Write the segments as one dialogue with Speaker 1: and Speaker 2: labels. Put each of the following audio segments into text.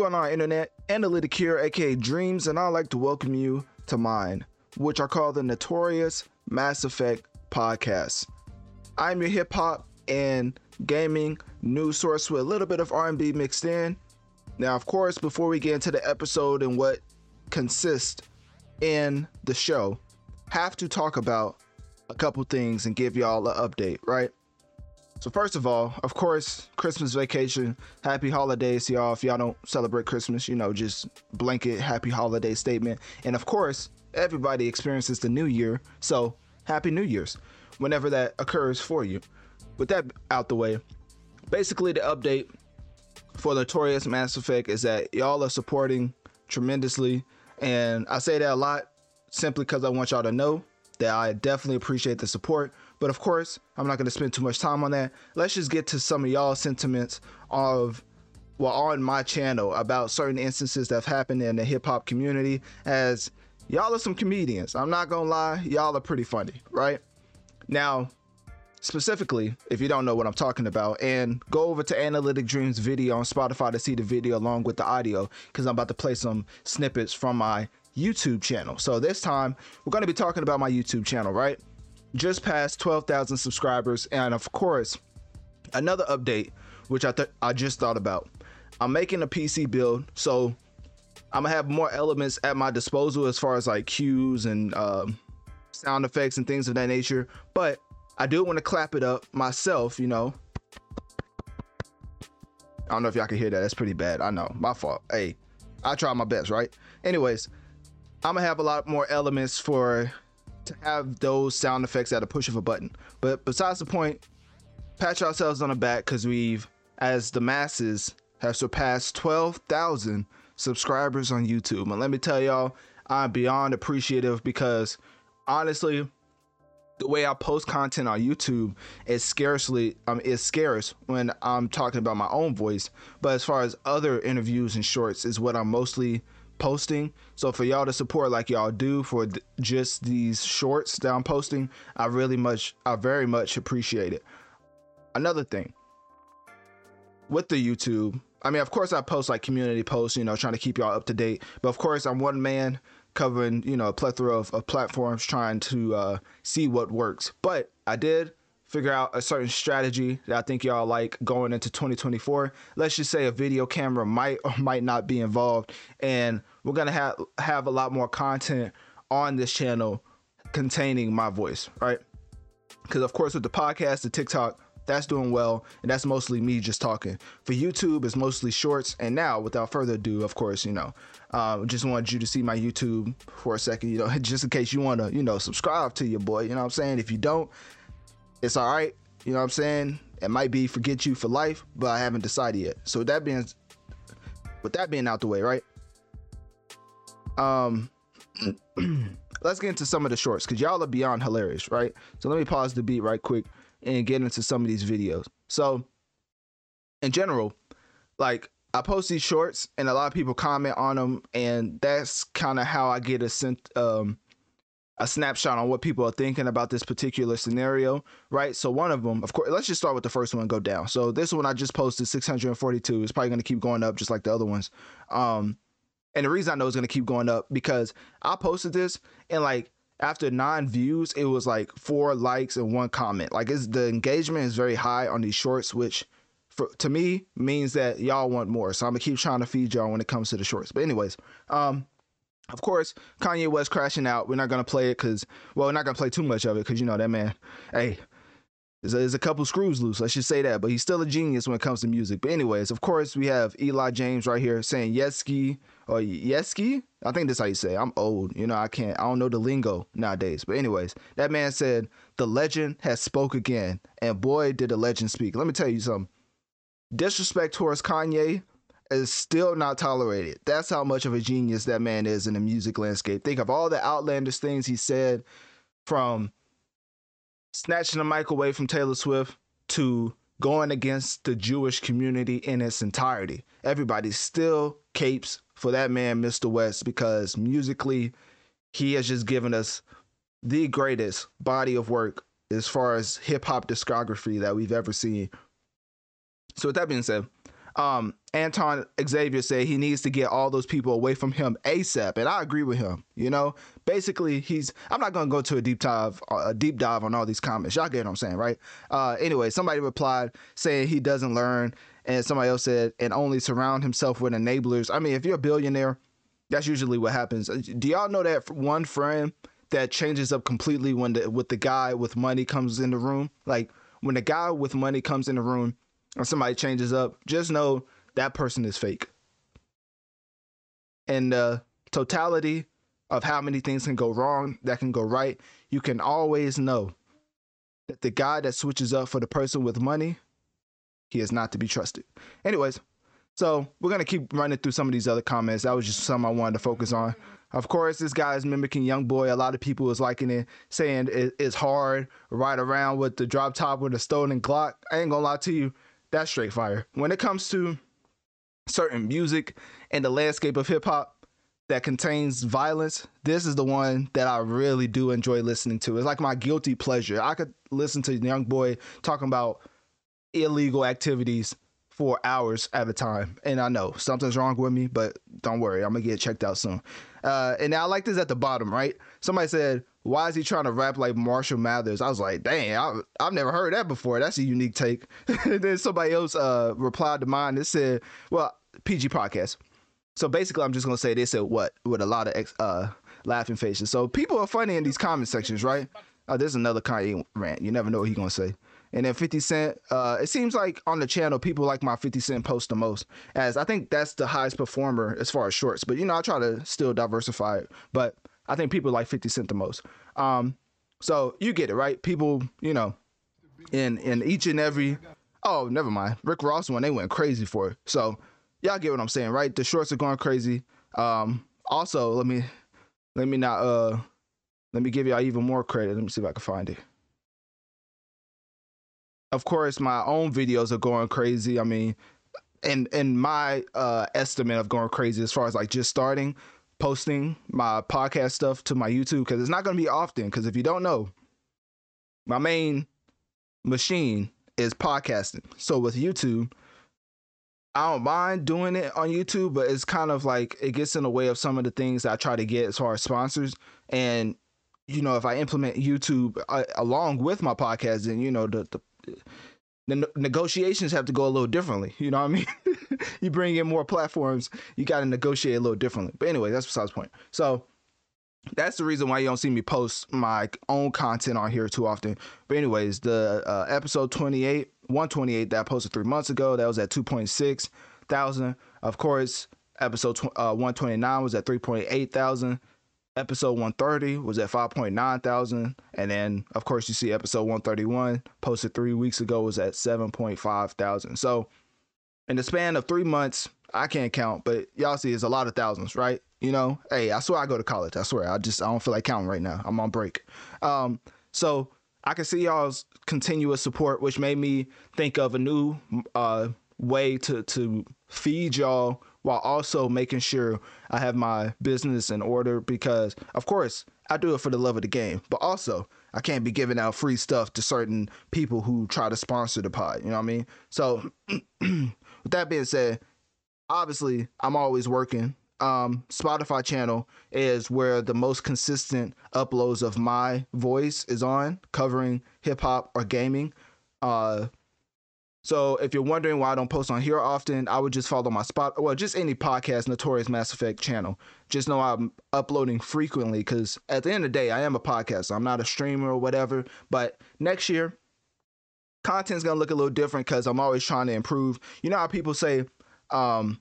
Speaker 1: Going on, Internet? Analytic here, aka Dreamz, and I'd like to welcome you to mine, which I call the Notorious Mass Effect Podcast. I'm your hip hop and gaming news source with a little bit of R&B mixed in. Now, of course, before we get into the episode and what consists in the show, have to talk about a couple things and give y'all an update, right? So first of all, of course, Christmas vacation. Happy holidays y'all. If y'all don't celebrate Christmas, you know, just blanket happy holiday statement. And of course, everybody experiences the new year. So happy New Year's whenever that occurs for you. With that out the way, basically the update for Notorious Mass Effect is that y'all are supporting tremendously. And I say that a lot simply because I want y'all to know that I definitely appreciate the support. But of course, I'm not going to spend too much time on that. Let's just get to some of y'all sentiments of well on my channel about certain instances that have happened in the hip hop community as y'all are some comedians. I'm not going to lie, y'all are pretty funny, right? Now, specifically, if you don't know what I'm talking about, and go over to Analytic Dreamz video on Spotify to see the video along with the audio because I'm about to play some snippets from my YouTube channel. So this time, we're going to be talking about my YouTube channel, right? Just past 12,000 subscribers, and of course, another update which I th- I just thought about. I'm making a PC build, so I'm gonna have more elements at my disposal as far as like cues and um, sound effects and things of that nature. But I do want to clap it up myself, you know. I don't know if y'all can hear that. That's pretty bad. I know, my fault. Hey, I try my best, right? Anyways, I'm gonna have a lot more elements for to have those sound effects at a push of a button. But besides the point, pat ourselves on the back because we've, as the masses, have surpassed 12,000 subscribers on YouTube. And let me tell y'all, I'm beyond appreciative because honestly, the way I post content on YouTube is scarcely um is scarce when I'm talking about my own voice. But as far as other interviews and shorts is what I'm mostly posting. So for y'all to support like y'all do for th- just these shorts that I'm posting, I really much, I very much appreciate it. Another thing with the YouTube, I mean, of course, I post like community posts, you know, trying to keep y'all up to date. But of course, I'm one man covering, you know, a plethora of, of platforms trying to uh, see what works. But I did figure out a certain strategy that I think y'all like going into 2024. Let's just say a video camera might or might not be involved, and we're gonna have have a lot more content on this channel containing my voice, right? Because of course, with the podcast, the TikTok That's doing well, and that's mostly me just talking. For YouTube, it's mostly shorts. And now, without further ado, of course, you know, uh, just wanted you to see my YouTube for a second, you know, just in case you want to, you know, subscribe to your boy. You know what I'm saying? If you don't, it's all right. You know what I'm saying? It might be forget you for life, but I haven't decided yet. So that being, with that being out the way, right? Um, let's get into some of the shorts because y'all are beyond hilarious, right? So let me pause the beat right quick and get into some of these videos. So, in general, like I post these shorts and a lot of people comment on them, and that's kind of how I get a sent um a snapshot on what people are thinking about this particular scenario, right? So one of them, of course, let's just start with the first one go down. So this one I just posted 642 is probably going to keep going up just like the other ones. Um and the reason I know it's going to keep going up because I posted this and like after nine views, it was like four likes and one comment. Like it's the engagement is very high on these shorts, which for, to me means that y'all want more. So I'm gonna keep trying to feed y'all when it comes to the shorts. But anyways, um, of course, Kanye West crashing out. We're not gonna play it because, well, we're not gonna play too much of it because you know that man. Hey, there's a, there's a, couple screws loose. Let's just say that. But he's still a genius when it comes to music. But anyways, of course, we have Eli James right here saying Yeski or Yeski. I think that's how you say. It. I'm old. You know, I can't. I don't know the lingo nowadays. But anyways, that man said the legend has spoke again, and boy, did the legend speak. Let me tell you something. Disrespect towards Kanye is still not tolerated. That's how much of a genius that man is in the music landscape. Think of all the outlandish things he said from snatching the mic away from Taylor Swift to going against the Jewish community in its entirety. Everybody still capes for that man, Mr. West, because musically, he has just given us the greatest body of work as far as hip hop discography that we've ever seen. So, with that being said, um, Anton Xavier said he needs to get all those people away from him ASAP, and I agree with him. You know, basically, he's. I'm not gonna go to a deep dive, a deep dive on all these comments. Y'all get what I'm saying, right? Uh, anyway, somebody replied saying he doesn't learn, and somebody else said, and only surround himself with enablers. I mean, if you're a billionaire, that's usually what happens. Uh, do y'all know that one friend that changes up completely when the with the guy with money comes in the room? Like when the guy with money comes in the room or somebody changes up, just know that person is fake. And the totality of how many things can go wrong, that can go right, you can always know that the guy that switches up for the person with money, he is not to be trusted. Anyways, so we're gonna keep running through some of these other comments. That was just something I wanted to focus on. Of course, this guy is mimicking Young Boy. A lot of people is liking it, saying it's hard, ride around with the drop top with a stolen Glock. I ain't gonna lie to you that's straight fire. When it comes to certain music and the landscape of hip hop that contains violence, this is the one that I really do enjoy listening to. It's like my guilty pleasure. I could listen to Young Boy talking about illegal activities for hours at a time. And I know something's wrong with me, but don't worry, I'm gonna get checked out soon. Uh, and I like this at the bottom, right? Somebody said, why is he trying to rap like Marshall Mathers? I was like, dang, I, have never heard that before. That's a unique take. then somebody else uh, replied to mine that said, well, PG podcast. So basically, I'm just gonna say they said what with a lot of ex, uh, laughing faces. So people are funny in these comment sections, right? Oh, there's another Kanye rant. You never know what he's gonna say. And then 50 Cent, uh, it seems like on the channel, people like my 50 Cent post the most, as I think that's the highest performer as far as shorts. But you know, I try to still diversify it. But I think people like 50 Cent the most. Um, so you get it, right? People, you know, in in each and every oh, never mind. Rick Ross one, they went crazy for it. So y'all get what I'm saying, right? The shorts are going crazy. Um, also, let me let me not uh let me give y'all even more credit. Let me see if I can find it. Of course, my own videos are going crazy. I mean, in in my uh estimate of going crazy as far as like just starting, posting my podcast stuff to my YouTube because it's not going to be often. Because if you don't know, my main machine is podcasting. So with YouTube, I don't mind doing it on YouTube, but it's kind of like it gets in the way of some of the things I try to get as far as sponsors. And you know, if I implement YouTube uh, along with my podcast, then you know the, the the negotiations have to go a little differently. You know what I mean? you bring in more platforms, you got to negotiate a little differently. But anyway, that's besides the point. So that's the reason why you don't see me post my own content on here too often. But anyways, the uh, episode 28, 128 that I posted three months ago, that was at 2.6 thousand. Of course, episode tw- uh, 129 was at 3.8 thousand. Episode 130 was at 5.9 thousand. And then, of course, you see episode 131 posted three weeks ago was at 7.5 thousand. So, in the span of three months, I can't count, but y'all see it's a lot of thousands, right? You know, hey, I swear I go to college. I swear. I just I don't feel like counting right now. I'm on break. Um, so I can see y'all's continuous support, which made me think of a new uh way to to feed y'all while also making sure I have my business in order because of course I do it for the love of the game, but also I can't be giving out free stuff to certain people who try to sponsor the pod. You know what I mean? So with that being said, obviously I'm always working. Um, Spotify channel is where the most consistent uploads of my voice is on, covering hip hop or gaming. Uh, so if you're wondering why I don't post on here often, I would just follow my spot, well, just any podcast, Notorious Mass Effect channel. Just know I'm uploading frequently because at the end of the day, I am a podcaster. I'm not a streamer or whatever. But next year, content's gonna look a little different because I'm always trying to improve. You know how people say, um,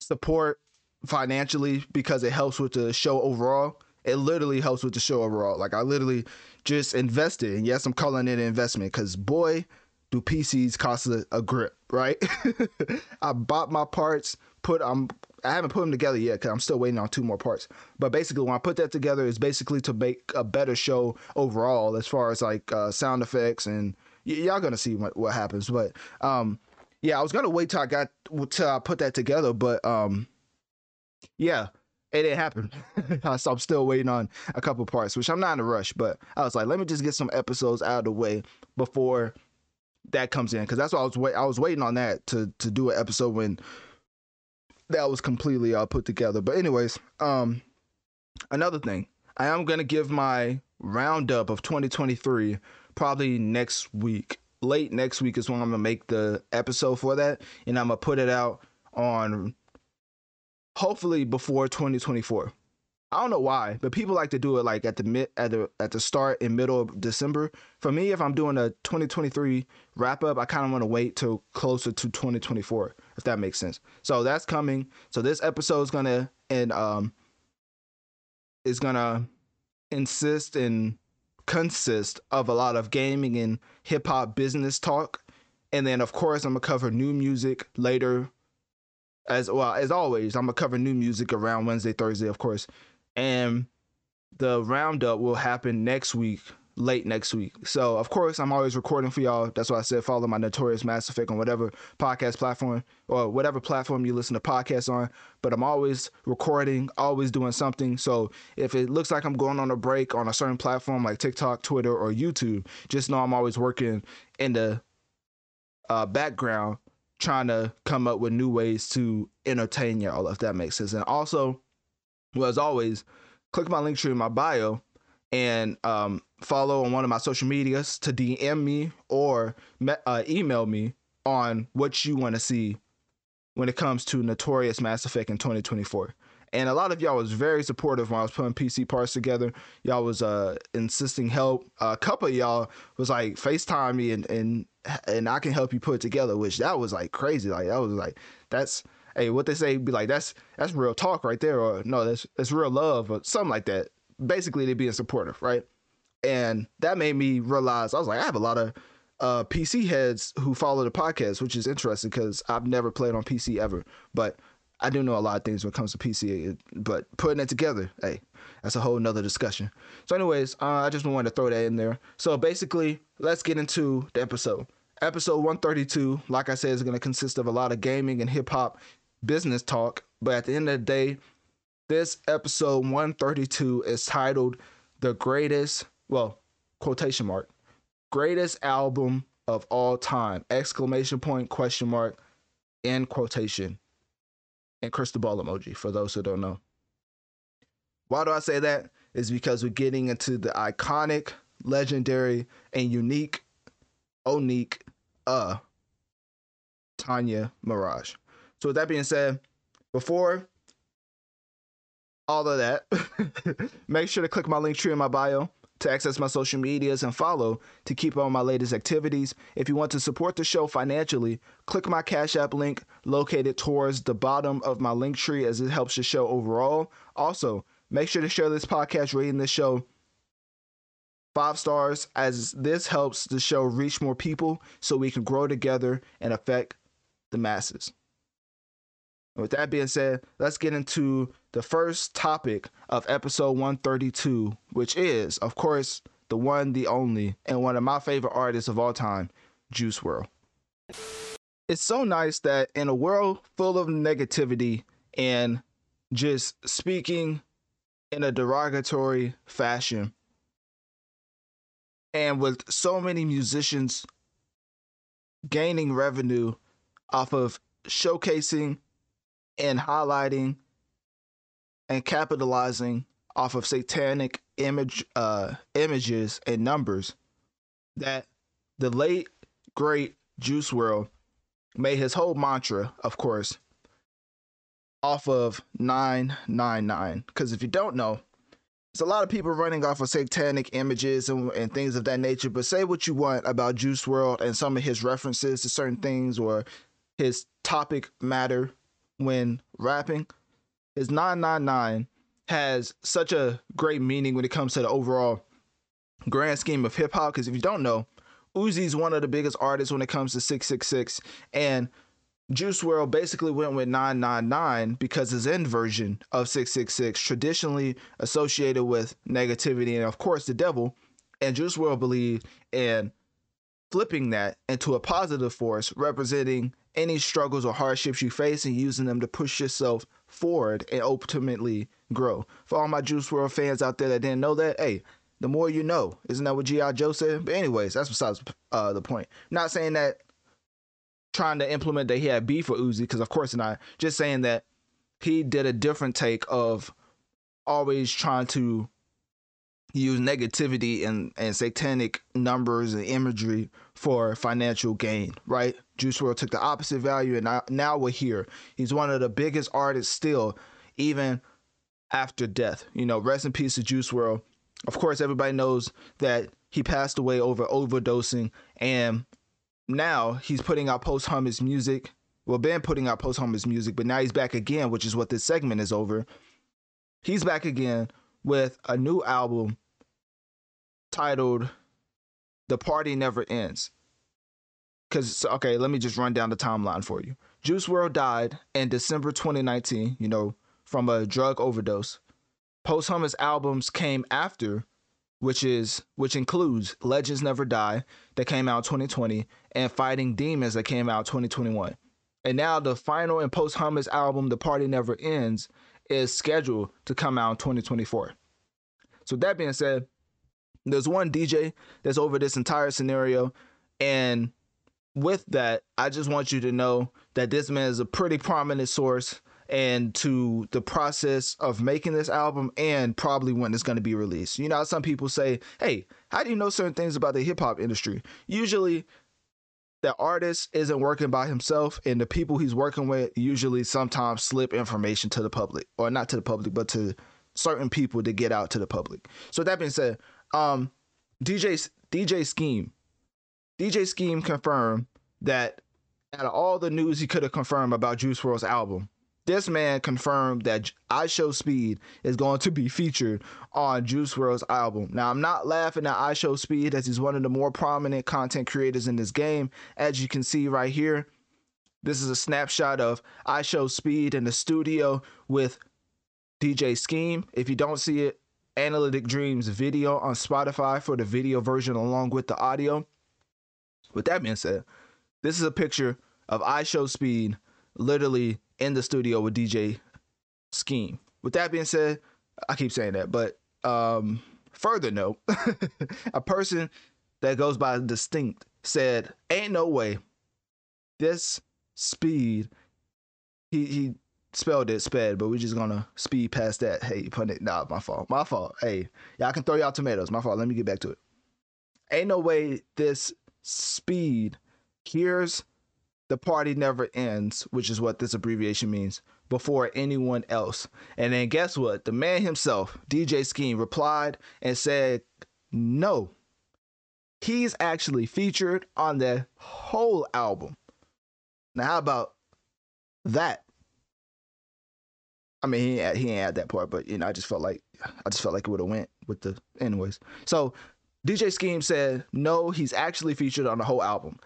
Speaker 1: support financially because it helps with the show overall. It literally helps with the show overall. Like I literally just invested, and yes, I'm calling it an investment because boy do PCs cost a, a grip, right? I bought my parts, put I'm I haven't put them together yet because I'm still waiting on two more parts. But basically, when I put that together, it's basically to make a better show overall as far as like uh, sound effects and y- y'all gonna see what, what happens. But um, yeah, I was gonna wait till I got till I put that together, but um, yeah, it didn't happen. so I'm still waiting on a couple parts, which I'm not in a rush. But I was like, let me just get some episodes out of the way before that comes in because that's what I was wait- I was waiting on that to to do an episode when that was completely uh, put together. But anyways, um, another thing, I am gonna give my roundup of 2023 probably next week. Late next week is when I'm gonna make the episode for that, and I'm gonna put it out on hopefully before 2024. I don't know why, but people like to do it like at the mid at the at the start and middle of December. For me, if I'm doing a 2023 wrap up, I kind of want to wait till closer to 2024, if that makes sense. So that's coming. So this episode is gonna and um is gonna insist and consist of a lot of gaming and hip hop business talk, and then of course I'm gonna cover new music later. As well as always, I'm gonna cover new music around Wednesday, Thursday, of course. And the roundup will happen next week late next week. So of course i'm always recording for y'all. That's why i said follow my notorious mass effect on whatever podcast platform or whatever platform you listen to podcasts on but i'm always recording always doing something. So if it looks like i'm going on a break on a certain platform like tiktok twitter or youtube just know i'm always working in the uh, background trying to come up with new ways to entertain y'all if that makes sense. And also well, as always, click my Linktree in my bio and um, follow on one of my social medias to DM me or uh, email me on what you want to see when it comes to Notorious Mass Effect in 2024. And a lot of y'all was very supportive when I was putting PC parts together. Y'all was uh, insisting help. a couple of y'all was like FaceTime me and and and I can help you put it together, which that was like crazy. Like that was like that's hey, what they say be like that's that's real talk right there, or no, that's that's real love, or something like that. Basically, they being supportive, right? And that made me realize I was like, I have a lot of uh, PC heads who follow the podcast, which is interesting because I've never played on PC ever, but I do know a lot of things when it comes to PC. But putting it together, hey, that's a whole nother discussion. So, anyways, uh, I just wanted to throw that in there. So basically, let's get into the episode. Episode 132, like I said, is going to consist of a lot of gaming and hip hop business talk. But at the end of the day, this episode 132 is titled The Greatest, well, quotation mark, greatest album of all time, exclamation point, question mark, end quotation, and crystal ball emoji for those who don't know. Why do I say that? Is because we're getting into the iconic, legendary, and unique, unique, uh, Tanya Mirage. So with that being said, before all of that, make sure to click my Linktree in my bio to access my social medias and follow to keep on my latest activities. If you want to support the show financially, click my Cash App link located towards the bottom of my Linktree as it helps the show overall. Also, make sure to share this podcast, rating this show five stars as this helps the show reach more people so we can grow together and affect the masses. With that being said, let's get into the first topic of episode 132, which is, of course, the one, the only, and one of my favorite artists of all time, Juice WRLD. It's so nice that in a world full of negativity and just speaking in a derogatory fashion, and with so many musicians gaining revenue off of showcasing and highlighting and capitalizing off of satanic image uh images and numbers that the late great Juice WRLD made his whole mantra, of course, off of 999. Because if you don't know, there's a lot of people running off of satanic images and, and things of that nature. But say what you want about Juice WRLD and some of his references to certain things or his topic matter when rapping, his 999 has such a great meaning when it comes to the overall grand scheme of hip hop. Because if you don't know, Uzi's one of the biggest artists when it comes to 666. And Juice WRLD basically went with 999 because his end version of 666 traditionally associated with negativity and of course the devil. And Juice WRLD believed in flipping that into a positive force, representing any struggles or hardships you face and using them to push yourself forward and ultimately grow. For all my Juice WRLD fans out there that didn't know that, hey, the more you know. Isn't that what G.I. Joe said? But anyways, that's besides uh, the point. not saying that trying to implement that he had beef with Uzi, because of course not. Just saying that he did a different take of always trying to use negativity and, and satanic numbers and imagery for financial gain, right? Juice WRLD took the opposite value, and now, we're here. He's one of the biggest artists still, even after death. You know, rest in peace to Juice WRLD. Of course, everybody knows that he passed away over overdosing, and now he's putting out posthumous music. Well, been putting out posthumous music, but now he's back again, which is what this segment is over. He's back again with a new album titled The Party Never Ends. Because, okay, let me just run down the timeline for you. Juice WRLD died in December 2019, you know, from a drug overdose. Posthumous albums came after, which is which includes Legends Never Die that came out 2020 and Fighting Demons that came out 2021. And now the final and posthumous album The Party Never Ends is scheduled to come out in 2024. So that being said, there's one DJ that's over this entire scenario. And with that, I just want you to know that this man is a pretty prominent source and to the process of making this album and probably when it's going to be released. You know, some people say, hey, how do you know certain things about the hip hop industry? Usually, the artist isn't working by himself, and the people he's working with usually sometimes slip information to the public, or not to the public, but to certain people to get out to the public. So, that being said, um, DJ DJ Scheme, DJ Scheme confirmed that out of all the news he could have confirmed about Juice WRLD's album, this man confirmed that IShowSpeed is going to be featured on Juice WRLD's album. Now, I'm not laughing at IShowSpeed as he's one of the more prominent content creators in this game. As you can see right here, this is a snapshot of IShowSpeed in the studio with DJ Scheme. If you don't see it, Analytic Dreamz video on Spotify for the video version along with the audio. With that being said, this is a picture of IShowSpeed literally in the studio with DJ Scheme. With that being said, I keep saying that, but um, further note, a person that goes by distinct said, "Ain't no way this speed." He he spelled it sped, but we're just gonna speed past that. Hey, put it. Nah, my fault. My fault. Hey, y'all can throw y'all tomatoes. My fault. Let me get back to it. Ain't no way this speed hears the party never ends, which is what this abbreviation means, before anyone else. And then guess what? The man himself, DJ Scheme, replied and said, no. He's actually featured on the whole album. Now, how about that? I mean, he ain't, he ain't had that part, but you know, I just felt like I just felt like it would have went with the anyways. So DJ Scheme said no, he's actually featured on the whole album.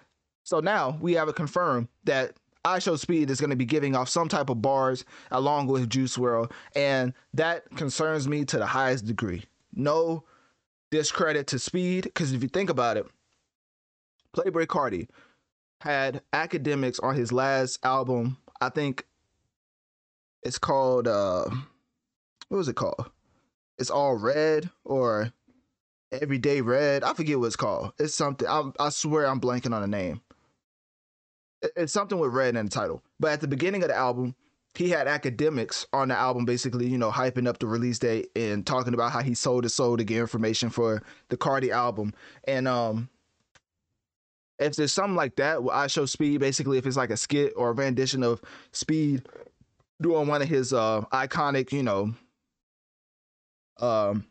Speaker 1: So now we have it confirmed that IShowSpeed is going to be giving off some type of bars along with Juice WRLD, and that concerns me to the highest degree. No discredit to Speed, because if you think about it, Playboi Carti had Akademiks on his last album. I think it's called uh what was it called? It's all red or everyday red. I forget what it's called. It's something. I, I swear I'm blanking on the name it's something with red in the title. But at the beginning of the album, he had Akademiks on the album, basically, you know, hyping up the release date and talking about how he sold his soul to get information for the Carti album. And um, if there's something like that, where IShowSpeed, basically, if it's like a skit or a rendition of Speed doing one of his uh iconic, you know, um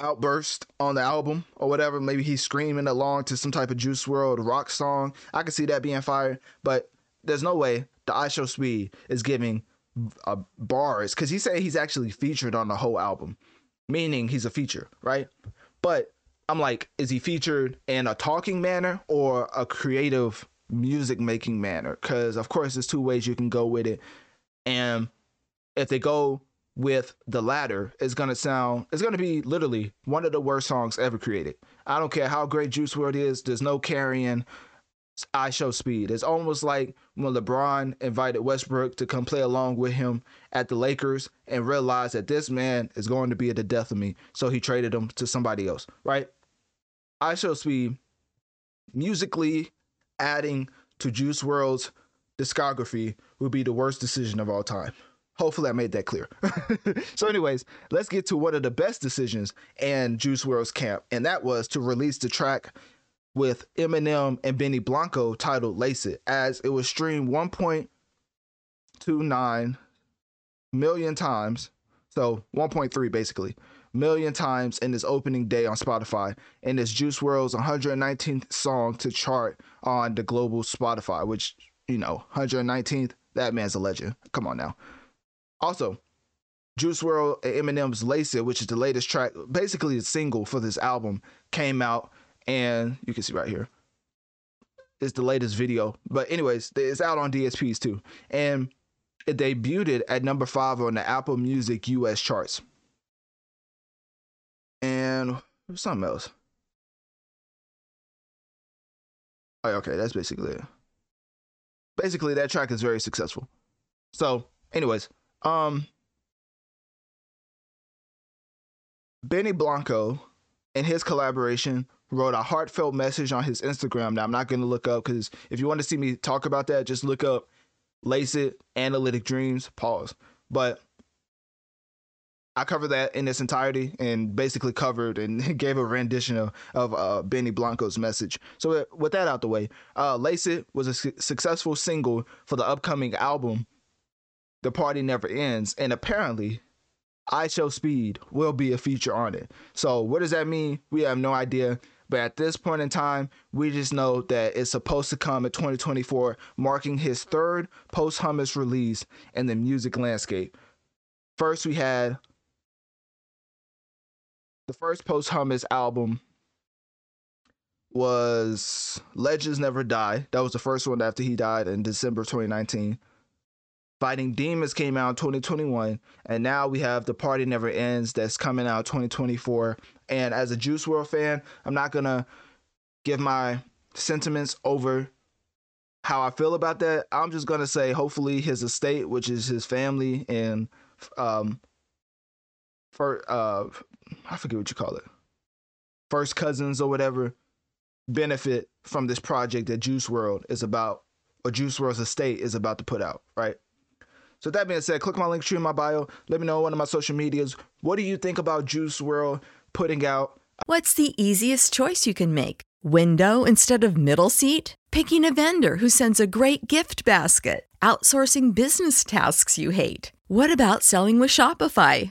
Speaker 1: outburst on the album or whatever. Maybe he's screaming along to some type of Juice WRLD rock song. I could see that being fired, but there's no way the IShowSpeed is giving bars because he said he's actually featured on the whole album, meaning he's a feature, right? But I'm like, is he featured in a talking manner or a creative music making manner? Because of course, there's two ways you can go with it, and if they go with the latter it's to sound it's to be literally one of the worst songs ever created. I don't care how great juice WRLD is there's no carrying IShowSpeed. it's almost like when lebron invited westbrook to come play along with him at the lakers and realized that this man is going to be at the death of me. So he traded him to somebody else right? IShowSpeed musically adding to juice WRLD's discography would be the worst decision of all time Hopefully, I made that clear. so, anyways, let's get to one of the best decisions in Juice WRLD's camp, and that was to release the track with Eminem and Benny Blanco titled Lace It, as it was streamed 1.29 million times. So 1.3 basically million times in its opening day on Spotify, and it's Juice WRLD's 119th song to chart on the global Spotify, which, you know, 119th, that man's a legend. Come on now. Also, Juice WRLD and Eminem's Lace It, which is the latest track, basically the single for this album, came out, and you can see right here. It's the latest video. But anyways, it's out on DSPs too. And it debuted at number five on the Apple Music US charts. And something else. Oh, okay, that's basically it. Basically, that track is very successful. So, anyways, um, Benny Blanco in his collaboration wrote a heartfelt message on his Instagram. Now I'm not going to look up because if you want to see me talk about that, just look up Lace It Analytic Dreamz. Pause. But I covered that in its entirety and basically covered and gave a rendition of, of uh, Benny Blanco's message. So with that out the way, uh, Lace It was a su- successful single for the upcoming album the party never ends. And apparently, IShowSpeed will be a feature on it. So, what does that mean? We have no idea. But at this point in time, we just know that it's supposed to come in 2024, marking his third posthumous release in the music landscape. First, we had the first posthumous album was Legends Never Die. That was the first one after he died in December 2019. Fighting Demons came out in 2021, and now we have The Party Never Ends that's coming out 2024. And as a Juice WRLD fan, I'm not gonna give my sentiments over how I feel about that. I'm just gonna say, hopefully, his estate, which is his family and um, for uh, I forget what you call it, first cousins or whatever, benefit from this project that Juice WRLD is about, or Juice WRLD's estate is about to put out, right? So that being said, click my Linktree in my bio. Let me know on one of my social medias. What do you think about Juice WRLD putting out?
Speaker 2: What's the easiest choice you can make? Window instead of middle seat? Picking a vendor who sends a great gift basket? Outsourcing business tasks you hate? What about selling with Shopify?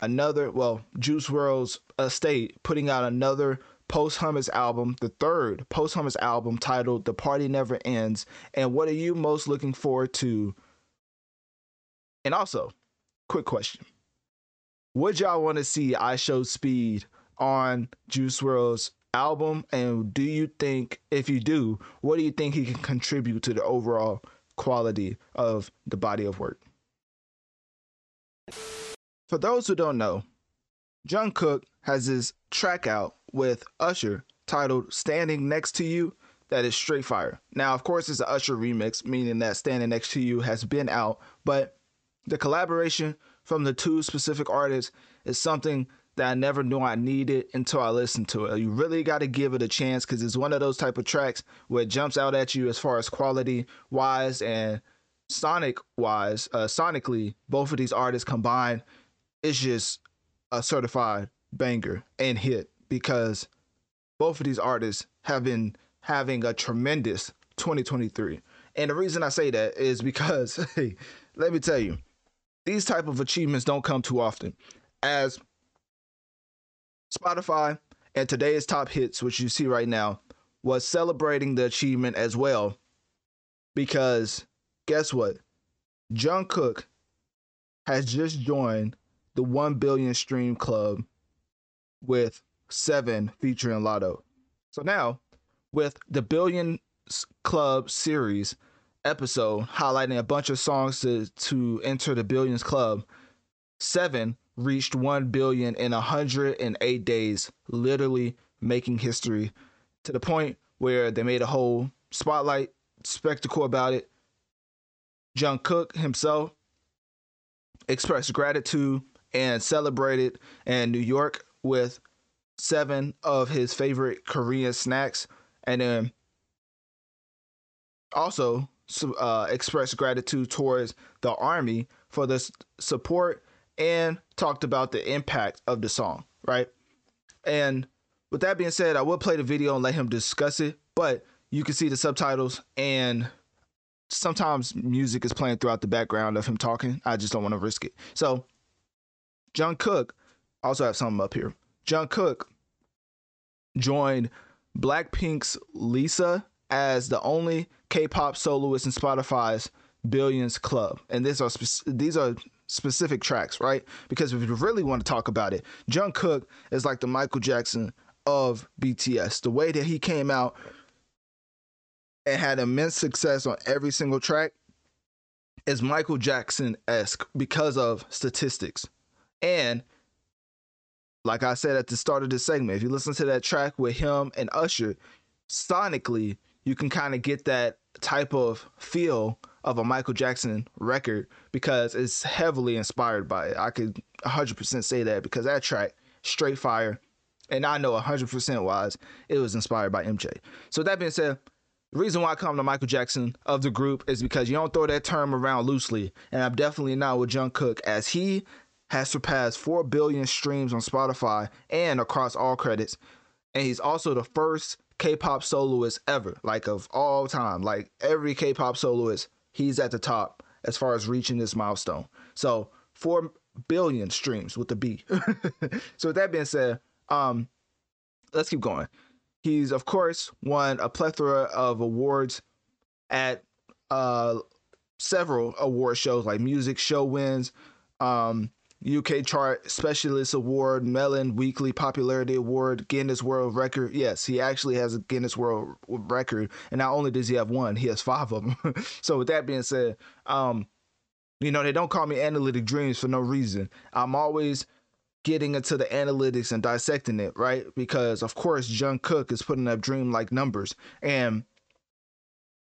Speaker 1: Another, well, Juice WRLD's uh, estate putting out another posthumous album, the third posthumous album titled The Party Never Ends. And what are you most looking forward to? And also, quick question. Would y'all want to see IShowSpeed on Juice WRLD's album? And do you think, if you do, what do you think he can contribute to the overall quality of the body of work? For those who don't know, Jungkook has his track out with Usher titled Standing Next to You that is straight fire. Now, of course, it's an Usher remix, meaning that Standing Next to You has been out, but the collaboration from the two specific artists is something that I never knew I needed until I listened to it. You really got to give it a chance because it's one of those type of tracks where it jumps out at you as far as quality wise and sonic wise. Uh, sonically, both of these artists combined, it's just a certified banger and hit because both of these artists have been having a tremendous 2023. And the reason I say that is because hey, let me tell you, these type of achievements don't come too often. As Spotify and today's top hits, which you see right now, was celebrating the achievement as well. Because guess what? Jungkook has just joined the 1 billion stream club with seven featuring Latto. So now, with the Billion Club series episode highlighting a bunch of songs to, to enter the Billions Club, seven reached 1 billion in 108 days, literally making history to the point where they made a whole spotlight spectacle about it. Jungkook himself expressed gratitude and celebrated in New York with seven of his favorite Korean snacks, and then also uh, expressed gratitude towards the army for the support and talked about the impact of the song, right? And with that being said, I will play the video and let him discuss it, but you can see the subtitles and sometimes music is playing throughout the background of him talking. I just don't want to risk it. So, Jungkook also have something up here. Jungkook joined Blackpink's Lisa as the only K-pop soloist in Spotify's Billions Club, and these are spe- these are specific tracks, right? Because if you really want to talk about it, Jungkook is like the Michael Jackson of BTS. The way that he came out and had immense success on every single track is Michael Jackson esque because of statistics. And like I said at the start of this segment, if you listen to that track with him and Usher, sonically, you can kind of get that type of feel of a Michael Jackson record because it's heavily inspired by it. I could 100% say that because that track, straight fire, and I know 100% wise, it was inspired by MJ. So that being said, the reason why I come to Michael Jackson of the group is because you don't throw that term around loosely, and I'm definitely not with Jungkook as he has surpassed 4 billion streams on Spotify and across all credits. And he's also the first K-pop soloist ever, like of all time. Like every K-pop soloist, he's at the top as far as reaching this milestone. So 4 billion streams with the B. so with that being said, um let's keep going. He's of course won a plethora of awards at uh several award shows like Music Showwiz, um, UK Chart Specialist Award, Melon Weekly Popularity Award, Guinness World Record. Yes, he actually has a Guinness World Record, and not only does he have one, he has five of them. so with that being said, um, you know they don't call me Analytic Dreamz for no reason. I'm always getting into the analytics and dissecting it, right? Because of course Jungkook is putting up dream like numbers, and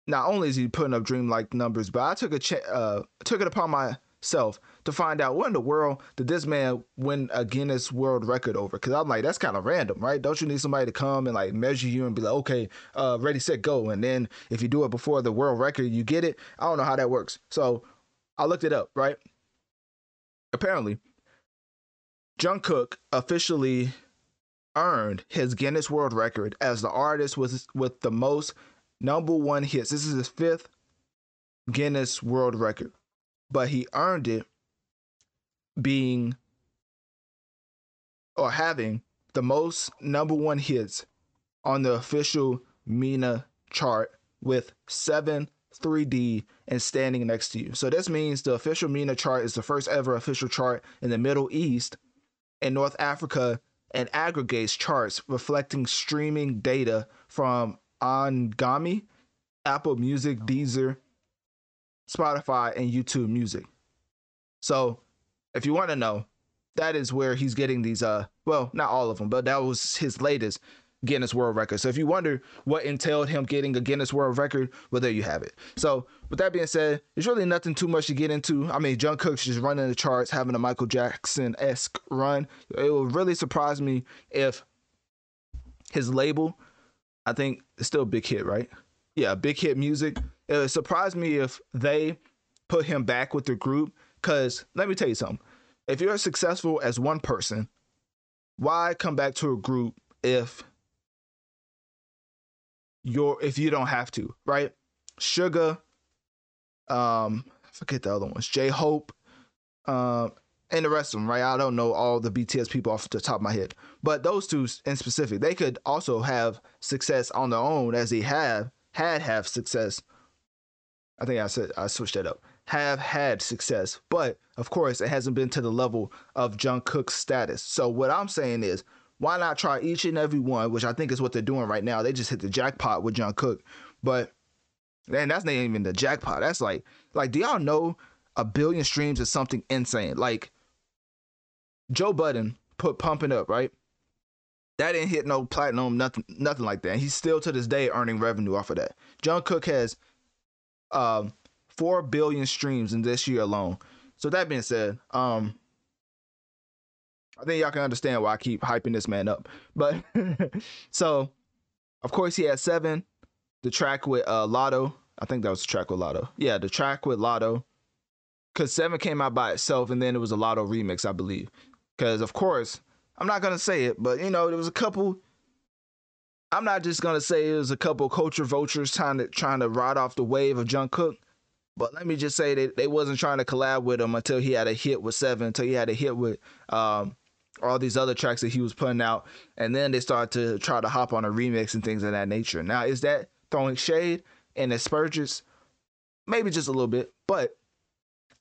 Speaker 1: not only is he putting up dream like numbers, but I took a ch- uh, took it upon myself to find out what in the world did this man win a Guinness World Record over? Because I'm like, that's kind of random, right? Don't you need somebody to come and like measure you and be like, okay, uh, ready, set, go, and then if you do it before the world record, you get it. I don't know how that works, so I looked it up, right? Apparently, Jungkook officially earned his Guinness World Record as the artist with with the most number one hits. This is his fifth Guinness World Record, but he earned it being or having the most number one hits on the official MENA chart with seven 3D and standing next to you. So this means the official MENA chart is the first ever official chart in the Middle East and North Africa and aggregates charts reflecting streaming data from Anghami, Apple Music, Deezer, Spotify, and YouTube Music. So, if you want to know, that is where he's getting these. Uh, well, not all of them, but that was his latest Guinness World Record. So, if you wonder what entailed him getting a Guinness World Record, well, there you have it. So, with that being said, there's really nothing too much to get into. I mean, Jungkook's just running the charts, having a Michael Jackson esque run. It would really surprise me if his label I think it's still big hit, right? Yeah, big hit music. It would surprise me if they put him back with the group. Cause let me tell you something. If you're successful as one person, why come back to a group if you're if you don't have to, right? Suga, um, forget the other ones, J Hope, um, and the rest of them, right? I don't know all the BTS people off the top of my head, but those two in specific, they could also have success on their own as they have had have success. I think I said I switched that up. Have had success, but of course it hasn't been to the level of Jungkook's status. So what I'm saying is, why not try each and every one, which I think is what they're doing right now. They just hit the jackpot with Jungkook, but man, that's not even the jackpot. That's like, like, do y'all know a billion streams is something insane? Like, Joe Budden put pumping up, right? That didn't hit no platinum, nothing, nothing like that. he's still to this day earning revenue off of that. Jungkook has um four billion streams in this year alone. So that being said, um I think y'all can understand why I keep hyping this man up. But so of course he had seven. The track with uh Latto. I think that was the track with Latto. Yeah, the track with Latto. Cause seven came out by itself and then it was a Latto remix, I believe. Because, of course, I'm not to say it, but, you know, there was a couple. I'm not just to say it was a couple culture vultures trying to, trying to ride off the wave of Jungkook. But let me just say that they wasn't trying to collab with him until he had a hit with Seven, until he had a hit with um, all these other tracks that he was putting out. And then they started to try to hop on a remix and things of that nature. Now, is that throwing shade and aspersions? Maybe just a little bit. But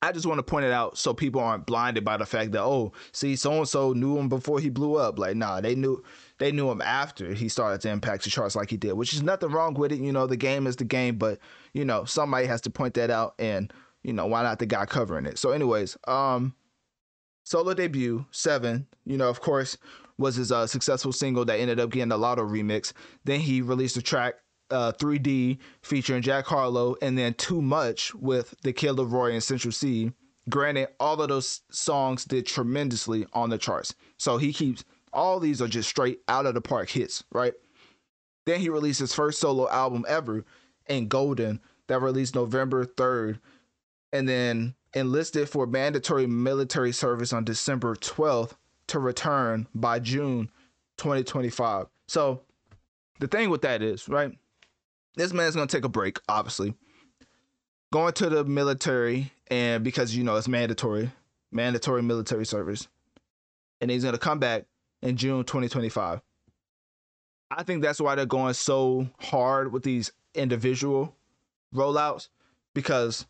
Speaker 1: I just want to point it out so people aren't blinded by the fact that oh, see, so and so knew him before he blew up. Like, nah, they knew they knew him after he started to impact the charts like he did, which is nothing wrong with it. You know, the game is the game, but you know, somebody has to point that out, and you know, why not the guy covering it? So, anyways, um, solo debut seven. You know, of course, was his uh, successful single that ended up getting a Latto remix. Then he released a track uh, 3D featuring Jack Harlow, and then Too Much with The Kid LAROI and Central Cee. Granted, all of those songs did tremendously on the charts. So he keeps all these are just straight out of the park hits, right? Then he released his first solo album ever in Golden that released November 3rd. And then enlisted for mandatory military service on December 12th to return by June 2025. So the thing with that is, right? This man's gonna take a break, obviously. Going to the military, and because you know it's mandatory, mandatory military service, and he's gonna come back in June 2025. I think that's why they're going so hard with these individual rollouts because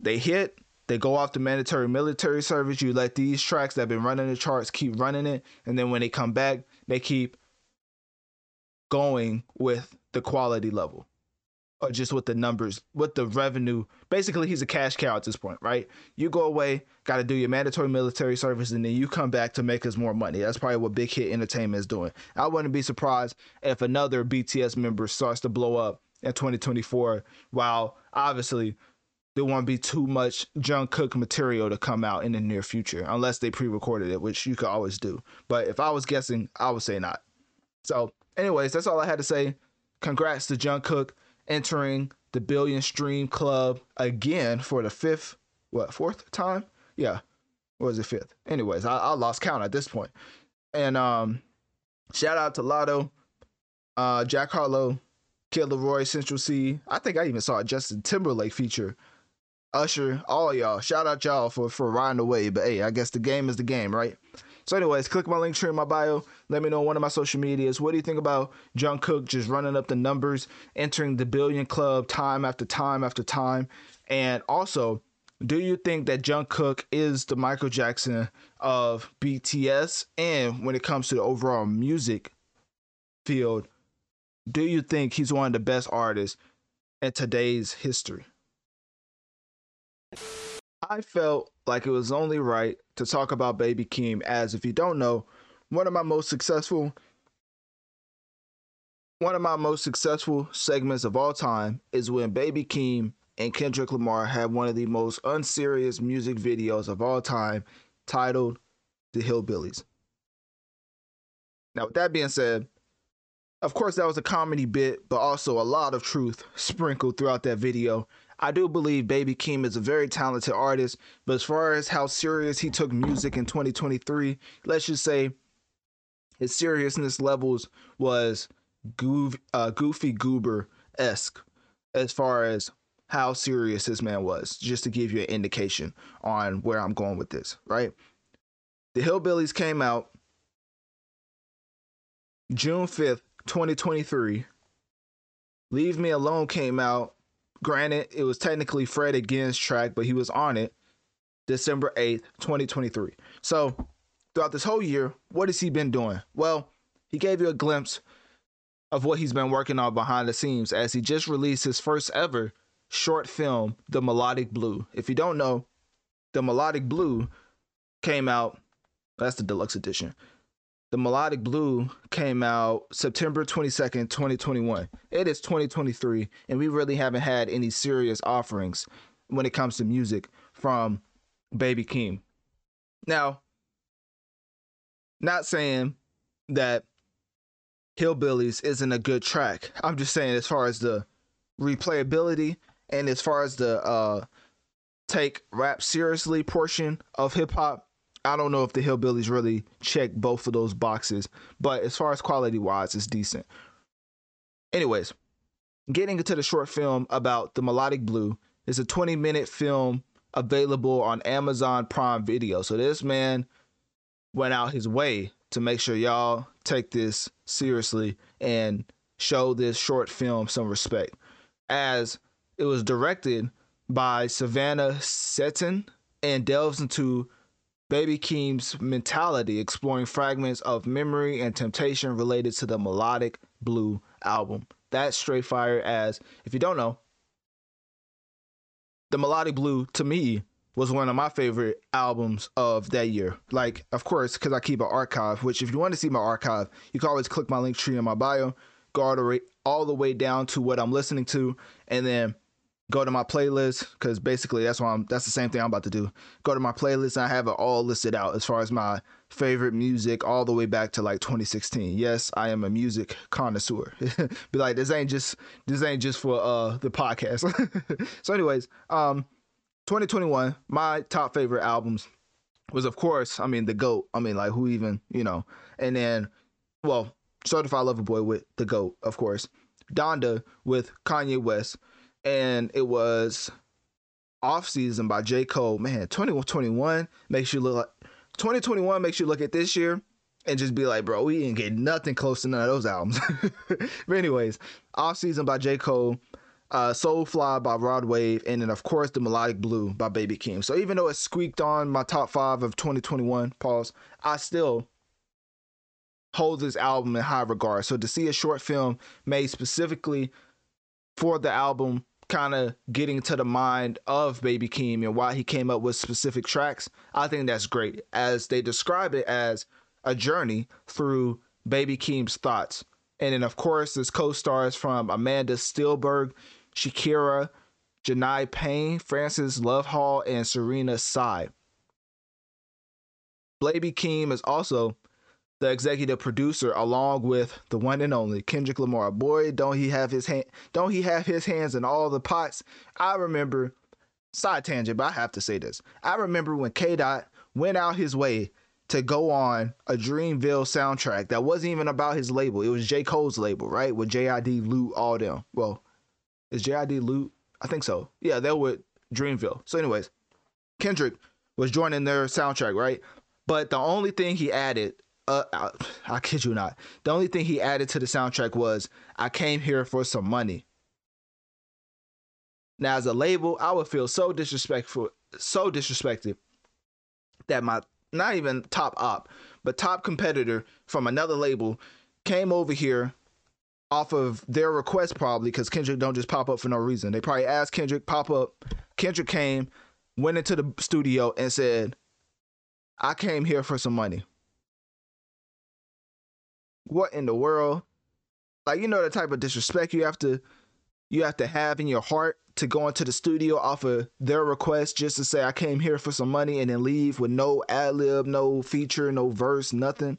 Speaker 1: they hit, they go off the mandatory military service. You let these tracks that have been running the charts keep running it, and then when they come back, they keep going with the quality level or just with the numbers, with the revenue. Basically, he's a cash cow at this point, right? You go away, got to do your mandatory military service, and then you come back to make us more money. That's probably what Big Hit Entertainment is doing. I wouldn't be surprised if another BTS member starts to blow up in 2024, while obviously there won't be too much Jungkook material to come out in the near future, unless they pre-recorded it, which you could always do. But if I was guessing, I would say not. So, anyways, that's all I had to say. Congrats to Jungkook entering the billion stream club again for the fifth, what, fourth time? Yeah. Or was it fifth? Anyways, I, I lost count at this point. And um, shout out to Latto, uh, Jack Harlow, Kid LAROI, Central Cee. I think I even saw a Justin Timberlake feature. Usher, all y'all. Shout out y'all for, for riding away. But hey, I guess the game is the game, right? So, anyways, click my link tree in my bio. Let me know on one of my social medias. What do you think about Jungkook just running up the numbers, entering the billion club time after time after time? And also, do you think that Jungkook is the Michael Jackson of BTS? And when it comes to the overall music field, do you think he's one of the best artists in today's history? I felt like it was only right to talk about Baby Keem as if you don't know, one of my most successful one of my most successful segments of all time is when Baby Keem and Kendrick Lamar had one of the most unserious music videos of all time titled The Hillbillies. Now, with that being said, of course, that was a comedy bit, but also a lot of truth sprinkled throughout that video. I do believe Baby Keem is a very talented artist, but as far as how serious he took music in 2023, let's just say his seriousness levels was goof, uh, goofy goober esque as far as how serious this man was, just to give you an indication on where I'm going with this, right? The Hillbillies came out June 5th, 2023. Leave Me Alone came out Granted, it was technically Fred against track, but he was on it December 8th, 2023. So, throughout this whole year, what has he been doing? Well, he gave you a glimpse of what he's been working on behind the scenes as he just released his first ever short film, The Melodic Blue. If you don't know, The Melodic Blue came out, that's the deluxe edition. The Melodic Blue came out September 22nd, 2021. It is 2023, and we really haven't had any serious offerings when it comes to music from Baby Keem. Now, not saying that Hillbillies isn't a good track. I'm just saying as far as the replayability and as far as the uh take rap seriously portion of hip hop, I don't know if the Hillbillies really check both of those boxes, but as far as quality wise, it's decent. Anyways, getting into the short film about the Melodic Blue is a 20 minute film available on Amazon Prime Video. So this man went out his way to make sure y'all take this seriously and show this short film some respect. As it was directed by Savannah Seton and delves into Baby Keem's mentality, exploring fragments of memory and temptation related to the melodic blue album. That's straight fire as if you don't know, the melodic blue to me was one of my favorite albums of that year. Like, of course, because I keep an archive, which if you want to see my archive, you can always click my link tree in my bio, go all the way, all the way down to what I'm listening to, and then go to my playlist because basically that's why I'm that's the same thing I'm about to do. Go to my playlist and I have it all listed out as far as my favorite music all the way back to like 2016. Yes, I am a music connoisseur. Be like this ain't just this ain't just for uh the podcast. so anyways, um 2021, my top favorite albums was of course, I mean the GOAT. I mean like who even, you know. And then well, Certified Lover Boy with the GOAT, of course. Donda with Kanye West. And it was Off Season by J. Cole. Man, 2021 makes you look like 2021 makes you look at this year and just be like, bro, we didn't get nothing close to none of those albums. but anyways, Off Season by J. Cole, uh, Soulfly by Rod Wave, and then of course the Melodic Blue by Baby Keem. So even though it squeaked on my top five of 2021, pause, I still hold this album in high regard. So to see a short film made specifically for the album, kind of getting to the mind of Baby Keem and why he came up with specific tracks, I think that's great. As they describe it as a journey through Baby Keem's thoughts. And then, of course, there's co stars from Amanda Stillberg, Shakira, Janai Payne, Frances Love Hall, and Serena Sai. Baby Keem is also the executive producer, along with the one and only Kendrick Lamar. Boy, don't he have his hand? Don't he have his hands in all the pots? I remember. Side tangent, but I have to say this. I remember when K. Dot went out his way to go on a Dreamville soundtrack that wasn't even about his label. It was J. Cole's label, right? With JID, Lute, all them. Well, is JID Lute? I think so. Yeah, they were Dreamville. So, anyways, Kendrick was joining their soundtrack, right? But the only thing he added uh, I, I kid you not. The only thing he added to the soundtrack was, I came here for some money. Now, as a label, I would feel so disrespectful, so disrespected that my not even top op, but top competitor from another label came over here off of their request probably because Kendrick don't just pop up for no reason. They probably asked Kendrick pop up. Kendrick came, went into the studio and said, "I came here for some money." What in the world? Like you know the type of disrespect you have to you have to have in your heart to go into the studio off of their request just to say I came here for some money and then leave with no ad lib, no feature, no verse, nothing.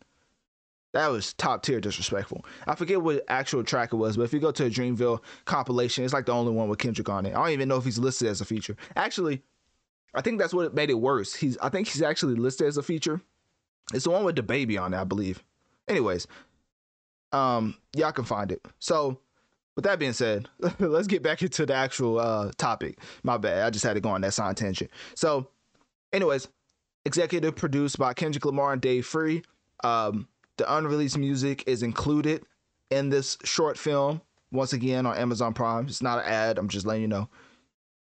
Speaker 1: That was top tier disrespectful. I forget what actual track it was, but if you go to a Dreamville compilation, it's like the only one with Kendrick on it. I don't even know if he's listed as a feature. Actually, I think that's what made it worse. He's I think he's actually listed as a feature. It's the one with the baby on it, I believe. Anyways, um, y'all can find it. So, with that being said, let's get back into the actual uh topic. My bad, I just had to go on that side tangent. So, anyways, executive produced by Kendrick Lamar and Dave Free. Um, the unreleased music is included in this short film. Once again on Amazon Prime. It's not an ad. I'm just letting you know.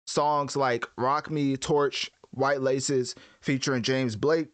Speaker 1: Songs like "Rock Me," "Torch," "White Laces," featuring James Blake,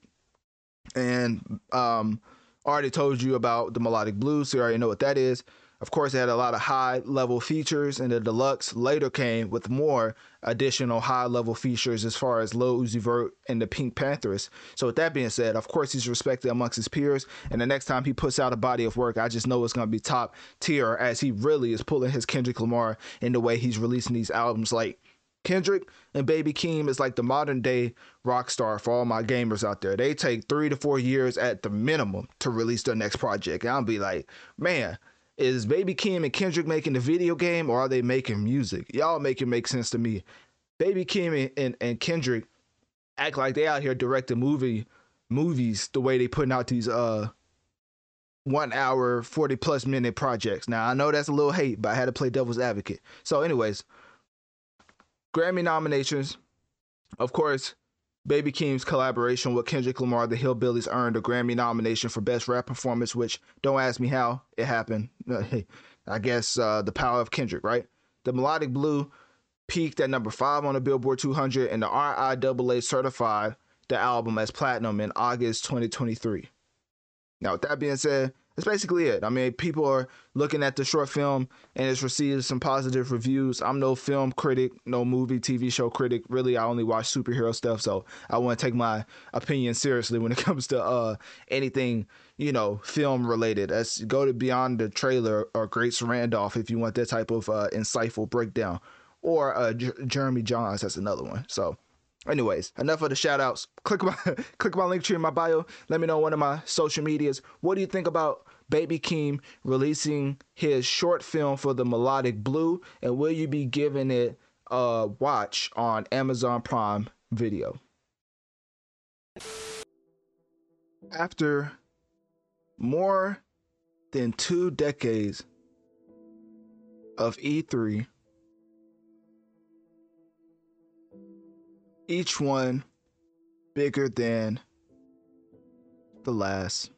Speaker 1: and um, already told you about the melodic blues, so you already know what that is. Of course, it had a lot of high level features, and the deluxe later came with more additional high level features as far as Lil Uzi Vert and the Pink Panthers. So, with that being said, of course, he's respected amongst his peers, and the next time he puts out a body of work, I just know it's going to be top tier as he really is pulling his Kendrick Lamar in the way he's releasing these albums. Like, Kendrick and Baby Keem is like the modern day rock star for all my gamers out there. They take three to four years at the minimum to release their next project. And I'll be like, man, is Baby Keem and Kendrick making the video game or are they making music? Y'all make it make sense to me. Baby Keem and, and, and Kendrick act like they out here directing movie movies the way they putting out these uh one hour 40 plus minute projects. Now I know that's a little hate, but I had to play devil's advocate. So anyways, Grammy nominations. Of course, Baby Keem's collaboration with Kendrick Lamar, The Hillbillies, earned a Grammy nomination for Best Rap Performance, which don't ask me how it happened. I guess uh, the power of Kendrick, right? The Melodic Blue peaked at number five on the Billboard 200, and the RIAA certified the album as platinum in August 2023. Now, with that being said, that's basically it. I mean, people are looking at the short film and it's received some positive reviews. I'm no film critic, no movie, TV show critic. Really, I only watch superhero stuff, so I want to take my opinion seriously when it comes to uh, anything, you know, film related. Let's go to beyond the trailer or Grace Randolph if you want that type of uh, insightful breakdown, or uh, J- Jeremy Jahns. That's another one. So Anyways, enough of the shout outs. Click my click my link tree in my bio. Let me know one of my social medias. What do you think about Baby Keem releasing his short film for the Melodic Blue? And will you be giving it a watch on Amazon Prime Video. After more than two decades of E3, each one bigger than the last.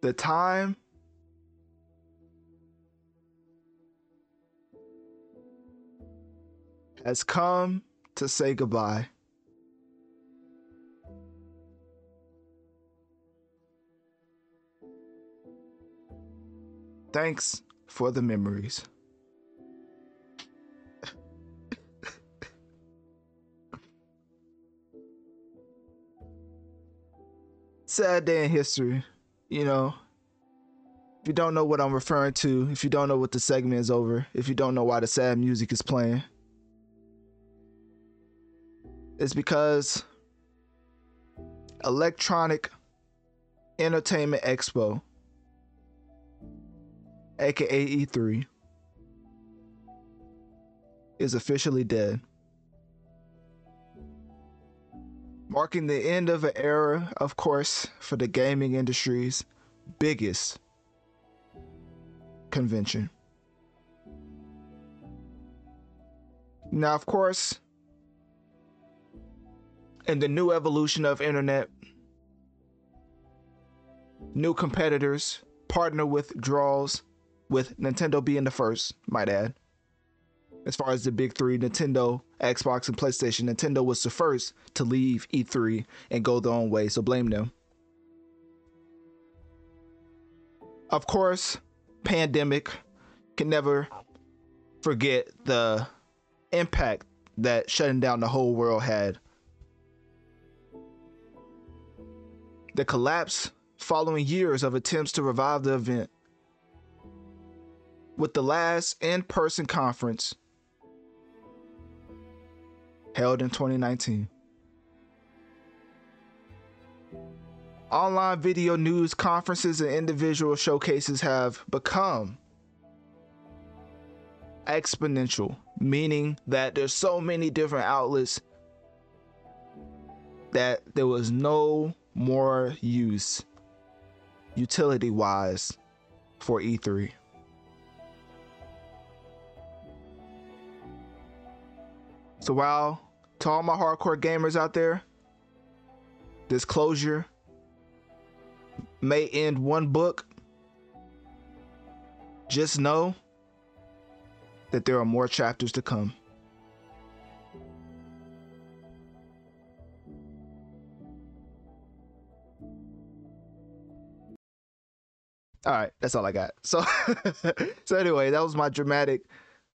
Speaker 1: The time has come to say goodbye. Thanks for the memories. Sad day in history, you know. If you don't know what I'm referring to, if you don't know what the segment is over, if you don't know why the sad music is playing, it's because Electronic Entertainment Expo, aka E3, is officially dead. Marking the end of an era, of course, for the gaming industry's biggest convention. Now, of course, in the new evolution of internet, new competitors partner with draws, with Nintendo being the first, might add. As far as the big three, Nintendo, Xbox, and PlayStation, Nintendo was the first to leave E3 and go their own way, so blame them. Of course, pandemic can never forget the impact that shutting down the whole world had the collapse following years of attempts to revive the event. With the last in person conference held in 2019. Online video news conferences and individual showcases have become exponential, meaning that there's so many different outlets that there was no more use utility wise for E3. So while to all my hardcore gamers out there, this closure may end one book. Just know that there are more chapters to come. all right that's all i got so so anyway that was my dramatic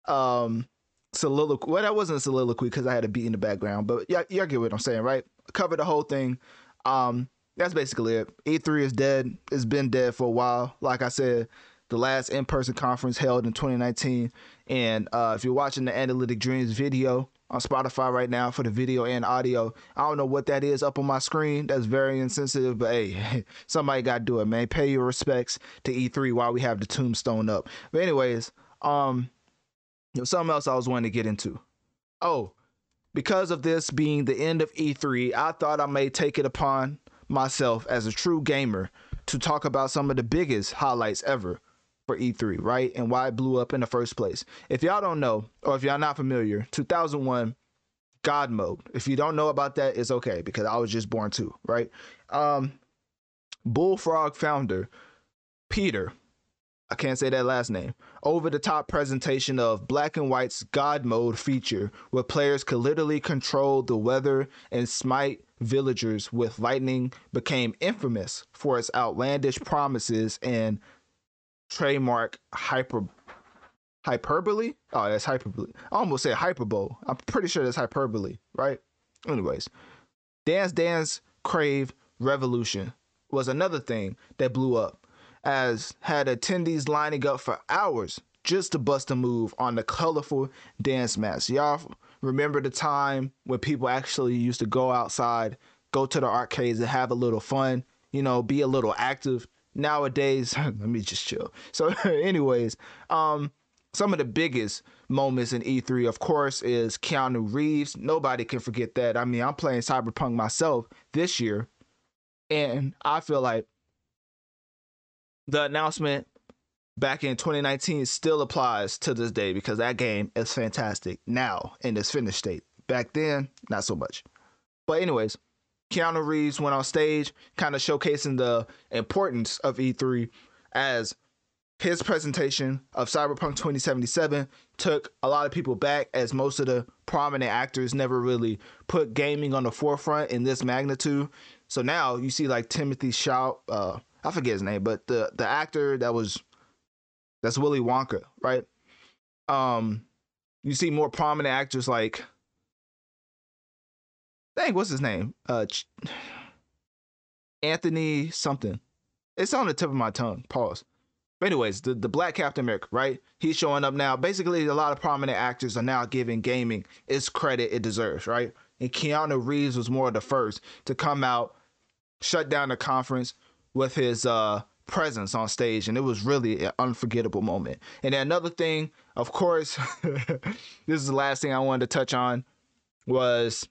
Speaker 1: um soliloquy well that wasn't a soliloquy because i had a beat in the background but yeah y'all get what i'm saying right cover the whole thing um that's basically it e3 is dead it's been dead for a while like i said the last in-person conference held in 2019 and uh if you're watching the analytic Dreamz video on Spotify right now for the video and audio. I don't know what that is up on my screen. That's very insensitive, but hey, somebody got to do it, man. Pay your respects to E3 while we have the tombstone up. But anyways, um, you know, something else I was wanting to get into. Oh, because of this being the end of E3, I thought I may take it upon myself as a true gamer to talk about some of the biggest highlights ever for E3, right? And why it blew up in the first place. If y'all don't know, or if y'all not familiar, 2001 God mode. If you don't know about that, it's okay because I was just born too, right? Um, Bullfrog founder Peter, I can't say that last name, over the top presentation of Black and White's God mode feature where players could literally control the weather and smite villagers with lightning became infamous for its outlandish promises and trademark hyper hyperbole. Oh, that's hyperbole. I almost said hyperbole. I'm pretty sure that's hyperbole, right? Anyways, Dance Dance Crave Revolution was another thing that blew up, as had attendees lining up for hours just to bust a move on the colorful dance mats. Y'all remember the time when people actually used to go outside, go to the arcades and have a little fun, you know, be a little active nowadays let me just chill so anyways um some of the biggest moments in E3, of course, is Keanu Reeves. Nobody can forget that. I mean, I'm playing Cyberpunk myself this year, and I feel like the announcement back in 2019 still applies to this day because that game is fantastic now in its finished state. Back then, not so much. But, anyways, Keanu Reeves went on stage, kind of showcasing the importance of E3 as his presentation of Cyberpunk 2077 took a lot of people back as most of the prominent actors never really put gaming on the forefront in this magnitude. So now you see like Timothy Shaw, uh, I forget his name, but the the actor that was that's Willy Wonka, right? Um, you see more prominent actors like, dang, what's his name? Uh, Ch- Anthony something. It's on the tip of my tongue. Pause. But anyways, the, the Black Captain America, right? He's showing up now. Basically, a lot of prominent actors are now giving gaming its credit it deserves, right? And Keanu Reeves was more of the first to come out, shut down the conference with his uh presence on stage, and it was really an unforgettable moment. And then another thing, of course, this is the last thing I wanted to touch on was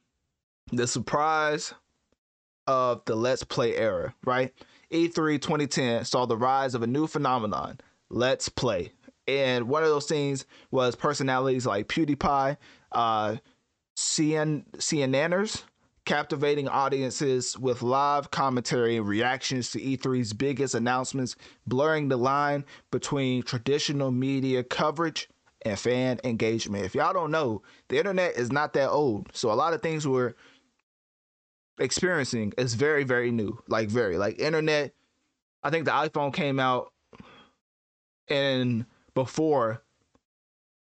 Speaker 1: the surprise of the Let's Play era, right? E3 2010 saw the rise of a new phenomenon, Let's Play. And one of those things was personalities like PewDiePie, uh, CN, CNNers, captivating audiences with live commentary and reactions to E3's biggest announcements, blurring the line between traditional media coverage and fan engagement. If y'all don't know, the internet is not that old. So a lot of things we're experiencing is very, very new. Like very like internet. I think the iPhone came out and before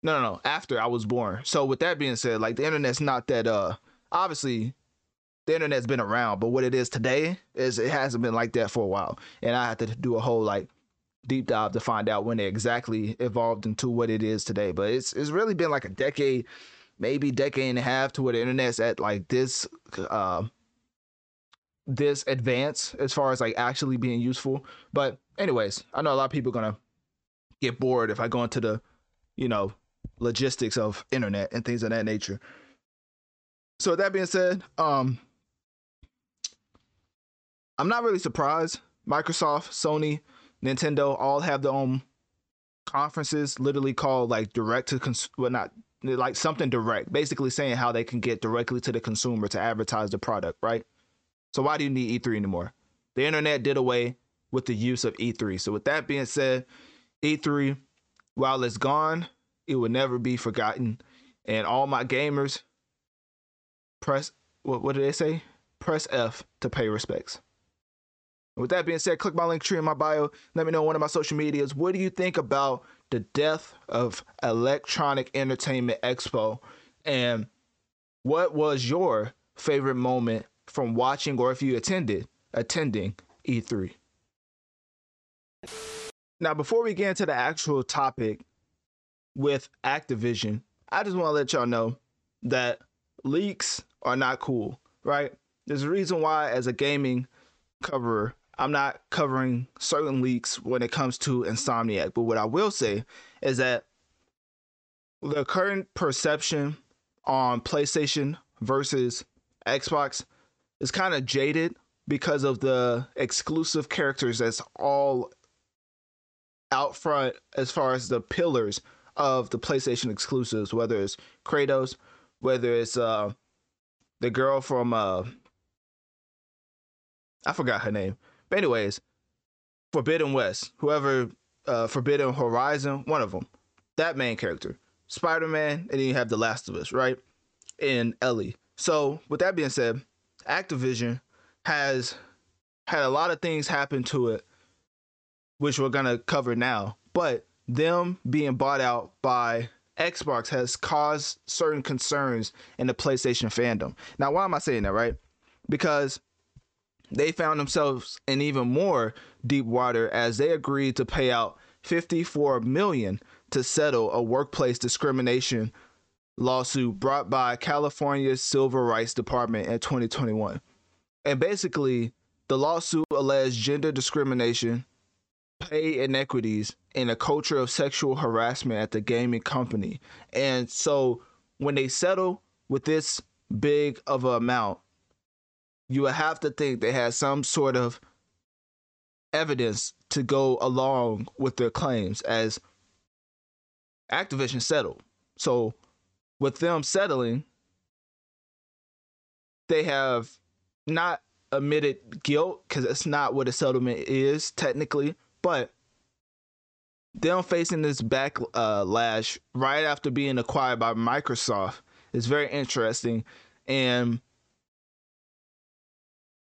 Speaker 1: no no no after I was born. So with that being said, like the internet's not that uh obviously the internet's been around, but what it is today is it hasn't been like that for a while. And I had to do a whole like deep dive to find out when it exactly evolved into what it is today. But it's it's really been like a decade, maybe decade and a half to where the internet's at like this uh this advance as far as like actually being useful. But anyways, I know a lot of people are gonna get bored if I go into the, you know, logistics of internet and things of that nature. So that being said, um I'm not really surprised. Microsoft, Sony, Nintendo all have their own conferences, literally called like direct to cons well not like something direct, basically saying how they can get directly to the consumer to advertise the product, right? So why do you need E3 anymore? The internet did away with the use of E3. So with that being said, E3, while it's gone, it will never be forgotten. And all my gamers, press what what did they say? Press F to pay respects. With that being said, click my link tree in my bio. Let me know on one of my social medias. What do you think about the death of Electronic Entertainment Expo? And what was your favorite moment from watching or if you attended attending E3? Now, before we get into the actual topic with Activision, I just want to let y'all know that leaks are not cool, right? There's a reason why, as a gaming coverer, I'm not covering certain leaks when it comes to Insomniac. But what I will say is that the current perception on PlayStation versus Xbox is kind of jaded because of the exclusive characters that's all out front as far as the pillars of the PlayStation exclusives, whether it's Kratos, whether it's uh the girl from uh I forgot her name. But anyways, Forbidden West, whoever uh Forbidden Horizon, one of them. That main character. Spider-Man, and then you have The Last of Us, right? And Ellie. So, with that being said, Activision has had a lot of things happen to it which we're gonna cover now. But them being bought out by Xbox has caused certain concerns in the PlayStation fandom. Now, why am I saying that, right? Because they found themselves in even more deep water as they agreed to pay out 54 million to settle a workplace discrimination lawsuit brought by California's Civil Rights Department in 2021. And basically, the lawsuit alleged gender discrimination, pay inequities and a culture of sexual harassment at the gaming company. And so when they settle with this big of an amount, you would have to think they had some sort of evidence to go along with their claims as Activision settled. So with them settling, they have not admitted guilt because it's not what a settlement is technically, but them facing this backlash right after being acquired by Microsoft is very interesting. And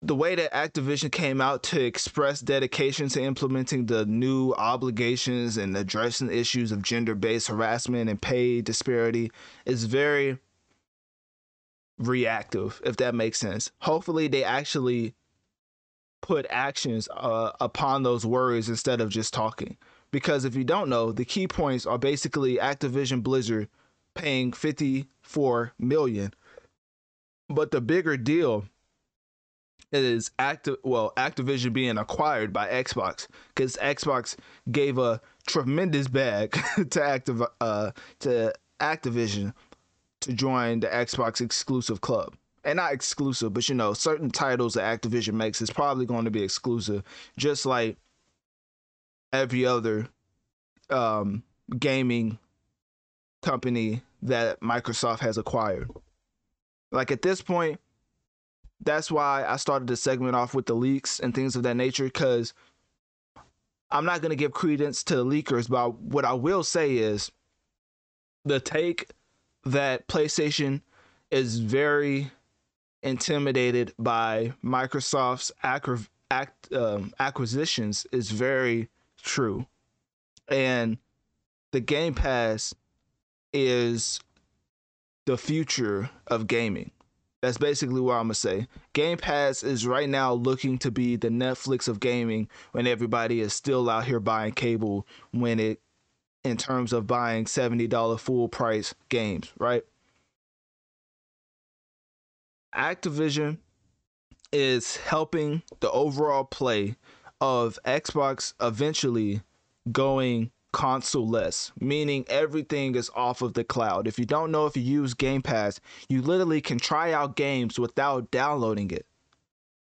Speaker 1: the way that Activision came out to express dedication to implementing the new obligations and addressing issues of gender based harassment and pay disparity is very reactive, if that makes sense. Hopefully, they actually put actions uh, upon those words instead of just talking. Because if you don't know, the key points are basically Activision Blizzard paying 54 million. But the bigger deal is active well Activision being acquired by Xbox cuz Xbox gave a tremendous bag to active uh to Activision to join the Xbox exclusive club. And not exclusive, but you know, certain titles that Activision makes is probably going to be exclusive, just like every other um, gaming company that Microsoft has acquired. Like at this point, that's why I started the segment off with the leaks and things of that nature, because I'm not going to give credence to the leakers, but what I will say is the take that PlayStation is very intimidated by Microsoft's acqu- act, um, acquisitions is very true. And the Game Pass is the future of gaming. That's basically what I'm gonna say. Game Pass is right now looking to be the Netflix of gaming when everybody is still out here buying cable when it in terms of buying $70 full price games, right? Activision is helping the overall play of Xbox eventually going console less, meaning everything is off of the cloud. If you don't know if you use Game Pass, you literally can try out games without downloading it.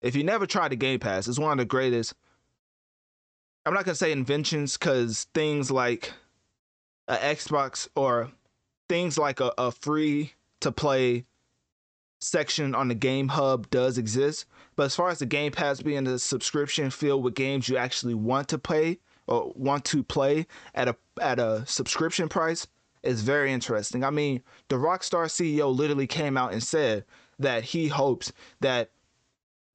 Speaker 1: If you never tried the Game Pass, it's one of the greatest. I'm not gonna say inventions because things like a Xbox or things like a, a free to play section on the Game Hub does exist. But as far as the Game Pass being a subscription filled with games you actually want to play or want to play at a at a subscription price is very interesting. I mean, the Rockstar CEO literally came out and said that he hopes that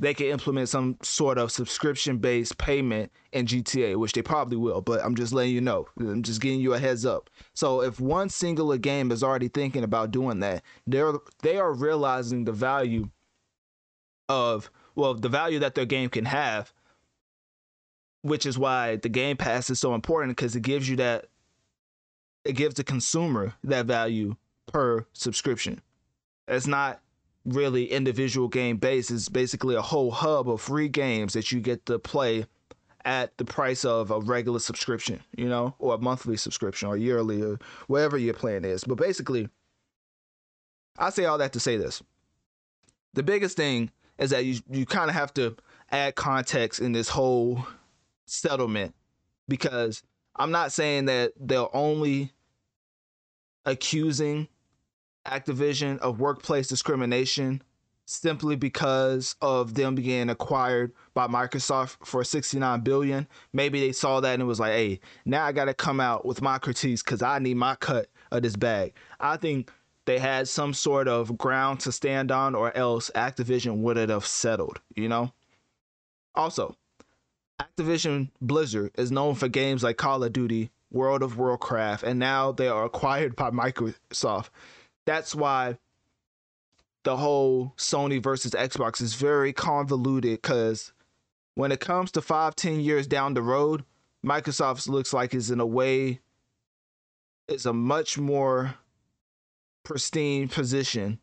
Speaker 1: they can implement some sort of subscription based payment in GTA, which they probably will, but I'm just letting you know. I'm just giving you a heads up. So if one singular game is already thinking about doing that, they're they are realizing the value of well, the value that their game can have, which is why the Game Pass is so important because it gives you that it gives the consumer that value per subscription. It's not really individual game based. It's basically a whole hub of free games that you get to play at the price of a regular subscription, you know, or a monthly subscription or yearly or whatever your plan is. But basically, I say all that to say this. The biggest thing is that you you kind of have to add context in this whole settlement because I'm not saying that they're only accusing Activision of workplace discrimination simply because of them being acquired by Microsoft for 69 billion. Maybe they saw that and it was like, "Hey, now I got to come out with my critiques cuz I need my cut of this bag." I think they had some sort of ground to stand on or else Activision would have settled, you know? Also, Activision Blizzard is known for games like Call of Duty, World of Warcraft, and now they are acquired by Microsoft that's why the whole Sony versus Xbox is very convoluted because when it comes to five, ten years down the road, Microsoft looks like is in a way is a much more pristine position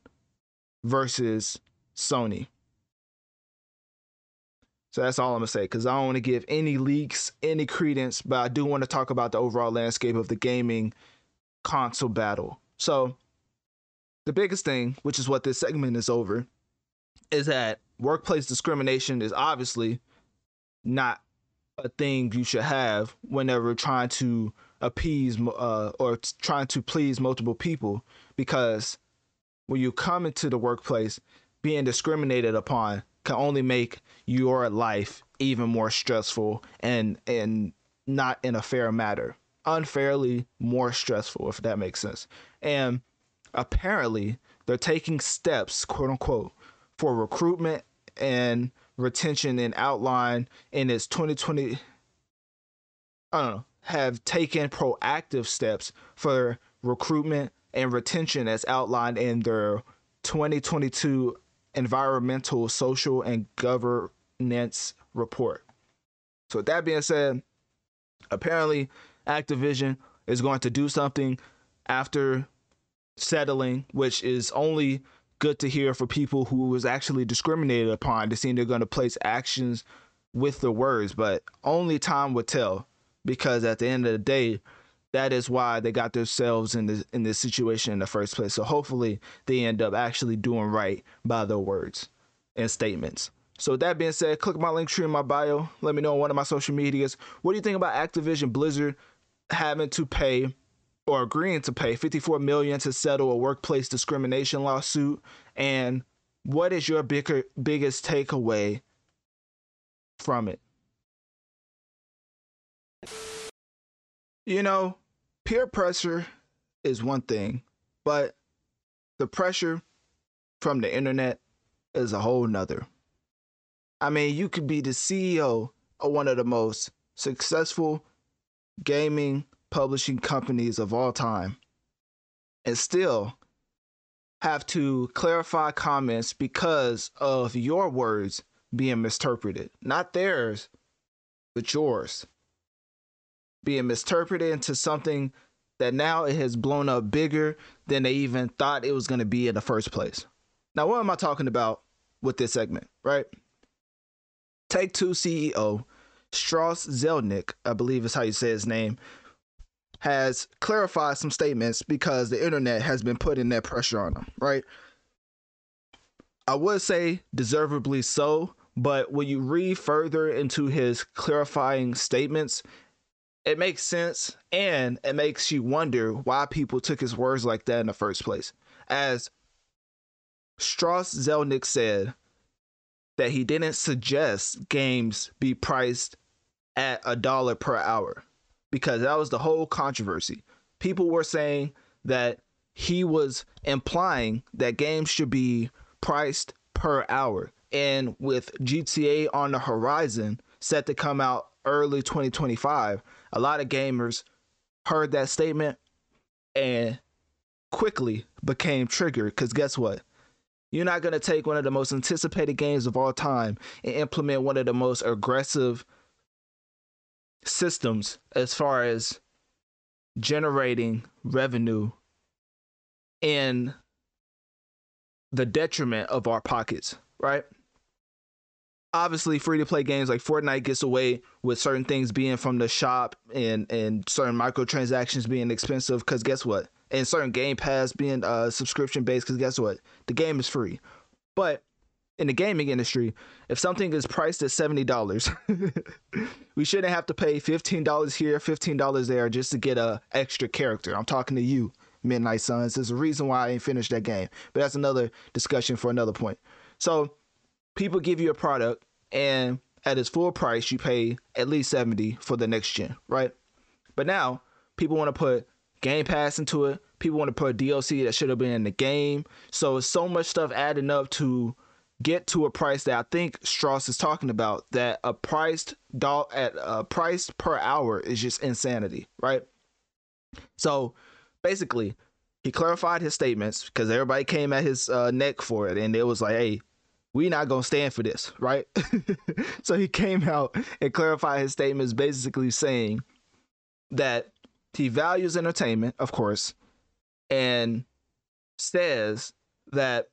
Speaker 1: versus Sony. So that's all I'm gonna say because I don't want to give any leaks, any credence, but I do want to talk about the overall landscape of the gaming console battle. So the biggest thing, which is what this segment is over, is that workplace discrimination is obviously not a thing you should have whenever trying to appease uh, or trying to please multiple people because when you come into the workplace being discriminated upon can only make your life even more stressful and and not in a fair matter. Unfairly more stressful if that makes sense. And apparently they're taking steps quote unquote for recruitment and retention and outline in its 2020 I don't know have taken proactive steps for recruitment and retention as outlined in their 2022 environmental, social, and governance report. So, with that being said, apparently Activision is going to do something after settling, which is only good to hear for people who was actually discriminated upon to see they're going to place actions with the words, but only time would tell because at the end of the day, that is why they got themselves in this in this situation in the first place. So hopefully they end up actually doing right by their words and statements. So that being said, click my Linktree in my bio. Let me know on one of my social medias. What do you think about Activision Blizzard having to pay or agreeing to pay 54 million to settle a workplace discrimination lawsuit? And what is your bigger biggest takeaway from it? You know, peer pressure is one thing, but the pressure from the internet is a whole nother. I mean, you could be the CEO of one of the most successful gaming publishing companies of all time and still have to clarify comments because of your words being misinterpreted. Not theirs, but yours being misinterpreted into something that now it has blown up bigger than they even thought it was going to be in the first place. Now, what am I talking about with this segment, right? Take Two CEO Strauss Zelnick, I believe is how you say his name, has clarified some statements because the internet has been putting that pressure on him, right? I would say deservedly so, but when you read further into his clarifying statements, it makes sense and it makes you wonder why people took his words like that in the first place. As Strauss Zelnick said that he didn't suggest games be priced at a dollar per hour because that was the whole controversy. People were saying that he was implying that games should be priced per hour. And with GTA on the horizon, set to come out early 2025, a lot of gamers heard that statement and quickly became triggered because guess what? You're not going to take one of the most anticipated games of all time and implement one of the most aggressive systems as far as generating revenue in the detriment of our pockets, right? Obviously free to play games like Fortnite gets away with certain things being from the shop and and certain microtransactions being expensive because guess what? And certain game pass being uh subscription based because guess what? The game is free. But in the gaming industry if something is priced at $70 we shouldn't have to pay $15 here $15 there just to get a extra character. I'm talking to you midnight suns. There's a reason why i ain't finished that game. But that's another discussion for another point. So people give you a product and at its full price you pay at least 70 for the next gen, right? But now people want to put Game Pass into it. People want to put DLC that should have been in the game. So it's so much stuff adding up to get to a price that I think Strauss is talking about. That a priced doll at a price per hour is just insanity, right? So basically, he clarified his statements because everybody came at his uh, neck for it, and it was like, "Hey, we not gonna stand for this, right? so he came out and clarified his statements, basically saying that he values entertainment, of course, and says that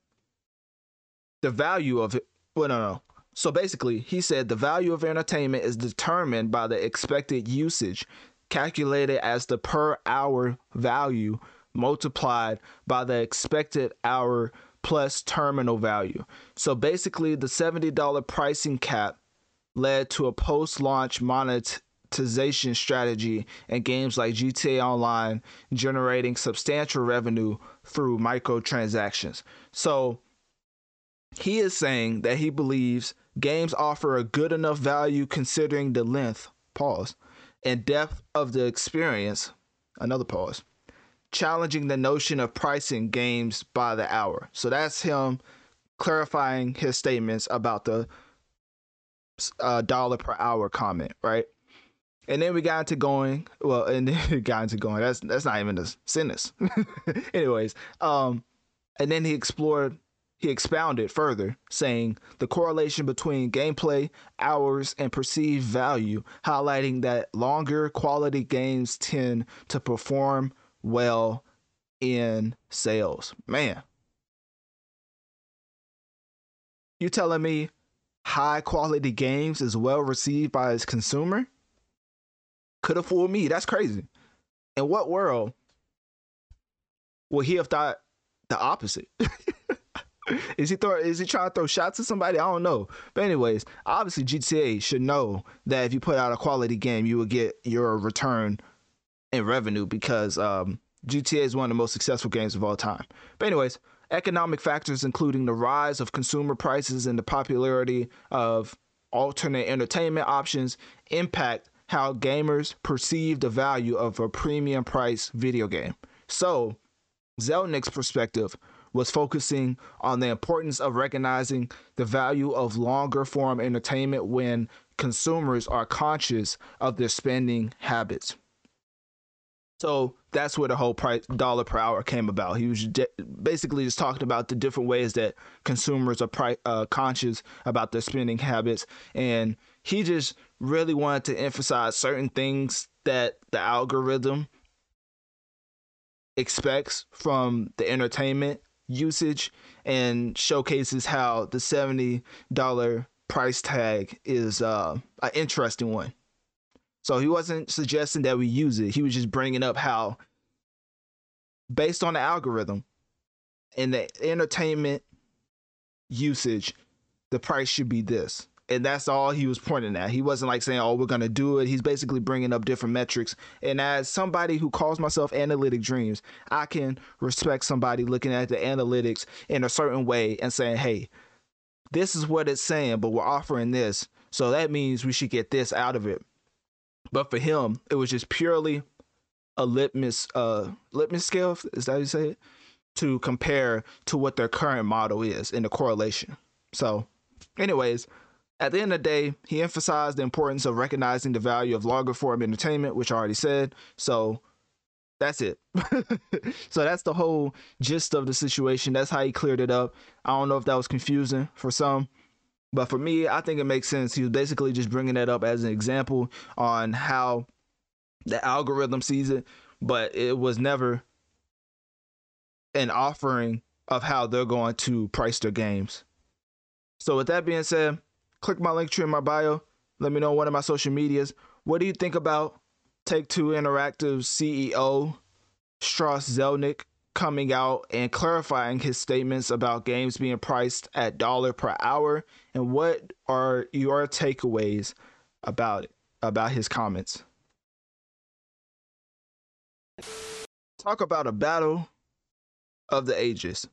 Speaker 1: the value of it. Well, no, no. So basically, he said the value of entertainment is determined by the expected usage, calculated as the per hour value multiplied by the expected hour plus terminal value. So basically, the $70 pricing cap led to a post launch monetization strategy in games like GTA Online, generating substantial revenue through microtransactions. So he is saying that he believes games offer a good enough value considering the length, pause, and depth of the experience, another pause, challenging the notion of pricing games by the hour. So that's him clarifying his statements about the uh, dollar per hour comment, right? And then we got into going. Well, and then we got into going. That's that's not even a sentence. Anyways, um, and then he explored he expounded further, saying the correlation between gameplay, hours, and perceived value, highlighting that longer quality games tend to perform well in sales. Man, you telling me high quality games is well received by its consumer? Could have fooled me. That's crazy. In what world would he have thought the opposite? is he throw is he trying to throw shots at somebody? I don't know. But anyways, obviously GTA should know that if you put out a quality game, you will get your return in revenue because um, GTA is one of the most successful games of all time. But anyways, economic factors including the rise of consumer prices and the popularity of alternate entertainment options impact how gamers perceive the value of a premium price video game. So, Zelnick's perspective was focusing on the importance of recognizing the value of longer form entertainment when consumers are conscious of their spending habits. So that's where the whole price dollar per hour came about. He was basically just talking about the different ways that consumers are pri- uh, conscious about their spending habits, and he just really wanted to emphasize certain things that the algorithm expects from the entertainment usage and showcases how the $70 price tag is uh, an interesting one. So he wasn't suggesting that we use it. He was just bringing up how, based on the algorithm and the entertainment usage, the price should be this and that's all he was pointing at. He wasn't like saying, "Oh, we're gonna do it." He's basically bringing up different metrics. And as somebody who calls myself Analytic Dreamz, I can respect somebody looking at the analytics in a certain way and saying, "Hey, this is what it's saying, but we're offering this, so that means we should get this out of it." But for him, it was just purely a litmus uh litmus scale. Is that how you say it? To compare to what their current model is in the correlation. So, anyways at the end of the day, he emphasized the importance of recognizing the value of longer form entertainment, which I already said. So that's it. so that's the whole gist of the situation. That's how he cleared it up. I don't know if that was confusing for some, but for me, I think it makes sense. He was basically just bringing that up as an example on how the algorithm sees it, but it was never an offering of how they're going to price their games. So with that being said, click my Linktree in my bio. Let me know one of my social medias. What do you think about Take Two Interactive CEO Strauss Zelnick coming out and clarifying his statements about games being priced at dollar per hour? And what are your takeaways about it, about his comments? Talk about a battle of the ages.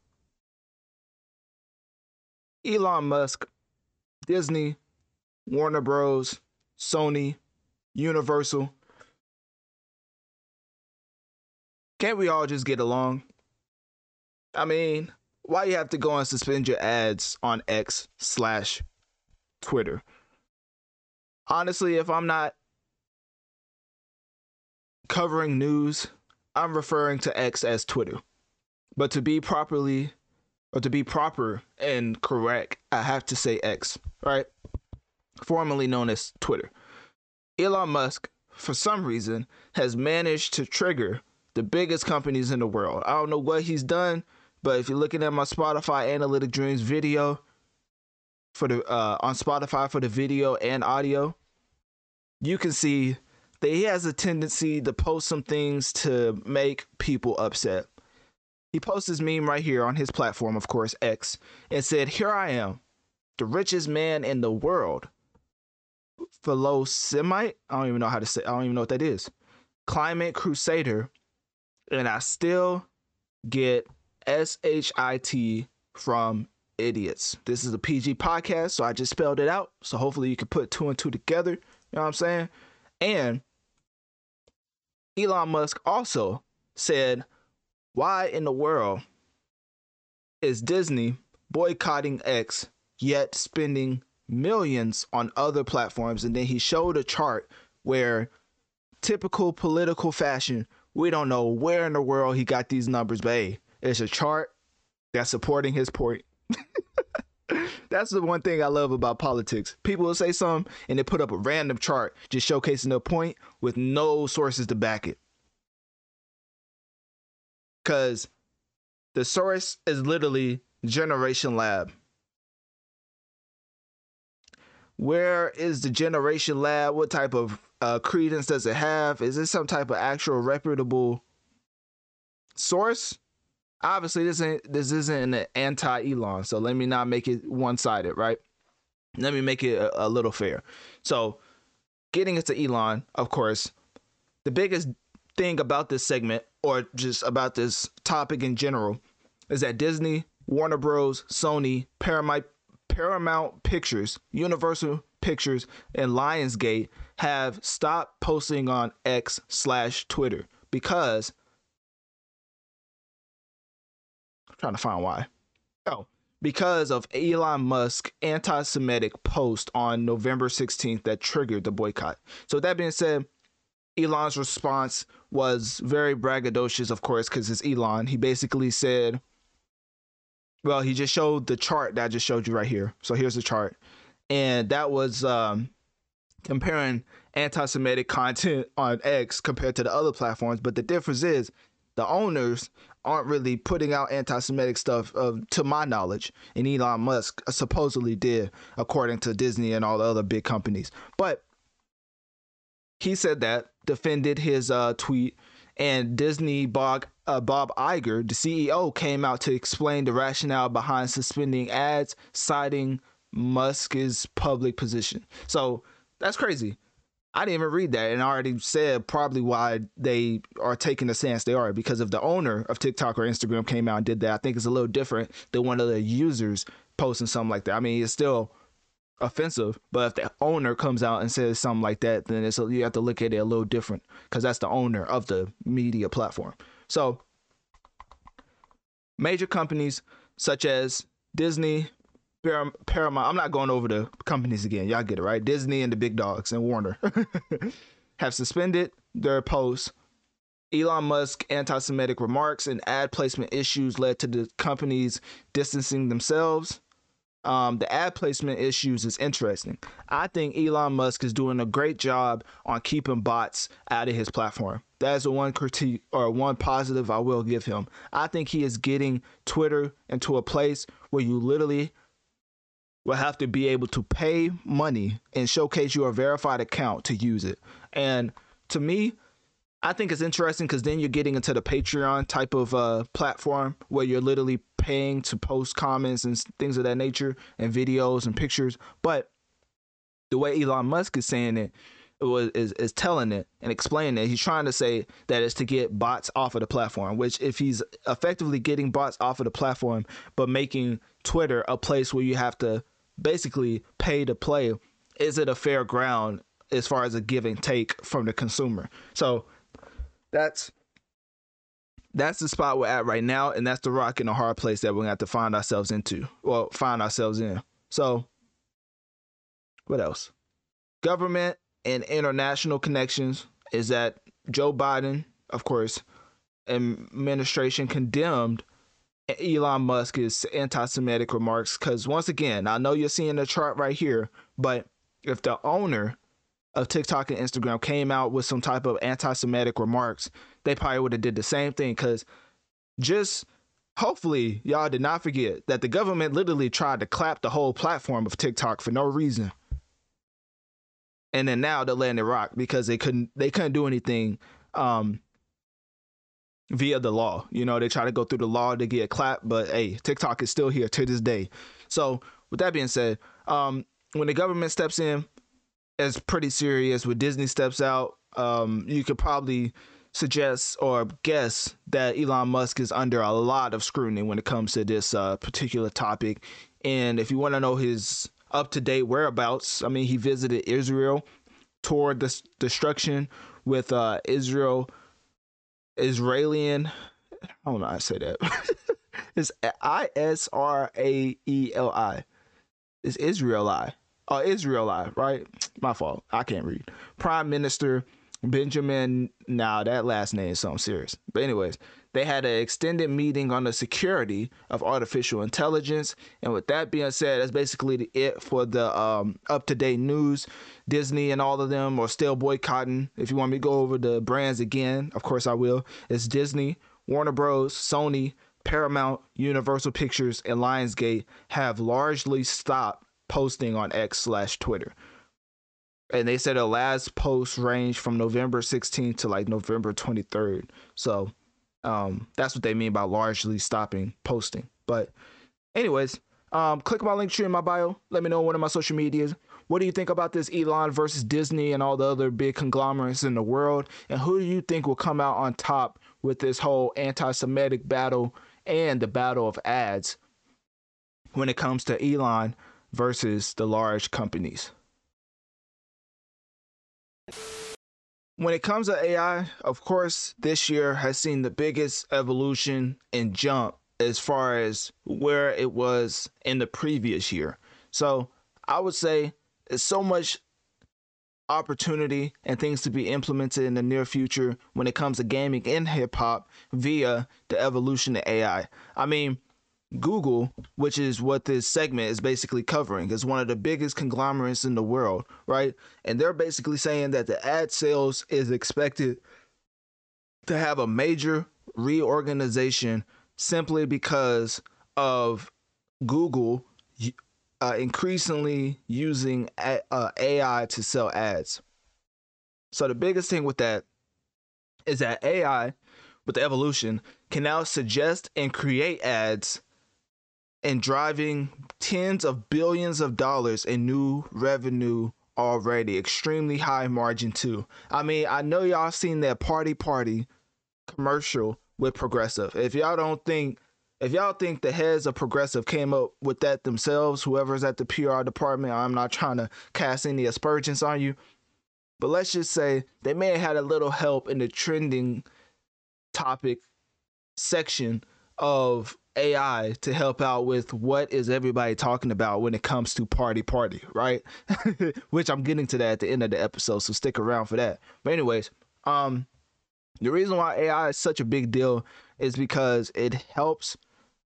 Speaker 1: Elon Musk Disney, Warner Bros., Sony, Universal. Can't we all just get along? I mean, why you have to go and suspend your ads on X slash Twitter? Honestly, if I'm not covering news, I'm referring to X as Twitter. But to be properly or to be proper and correct, I have to say X, right? Formerly known as Twitter. Elon Musk, for some reason, has managed to trigger the biggest companies in the world. I don't know what he's done, but if you're looking at my Spotify Analytic Dreamz video, for the uh, on Spotify for the video and audio, you can see that he has a tendency to post some things to make people upset. He posts this meme right here on his platform, of course, X, and said, Here I am, the richest man in the world. Fellow Semite, I don't even know how to say, I don't even know what that is. Climate Crusader, and I still get SHIT from idiots. This is a PG podcast, so I just spelled it out. So hopefully you can put two and two together. You know what I'm saying? And Elon Musk also said, Why in the world is Disney boycotting X yet spending millions on other platforms? And then he showed a chart where typical political fashion, we don't know where in the world he got these numbers, but hey, it's a chart that's supporting his point. That's the one thing I love about politics. People will say something and they put up a random chart just showcasing their point with no sources to back it. Because the source is literally Generation Lab. Where is the Generation Lab? What type of uh, credence does it have? Is this some type of actual reputable source? Obviously this ain't this isn't an anti Elon, so let me not make it one sided, right? Let me make it a, a little fair. So, getting into Elon, of course, the biggest thing about this segment, or just about this topic in general, is that Disney, Warner Bros, Sony, Paramount, Paramount Pictures, Universal Pictures, and Lionsgate have stopped posting on X slash Twitter because trying to find why. Oh, because of Elon Musk anti-Semitic post on November 16th that triggered the boycott. So that being said, Elon's response was very braggadocious, of course, because it's Elon. He basically said, well, he just showed the chart that I just showed you right here. So here's the chart. And that was um, comparing anti Semitic content on X compared to the other platforms. But the difference is the owners aren't really putting out anti-Semitic stuff, uh, to my knowledge, and Elon Musk supposedly did, according to Disney and all the other big companies. But he said that defended his uh, tweet, and Disney Bob uh, Bob Iger, the CEO, came out to explain the rationale behind suspending ads, citing Musk's public position. So that's crazy. I didn't even read that and I already said probably why they are taking the stance they are because if the owner of TikTok or Instagram came out and did that, I think it's a little different than one of the users posting something like that. I mean, it's still offensive, but if the owner comes out and says something like that, then it's you have to look at it a little different because that's the owner of the media platform. So, major companies such as Disney, Paramount, I'm not going over the companies again. Y'all get it, right? Disney and the big dogs and Warner have suspended their posts. Elon Musk anti Semitic remarks and ad placement issues led to the companies distancing themselves. Um, the ad placement issues is interesting. I think Elon Musk is doing a great job on keeping bots out of his platform. That is the one critique or one positive I will give him. I think he is getting Twitter into a place where you literally will have to be able to pay money and showcase your verified account to use it. And to me, I think it's interesting because then you're getting into the Patreon type of uh, platform where you're literally paying to post comments and things of that nature and videos and pictures. But the way Elon Musk is saying it, was is, is telling it and explaining it. He's trying to say that it's to get bots off of the platform, which if he's effectively getting bots off of the platform, but making Twitter a place where you have to basically pay to play, is it a fair ground as far as a give and take from the consumer? So that's that's the spot we're at right now, and that's the rock in a hard place that we're gonna have to find ourselves into, well, find ourselves in. So, what else? Government and international connections is that Joe Biden, of course, administration condemned Elon Musk's anti-Semitic remarks because once again, I know you're seeing the chart right here, but if the owner of TikTok and Instagram came out with some type of anti-Semitic remarks, they probably would have did the same thing because just hopefully y'all did not forget that the government literally tried to clap the whole platform of TikTok for no reason. And then now they're letting it rock because they couldn't they couldn't do anything um via the law. You know, they try to go through the law to get clapped, but hey, TikTok is still here to this day. So with that being said, um, when the government steps in, it's pretty serious. When Disney steps out, um, you could probably suggest or guess that Elon Musk is under a lot of scrutiny when it comes to this uh, particular topic. And if you want to know his up to date whereabouts, I mean, he visited Israel, toured the destruction with uh, Israel, Israelian. I don't know how to say that. it's I S R A E L I. It's Israeli. Oh, Israeli, right? My fault. I can't read. Prime Minister Benjamin, now that last name is something serious. But anyways, they had an extended meeting on the security of artificial intelligence. And with that being said, that's basically it for the um, up to date news. Disney and all of them are still boycotting. If you want me to go over the brands again, of course I will. It's Disney, Warner Bros, Sony, Paramount, Universal Pictures, and Lionsgate have largely stopped posting on X slash Twitter and they said the last post ranged from November 16th to like November 23rd. So um, that's what they mean by largely stopping posting. But anyways, um, click my Linktree in my bio. Let me know one of my social medias. What do you think about this Elon versus Disney and all the other big conglomerates in the world? And who do you think will come out on top with this whole anti-Semitic battle and the battle of ads when it comes to Elon versus the large companies? When it comes to AI, of course, this year has seen the biggest evolution and jump as far as where it was in the previous year. So I would say there's so much opportunity and things to be implemented in the near future when it comes to gaming and hip hop via the evolution of AI. I mean, Google, which is what this segment is basically covering, is one of the biggest conglomerates in the world, right? And they're basically saying that the ad sales is expected to have a major reorganization simply because of Google uh, increasingly using a- uh, AI to sell ads. So the biggest thing with that is that AI, with the evolution, can now suggest and create ads and driving tens of billions of dollars in new revenue already. Extremely high margin too. I mean, I know y'all seen that party party commercial with Progressive. If y'all don't think if y'all think the heads of Progressive came up with that themselves, whoever's at the PR department, I'm not trying to cast any aspersions on you. But let's just say they may have had a little help in the trending topic section of AI to help out with what is everybody talking about when it comes to party party, right? Which I'm getting to that at the end of the episode, so stick around for that. But anyways, um the reason why AI is such a big deal is because it helps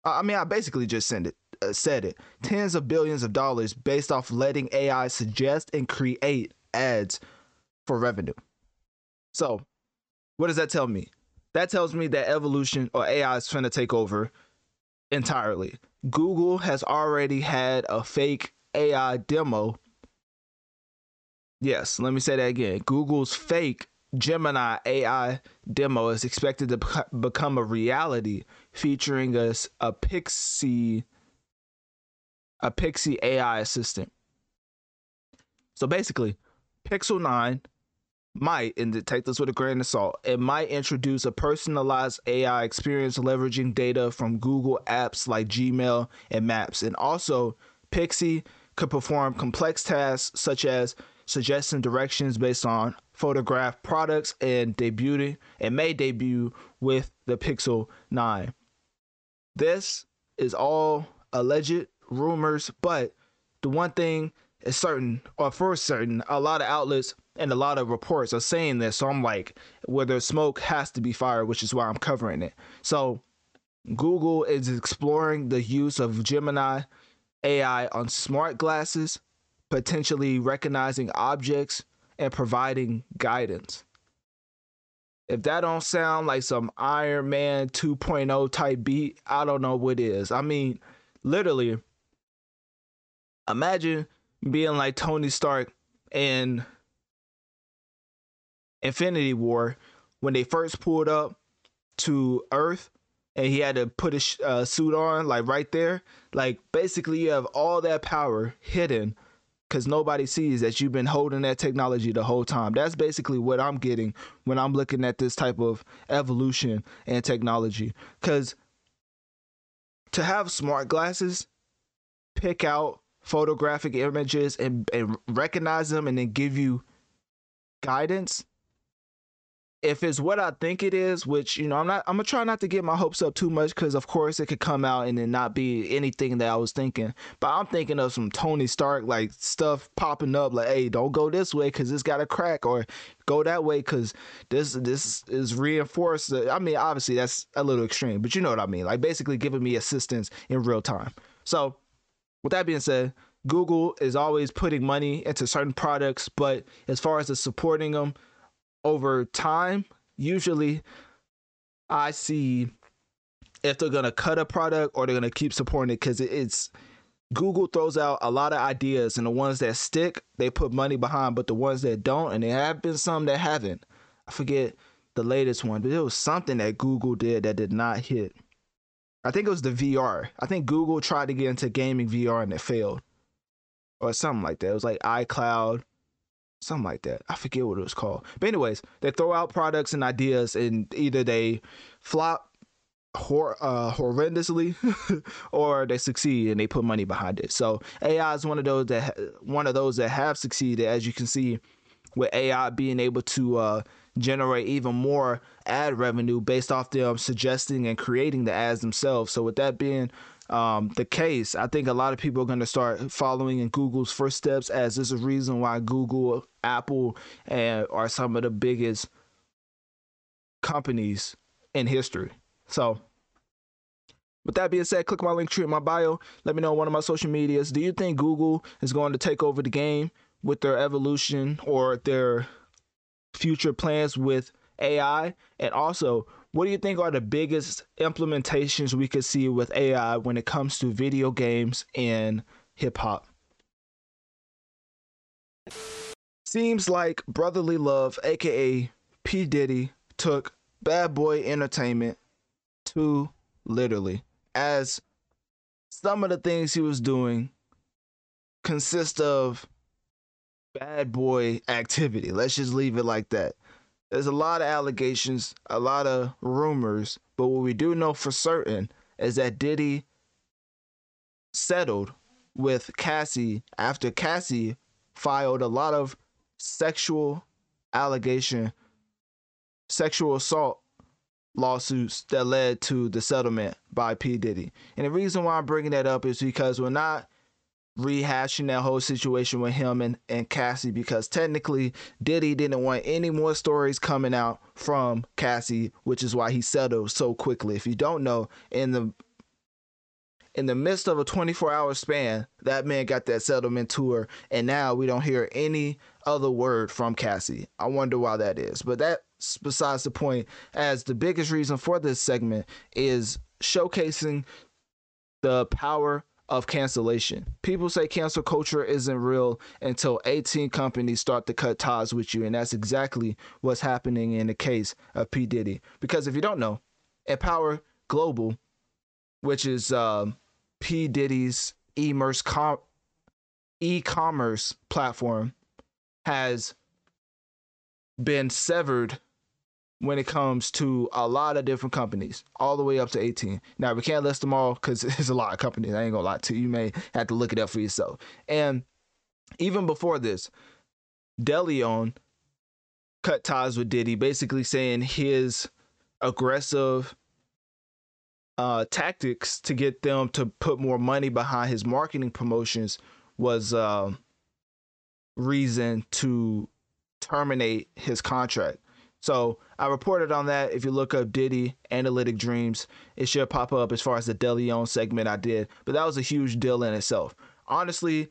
Speaker 1: I mean, I basically just sent it uh, said it. Tens of billions of dollars based off letting AI suggest and create ads for revenue. So, what does that tell me? That tells me that evolution or AI is trying to take over entirely. Google has already had a fake AI demo. Yes, let me say that again. Google's fake Gemini AI demo is expected to become a reality featuring a, a Pixie a Pixie AI assistant. So basically, Pixel 9 might, and take this with a grain of salt, it might introduce a personalized AI experience leveraging data from Google apps like Gmail and Maps. And also, Pixie could perform complex tasks such as suggesting directions based on photograph products and debuting and may debut with the Pixel 9. This is all alleged rumors, but the one thing is certain, or for certain, a lot of outlets and a lot of reports are saying this. So I'm like, where there's smoke has to be fire, which is why I'm covering it. So Google is exploring the use of Gemini AI on smart glasses, potentially recognizing objects and providing guidance. If that don't sound like some Iron Man 2.0 type beat, I don't know what is. I mean, literally, imagine being like Tony Stark in Infinity War when they first pulled up to Earth and he had to put a sh- uh, suit on, like right there. Like basically, you have all that power hidden because nobody sees that you've been holding that technology the whole time. That's basically what I'm getting when I'm looking at this type of evolution and technology. Because to have smart glasses, pick out photographic images and, and recognize them and then give you guidance if it's what I think it is, which you know, I'm not. I'm gonna try not to get my hopes up too much because, of course, it could come out and then not be anything that I was thinking. But I'm thinking of some Tony Stark like stuff popping up, like, "Hey, don't go this way because it's got a crack," or "Go that way because this this is reinforced." Uh, I mean, obviously that's a little extreme, but you know what I mean. Like basically giving me assistance in real time. So, with that being said, Google is always putting money into certain products, but as far as the supporting them over time, usually I see if they're gonna cut a product or they're gonna keep supporting it because it's Google throws out a lot of ideas and the ones that stick they put money behind, but the ones that don't, and there have been some that haven't. I forget the latest one, but it was something that Google did that did not hit. I think it was the VR. I think Google tried to get into gaming VR and it failed. Or something like that. It was like iCloud something like that. I forget what it was called. But anyways, they throw out products and ideas, and either they flop hor- uh, horrendously, or they succeed and they put money behind it. So AI is one of those that one of those that have succeeded, as you can see, with AI being able to uh, generate even more ad revenue based off them suggesting and creating the ads themselves. So with that being um, the case, I think a lot of people are going to start following in Google's footsteps, as there's a reason why Google, Apple, and are some of the biggest companies in history. So, with that being said, click my Linktree in my bio. Let me know on one of my social medias. Do you think Google is going to take over the game with their evolution or their future plans with AI? And also, what do you think are the biggest implementations we could see with AI when it comes to video games and hip hop? Seems like Brotherly Love, aka P. Diddy, took Bad Boy Entertainment too literally, as some of the things he was doing consist of bad boy activity. Let's just leave it like that. There's a lot of allegations, a lot of rumors, but what we do know for certain is that Diddy settled with Cassie after Cassie filed a lot of sexual allegation, sexual assault lawsuits that led to the settlement by P. Diddy. And the reason why I'm bringing that up is because we're not rehashing that whole situation with him and, and Cassie because technically Diddy didn't want any more stories coming out from Cassie, which is why he settled so quickly. If you don't know, in the in the midst of a 24 hour span, that man got that settlement tour, and now we don't hear any other word from Cassie. I wonder why that is. But that's besides the point, as the biggest reason for this segment is showcasing the power of cancellation. People say cancel culture isn't real until 18 companies start to cut ties with you, and that's exactly what's happening in the case of P. Diddy. Because if you don't know, Empower Global, which is um, P. Diddy's com- e-commerce platform, has been severed when it comes to a lot of different companies, all the way up to 18. Now, we can't list them all because there's a lot of companies. I ain't gonna lie to you. You may have to look it up for yourself. And even before this, DeLeon cut ties with Diddy, basically saying his aggressive uh, tactics to get them to put more money behind his marketing promotions was uh, reason to terminate his contract. So I reported on that. If you look up Diddy Analytic Dreamz, it should pop up as far as the DeLeon segment I did. But that was a huge deal in itself. Honestly,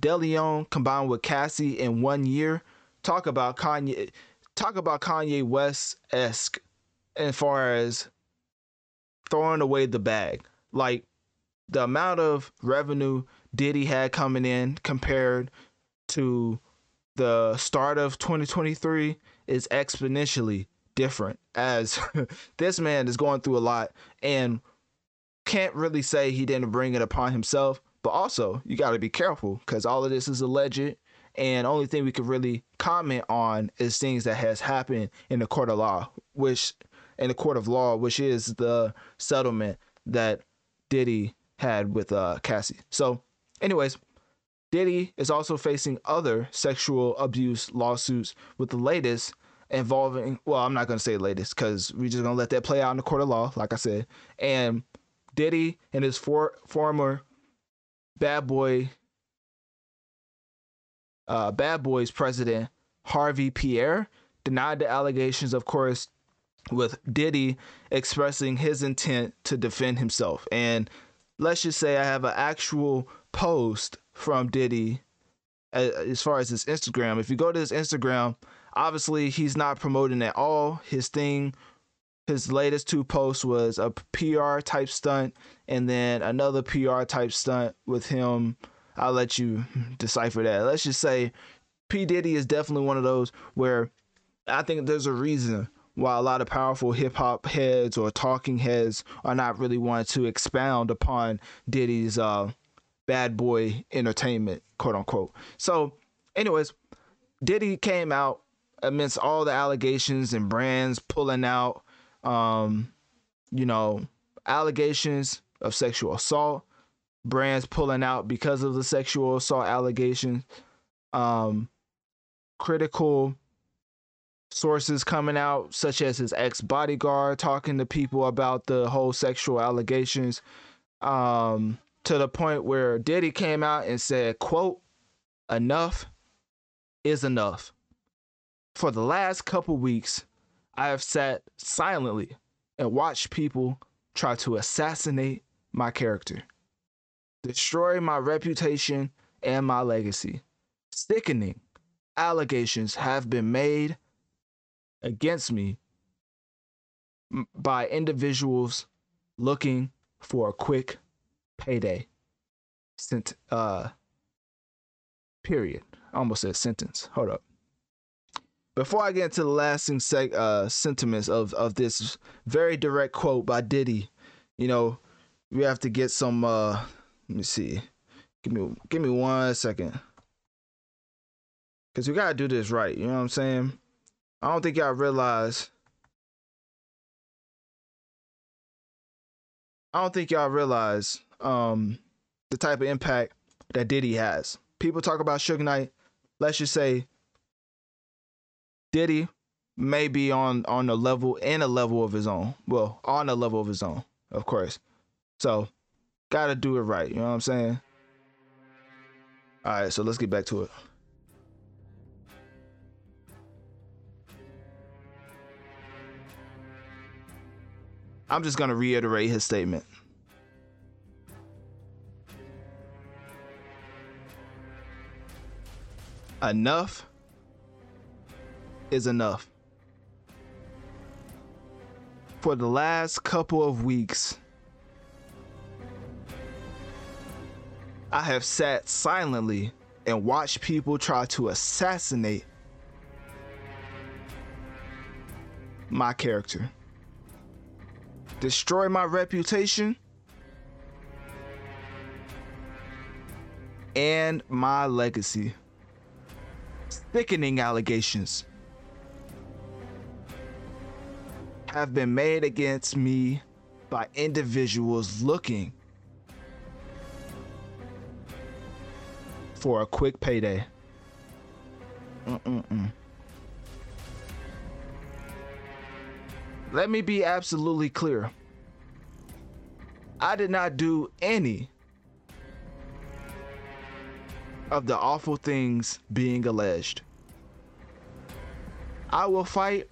Speaker 1: DeLeon combined with Cassie in one year, talk about Kanye. talk about Kanye West esque as far as throwing away the bag. Like the amount of revenue Diddy had coming in compared to the start of 2023 is exponentially different as this man is going through a lot and can't really say he didn't bring it upon himself but also you got to be careful because all of this is alleged and only thing we can really comment on is things that has happened in the court of law which in the court of law which is the settlement that diddy had with uh cassie. So anyways diddy is also facing other sexual abuse lawsuits with the latest involving well i'm not going to say latest because we're just going to let that play out in the court of law like i said. And diddy and his for, former bad boy uh, bad boys president harvey pierre denied the allegations of course with diddy expressing his intent to defend himself. And let's just say i have an actual post from diddy as far as his instagram if you go to his instagram obviously he's not promoting at all. His thing, his latest two posts was a PR type stunt and then another PR type stunt with him. I'll let you decipher that. Let's just say P. Diddy is definitely one of those where I think there's a reason why a lot of powerful hip hop heads or talking heads are not really wanting to expound upon Diddy's uh, bad boy entertainment, quote unquote. So, anyways, Diddy came out amidst all the allegations and brands pulling out, um, you know, allegations of sexual assault, brands pulling out because of the sexual assault allegations, um, critical sources coming out, such as his ex bodyguard talking to people about the whole sexual allegations, um, to the point where Diddy came out and said, quote, enough is enough. For the last couple weeks, I have sat silently and watched people try to assassinate my character, destroy my reputation and my legacy. Sickening allegations have been made against me by individuals looking for a quick payday. Sent uh period. I almost said sentence. Hold up before I get into the lasting seg- uh, sentiments of, of this very direct quote by Diddy, you know, we have to get some. Uh, let me see. Give me give me one second, cause we gotta do this right. You know what I'm saying? I don't think y'all realize. I don't think y'all realize um, the type of impact that Diddy has. People talk about Suge Knight. Let's just say Diddy may be on on a level and a level of his own. Well, on a level of his own, of course. So, gotta do it right. You know what I'm saying? All right, so let's get back to it. I'm just gonna reiterate his statement. Enough is enough. For the last couple of weeks, I have sat silently and watched people try to assassinate my character, destroy my reputation, and my legacy. Sickening allegations have been made against me by individuals looking for a quick payday. Mm-mm-mm. Let me be absolutely clear. I did not do any of the awful things being alleged. I will fight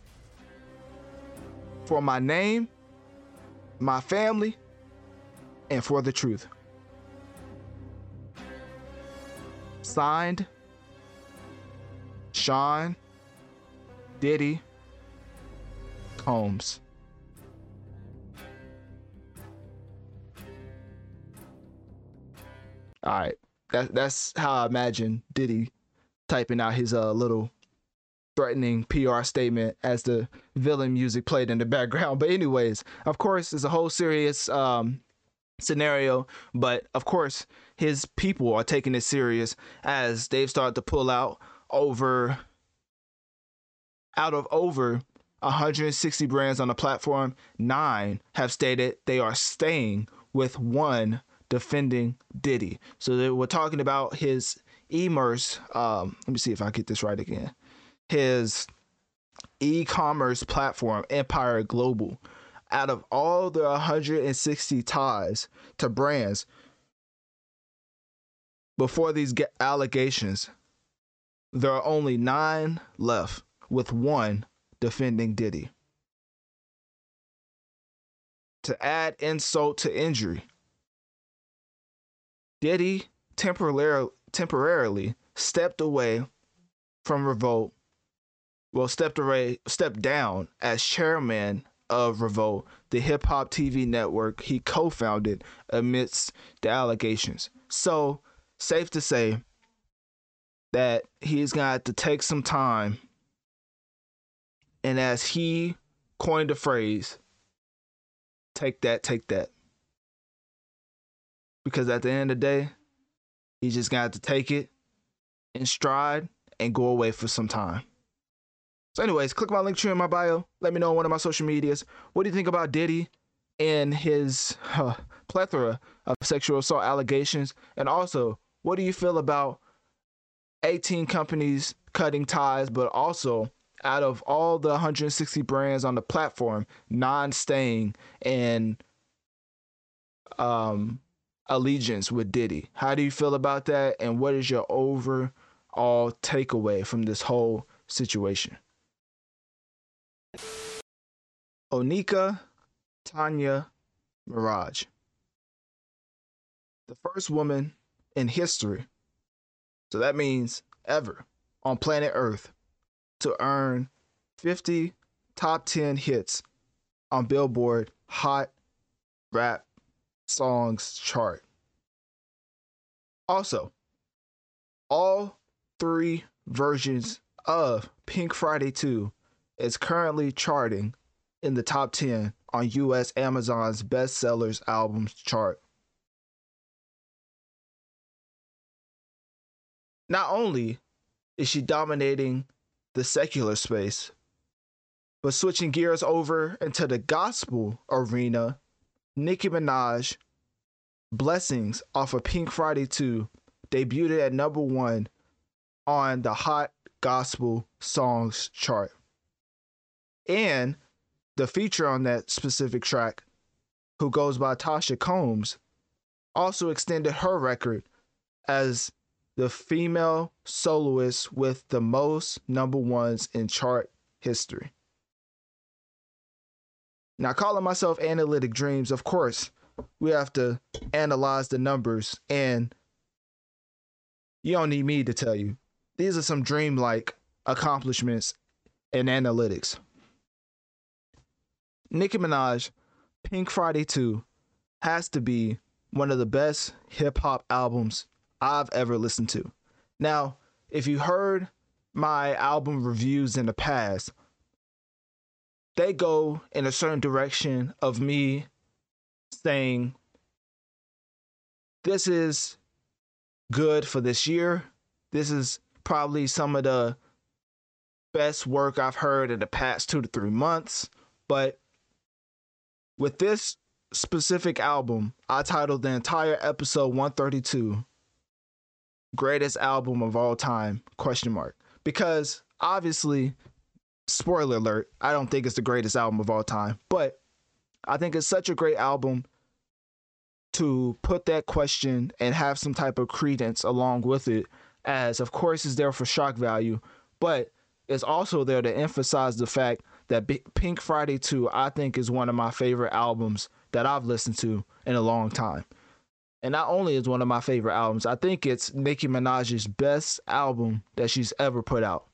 Speaker 1: for my name, my family, and for the truth. Signed, Sean Diddy Combs. All right, that that's how I imagine Diddy typing out his uh little threatening PR statement as the villain music played in the background. But anyways, of course, it's a whole serious um scenario, but of course, his people are taking it serious as they've started to pull out over out of over 160 brands on the platform, nine have stated they are staying with one defending Diddy. So we're talking about his Emerce. Um, let me see if I get this right again. His e-commerce platform, Empire Global. Out of all the 160 ties to brands before these allegations, there are only nine left, with one defending Diddy. To add insult to injury, Diddy temporarily temporarily stepped away from Revolt. Well, stepped away, stepped down as chairman of Revolt, the hip hop TV network he co-founded amidst the allegations. So, safe to say that he's gonna have to take some time. And as he coined the phrase, take that, take that because at the end of the day, he's just have to take it in stride and go away for some time. So, anyways, click my Linktree in my bio. Let me know on one of my social medias. What do you think about Diddy and his uh, plethora of sexual assault allegations? And also, what do you feel about 18 companies cutting ties, but also out of all the 160 brands on the platform, non staying and um allegiance with Diddy. How do you feel about that? And what is your overall takeaway from this whole situation? Onika Tanya Maraj, the first woman in history, so that means ever, on planet Earth to earn 50 top 10 hits on Billboard Hot Rap songs chart. Also, all three versions of Pink Friday 2 is currently charting in the top 10 on US Amazon's bestsellers albums chart. Not only is she dominating the secular space, but switching gears over into the gospel arena Nicki Minaj, Blessings off of Pink Friday 2 debuted at number one on the Hot Gospel Songs chart. And the feature on that specific track, who goes by Tasha Cobbs, also extended her record as the female soloist with the most number ones in chart history. Now, calling myself Analytic Dreamz, of course, we have to analyze the numbers, and you don't need me to tell you. These are some dreamlike accomplishments in analytics. Nicki Minaj, Pink Friday 2 has to be one of the best hip hop albums I've ever listened to. Now, if you heard my album reviews in the past, they go in a certain direction of me saying this is good for this year. This is probably some of the best work I've heard in the past two to three months. But with this specific album, I titled the entire episode 132 greatest album of all time question mark because obviously spoiler alert, I don't think it's the greatest album of all time, but I think it's such a great album to put that question and have some type of credence along with it, as of course is there for shock value, but it's also there to emphasize the fact that Pink Friday 2, I think, is one of my favorite albums that I've listened to in a long time. And not only is one of my favorite albums, I think it's Nicki Minaj's best album that she's ever put out.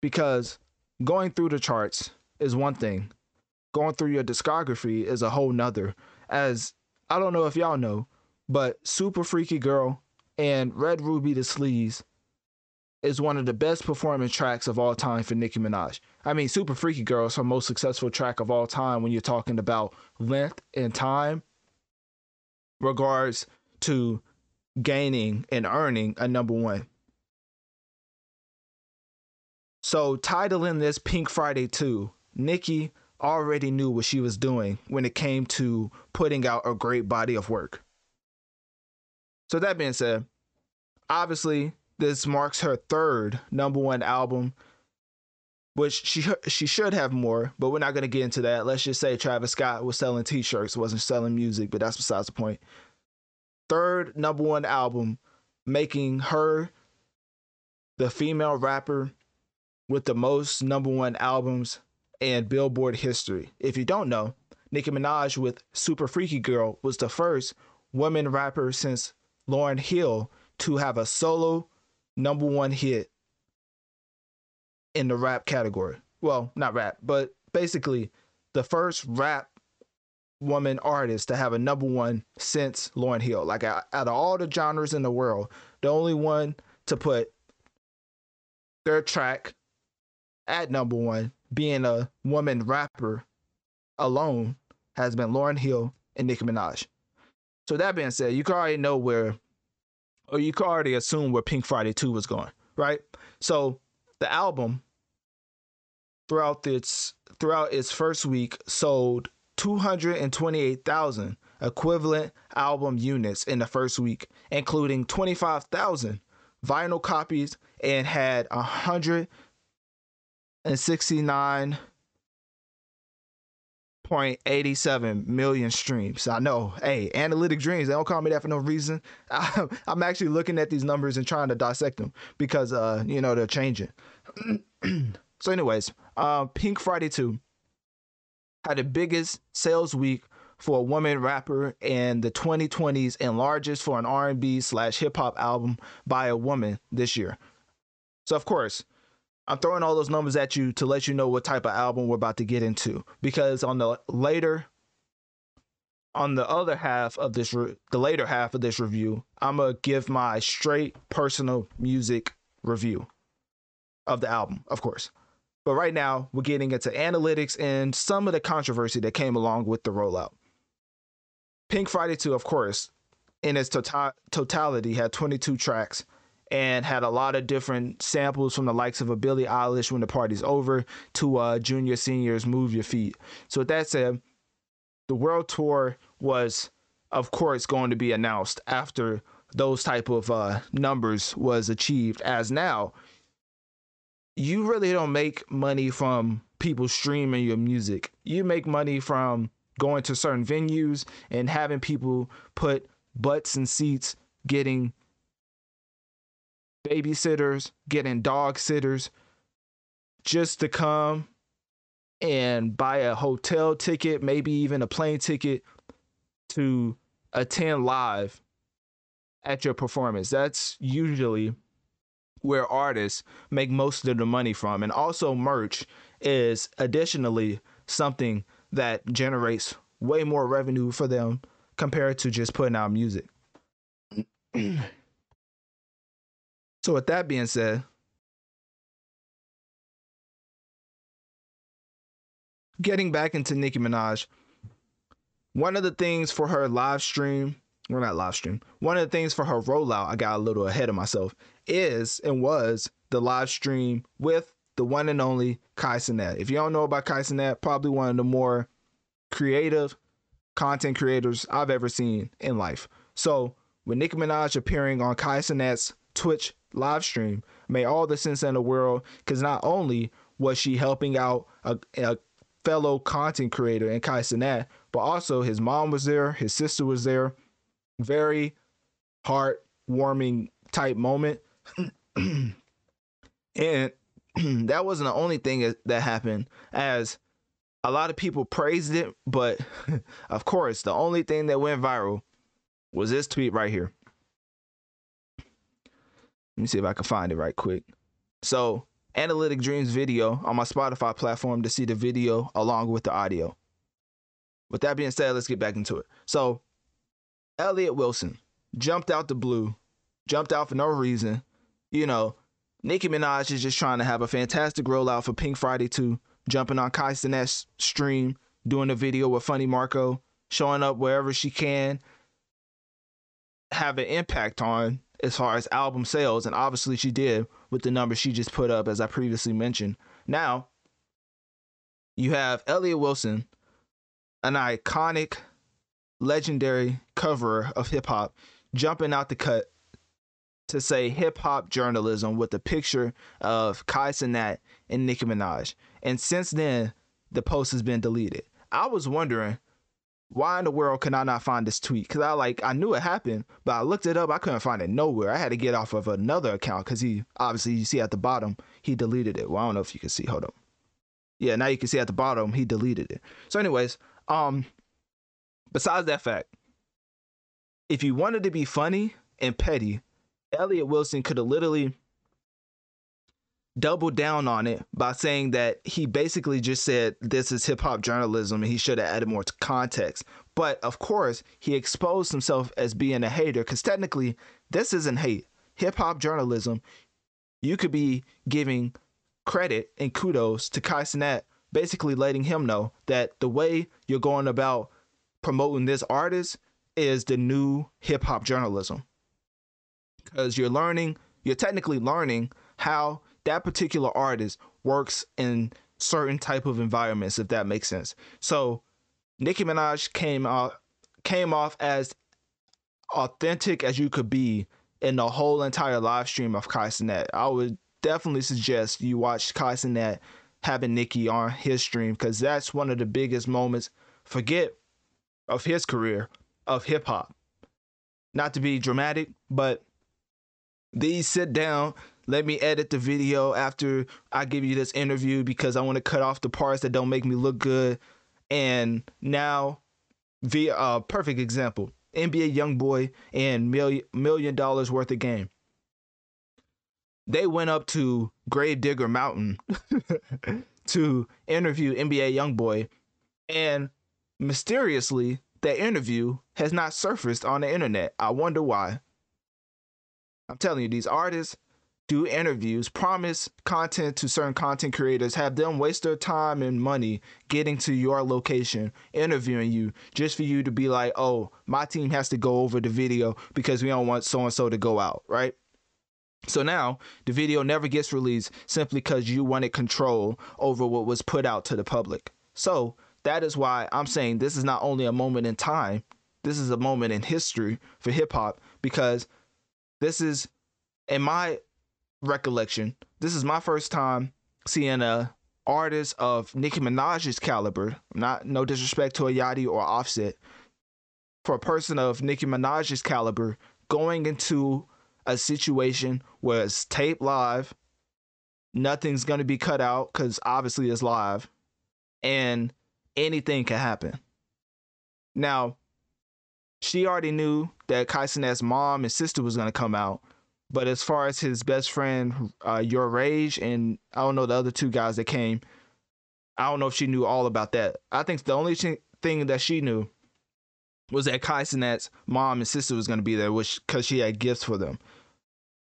Speaker 1: Because going through the charts is one thing, going through your discography is a whole nother. As I don't know if y'all know, but Super Freaky Girl and Red Ruby Da Sleeze is one of the best performing tracks of all time for Nicki Minaj. I mean, Super Freaky Girl is her most successful track of all time when you're talking about length and time, regards to gaining and earning a number one. So, titling this Pink Friday 2, Nicki already knew what she was doing when it came to putting out a great body of work. So, that being said, obviously, this marks her third number one album, which she she should have more, but we're not going to get into that. Let's just say Travis Scott was selling T-shirts, wasn't selling music, but that's besides the point. Third number one album, making her the female rapper with the most number one albums in Billboard history. If you don't know, Nicki Minaj with Super Freaky Girl was the first woman rapper since Lauryn Hill to have a solo number one hit in the rap category. Well, not rap, but basically the first rap woman artist to have a number one since Lauryn Hill. Like out of all the genres in the world, the only one to put their track at number one, being a woman rapper alone, has been Lauryn Hill and Nicki Minaj. So that being said, you can already know where or you could already assume where Pink Friday 2 was going, right? So the album throughout its throughout its first week sold 228,000 equivalent album units in the first week, including 25,000 vinyl copies and had 169 0.87 million streams. I know, hey, analytic dreamz, they don't call me that for no reason. I'm actually looking at these numbers and trying to dissect them because, uh, you know, they're changing. so, anyways, uh, Pink Friday 2 had the biggest sales week for a woman rapper in the 2020s and largest for an R&B slash hip hop album by a woman this year. So, of course, I'm throwing all those numbers at you to let you know what type of album we're about to get into because on the later on the other half of this re- the later half of this review, I'm to give my straight personal music review of the album, of course. But right now, we're getting into analytics and some of the controversy that came along with the rollout. Pink Friday 2, of course, in its tota-, totality had 22 tracks and had a lot of different samples from the likes of a Billie Eilish when the party's over to uh, Junior Senior's Move Your Feet. So with that said, the world tour was, of course, going to be announced after those type of uh, numbers was achieved. As now, you really don't make money from people streaming your music. You make money from going to certain venues and having people put butts and seats getting babysitters, getting dog sitters just to come and buy a hotel ticket, maybe even a plane ticket to attend live at your performance. That's usually where artists make most of the money from. And also, merch is additionally something that generates way more revenue for them compared to just putting out music. So, with that being said, getting back into Nicki Minaj, one of the things for her live stream, well, not live stream, one of the things for her rollout, I got a little ahead of myself, is and was the live stream with the one and only Kai Cenat. If you don't know about Kai Cenat, probably one of the more creative content creators I've ever seen in life. So, with Nicki Minaj appearing on Kai Cenat's Twitch live stream made all the sense in the world because not only was she helping out a, a fellow content creator in Kai Cenat, but also his mom was there, his sister was there. Very heartwarming type moment. and that wasn't the only thing that happened, as a lot of people praised it, but of course, the only thing that went viral was this tweet right here. Let me see if I can find it right quick. So Analytic Dreamz video on my Spotify platform to see the video along with the audio. With that being said, let's get back into it. So, Elliott Wilson jumped out the blue, jumped out for no reason. You know, Nicki Minaj is just trying to have a fantastic rollout for Pink Friday 2, jumping on Kai Cenat's stream, doing a video with Funny Marco, showing up wherever she can, have an impact on as far as album sales. And obviously she did with the numbers she just put up, as I previously mentioned. Now, you have Elliott Wilson, an iconic, legendary cover of hip hop, jumping out the cut to say hip hop journalism with a picture of Kai Cenat and Nicki Minaj. And since then, the post has been deleted. I was wondering why in the world can I not find this tweet? Because I like I knew it happened, but I looked it up. I couldn't find it nowhere. I had to get off of another account because he obviously you see at the bottom he deleted it. Well, I don't know if you can see. Hold up. Yeah, now you can see at the bottom he deleted it. So, anyways, um, besides that fact, if you wanted to be funny and petty, Elliott Wilson could have literally doubled down on it by saying that he basically just said this is hip hop journalism and he should have added more context. But of course, he exposed himself as being a hater because technically, this isn't hate. Hip hop journalism, you could be giving credit and kudos to Kai basically letting him know that the way you're going about promoting this artist is the new hip hop journalism. Because you're learning, you're technically learning how that particular artist works in certain type of environments, if that makes sense. So Nicki Minaj came out came off as authentic as you could be in the whole entire live stream of Kai Cenat. I would definitely suggest you watch Kai Cenat having Nicki on his stream because that's one of the biggest moments. Forget of his career of hip hop. Not to be dramatic, but these sit down let me edit the video after I give you this interview because I want to cut off the parts that don't make me look good. And now, via uh, perfect example, NBA YoungBoy and million million dollars worth of game. They went up to Gravedigger Mountain to interview NBA YoungBoy, and mysteriously, that interview has not surfaced on the internet. I wonder why. I'm telling you, these artists do interviews, promise content to certain content creators, have them waste their time and money getting to your location, interviewing you, just for you to be like, oh, my team has to go over the video because we don't want so and so to go out, right? So now the video never gets released simply because you wanted control over what was put out to the public. So that is why I'm saying this is not only a moment in time, this is a moment in history for hip hop because this is, in my recollection, this is my first time seeing a artist of Nicki Minaj's caliber. Not no disrespect to a Yachty or Offset. For a person of Nicki Minaj's caliber, going into a situation where it's taped live, nothing's gonna be cut out because obviously it's live, and anything can happen. Now, she already knew that Kai mom and sister was gonna come out, but as far as his best friend, uh, Your Rage, and I don't know the other two guys that came, I don't know if she knew all about that. I think the only thing that she knew was that Kai Cenat's mom and sister was going to be there, which because she had gifts for them.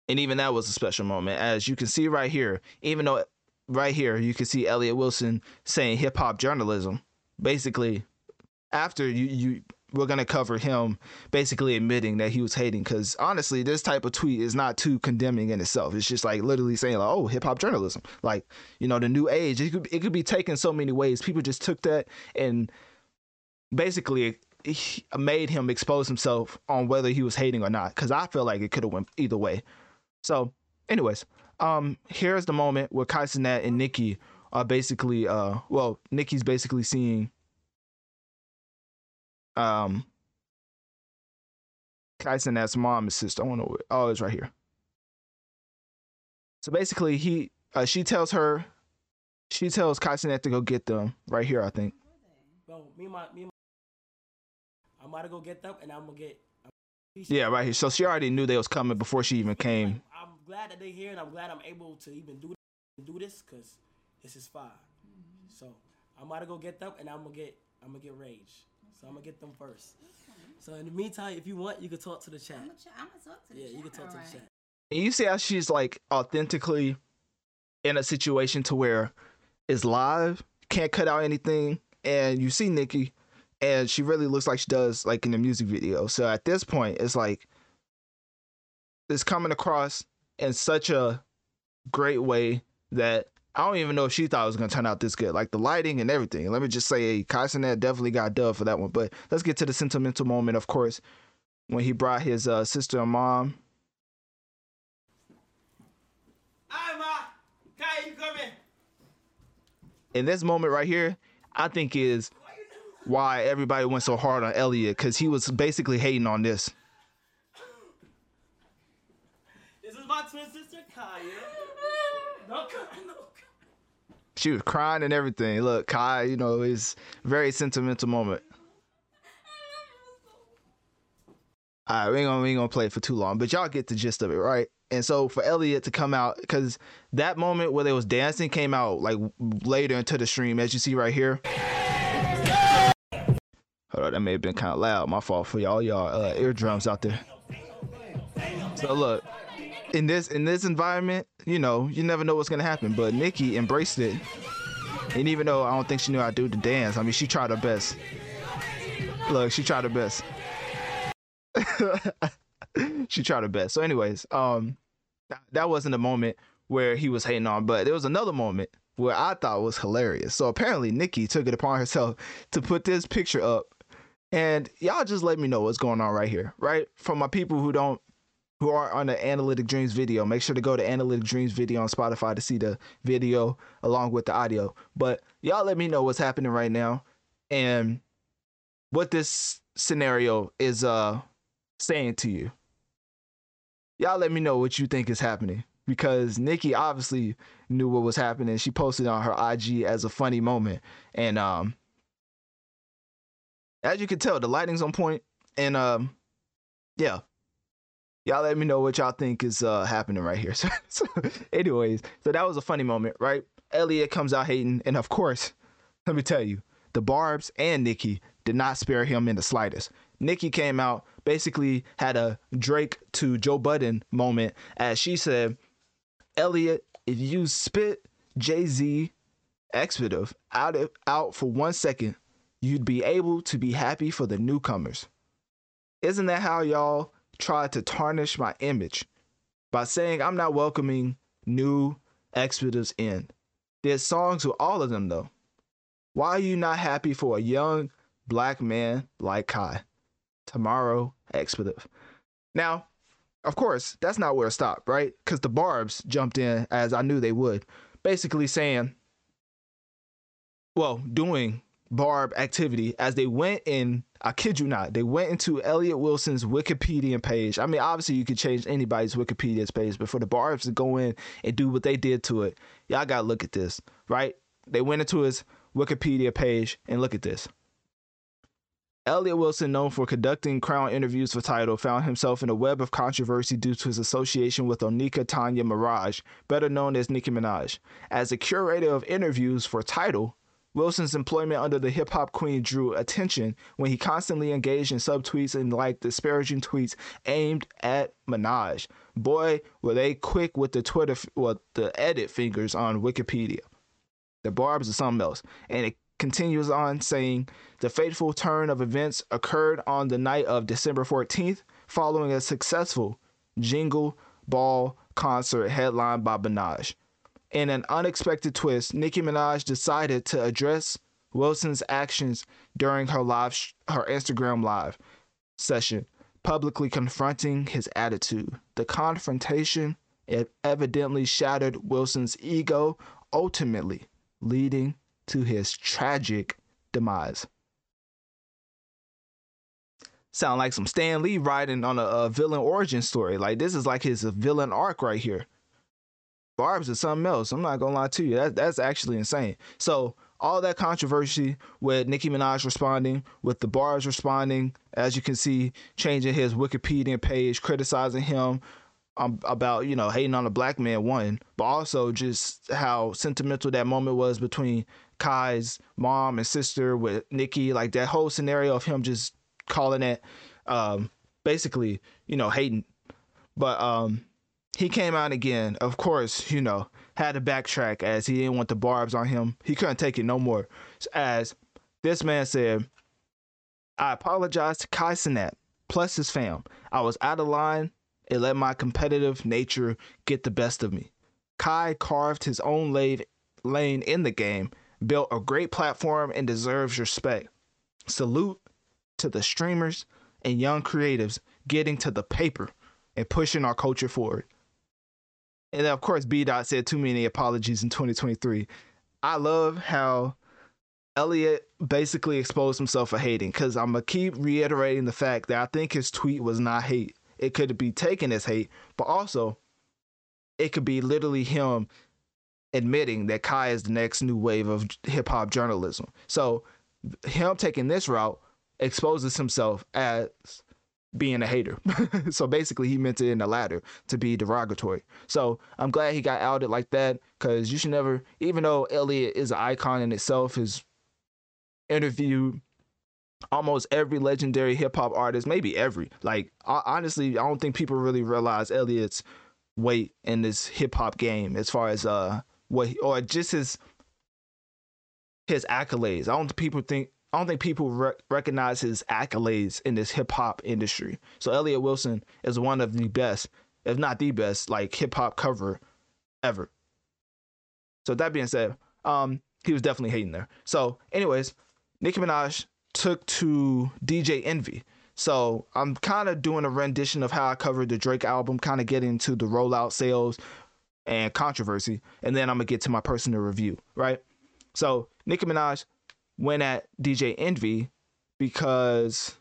Speaker 1: And even that was a special moment. As you can see right here, even though right here you can see Elliott Wilson saying hip hop journalism, basically after you you we're gonna cover him basically admitting that he was hating because honestly this type of tweet is not too condemning in itself. It's just like literally saying like oh hip-hop journalism. Like you know the new age it could, it could be taken so many ways. People just took that and basically made him expose himself on whether he was hating or not because i feel like it could have went either way. So anyways um here's the moment where Kai Cenat and nicki are basically uh well nicki's basically seeing um Kai Cenat's mom and sister. I want to. Oh, it's right here. So basically, he uh, she tells her, she tells Kai Cenat to go get them right here. I think.
Speaker 3: Bro, me and my me, and my, I'm about to go get them, and I'm gonna get.
Speaker 1: yeah, right here. So she already knew they was coming before she even came.
Speaker 3: I'm glad that they're here, and I'm glad I'm able to even do do this because this is fire. So I'm about to go get them, and I'm gonna get I'm gonna get rage. So I'm gonna get them first. So in the meantime, if you want, you can talk to the chat.
Speaker 4: I'm gonna, I'm gonna talk to the
Speaker 3: Yeah,
Speaker 4: chat.
Speaker 3: you can talk to
Speaker 4: alright.
Speaker 3: the chat.
Speaker 1: And you see how she's like authentically in a situation to where it's live, can't cut out anything, and you see Nicki, and she really looks like she does like in the music video. So at this point, it's like it's coming across in such a great way that I don't even know if she thought it was gonna turn out this good. Like the lighting and everything. Let me just say, Kai Cenat definitely got dubbed for that one. But let's get to the sentimental moment, of course, when he brought his uh, sister and mom
Speaker 3: Hi, ma. Kai, you coming?
Speaker 1: in this moment right here, I think is why everybody went so hard on Elliott because he was basically hating on this.
Speaker 3: This is my twin sister, Kaya. No.
Speaker 1: She was crying and everything. Look, Kai, you know, is very sentimental moment. All right, we ain't gonna we ain't gonna play it for too long, but y'all get the gist of it, right? And so for Elliott to come out, because that moment where they was dancing came out like later into the stream, as you see right here. Hold on, that may have been kind of loud. My fault for y'all, y'all uh, eardrums out there. So look, in this in this environment, you know, you never know what's gonna happen. But Nicki embraced it, and even though I don't think she knew how to do the dance, I mean, she tried her best. Look, she tried her best. she tried her best. So, anyways, um, that, that wasn't a moment where he was hating on, but there was another moment where I thought was hilarious. So apparently, Nicki took it upon herself to put this picture up, and y'all just let me know what's going on right here, right? For my people who don't who are on the Analytic Dreamz video. Make sure to go to Analytic Dreamz video on Spotify to see the video along with the audio. But y'all let me know what's happening right now and what this scenario is uh saying to you. Y'all let me know what you think is happening because Nicki obviously knew what was happening. She posted on her IG as a funny moment and um as you can tell the lighting's on point and um yeah y'all let me know what y'all think is uh happening right here. So, so anyways so that was a funny moment right? Elliott comes out hating and of course let me tell you the barbs and nicki did not spare him in the slightest. Nicki came out basically had a drake to joe budden moment as she said elliott if you spit jay-z expletive out of, out for one second you'd be able to be happy for the newcomers. Isn't that how y'all tried to tarnish my image by saying I'm not welcoming new expletives in. There's songs with all of them though. Why are you not happy for a young black man like Kai? Tomorrow expletive. Now, of course, that's not where it stopped, right? Because the Barbs jumped in as I knew they would, basically saying, well, doing Barb activity as they went in. I kid you not, they went into Elliott Wilson's Wikipedia page. I mean, obviously you could change anybody's Wikipedia page, but for the Barbs to go in and do what they did to it, y'all gotta look at this, right? They went into his Wikipedia page and look at this. Elliott Wilson, known for conducting CRWN interviews for Tidal, found himself in a web of controversy due to his association with Onika Tanya Maraj, better known as Nicki Minaj. As a curator of interviews for Tidal, Wilson's employment under the hip hop queen drew attention when he constantly engaged in subtweets and liked disparaging tweets aimed at Minaj. Boy, were they quick with the Twitter, well, the edit fingers on Wikipedia. The Barbs are something else. And it continues on saying the fateful turn of events occurred on the night of December 14th, following a successful Jingle Ball concert headlined by Minaj. In an unexpected twist, Nicki Minaj decided to address Wilson's actions during her live sh- her Instagram live session, publicly confronting his attitude. The confrontation evidently shattered Wilson's ego, ultimately leading to his tragic demise. Sound like some Stan Lee writing on a, a villain origin story. Like this is like his villain arc right here. Barb's is something else. I'm not gonna lie to you. That, that's actually insane. So all that controversy with Nicki Minaj responding, with the Barbs responding, as you can see, changing his Wikipedia page, criticizing him, um, about you know hating on a black man one, but also just how sentimental that moment was between Kai's mom and sister with Nicki, like that whole scenario of him just calling it um, basically, you know, hating. But um, he came out again, of course, you know, had to backtrack as he didn't want the barbs on him. He couldn't take it no more. As this man said, I apologize to Kai plus his fam. I was out of line and let my competitive nature get the best of me. Kai carved his own lane in the game, built a great platform, and deserves respect. Salute to the streamers and young creatives getting to the paper and pushing our culture forward. And of course, B Dot said too many apologies in 2023. I love how Elliott basically exposed himself for hating because I'm gonna keep reiterating the fact that I think his tweet was not hate. It could be taken as hate, but also it could be literally him admitting that Kai is the next new wave of hip hop journalism. So him taking this route exposes himself as being a hater. so basically, he meant it in the latter to be derogatory. So I'm glad he got outed like that because you should never, even though Elliott is an icon in itself, his interview almost every legendary hip hop artist, maybe every. Like honestly, I don't think people really realize Elliott's weight in this hip hop game as far as uh what or just his his accolades. I don't think people think I don't think people re- recognize his accolades in this hip hop industry. So Elliott Wilson is one of the best, if not the best, like hip hop cover ever. So that being said, um, he was definitely hating there. So, anyways, Nicki Minaj took to DJ Envy. So I'm kind of doing a rendition of how I covered the Drake album, kind of getting into the rollout sales and controversy, and then I'm gonna get to my personal review, right? So Nicki Minaj went at DJ Envy because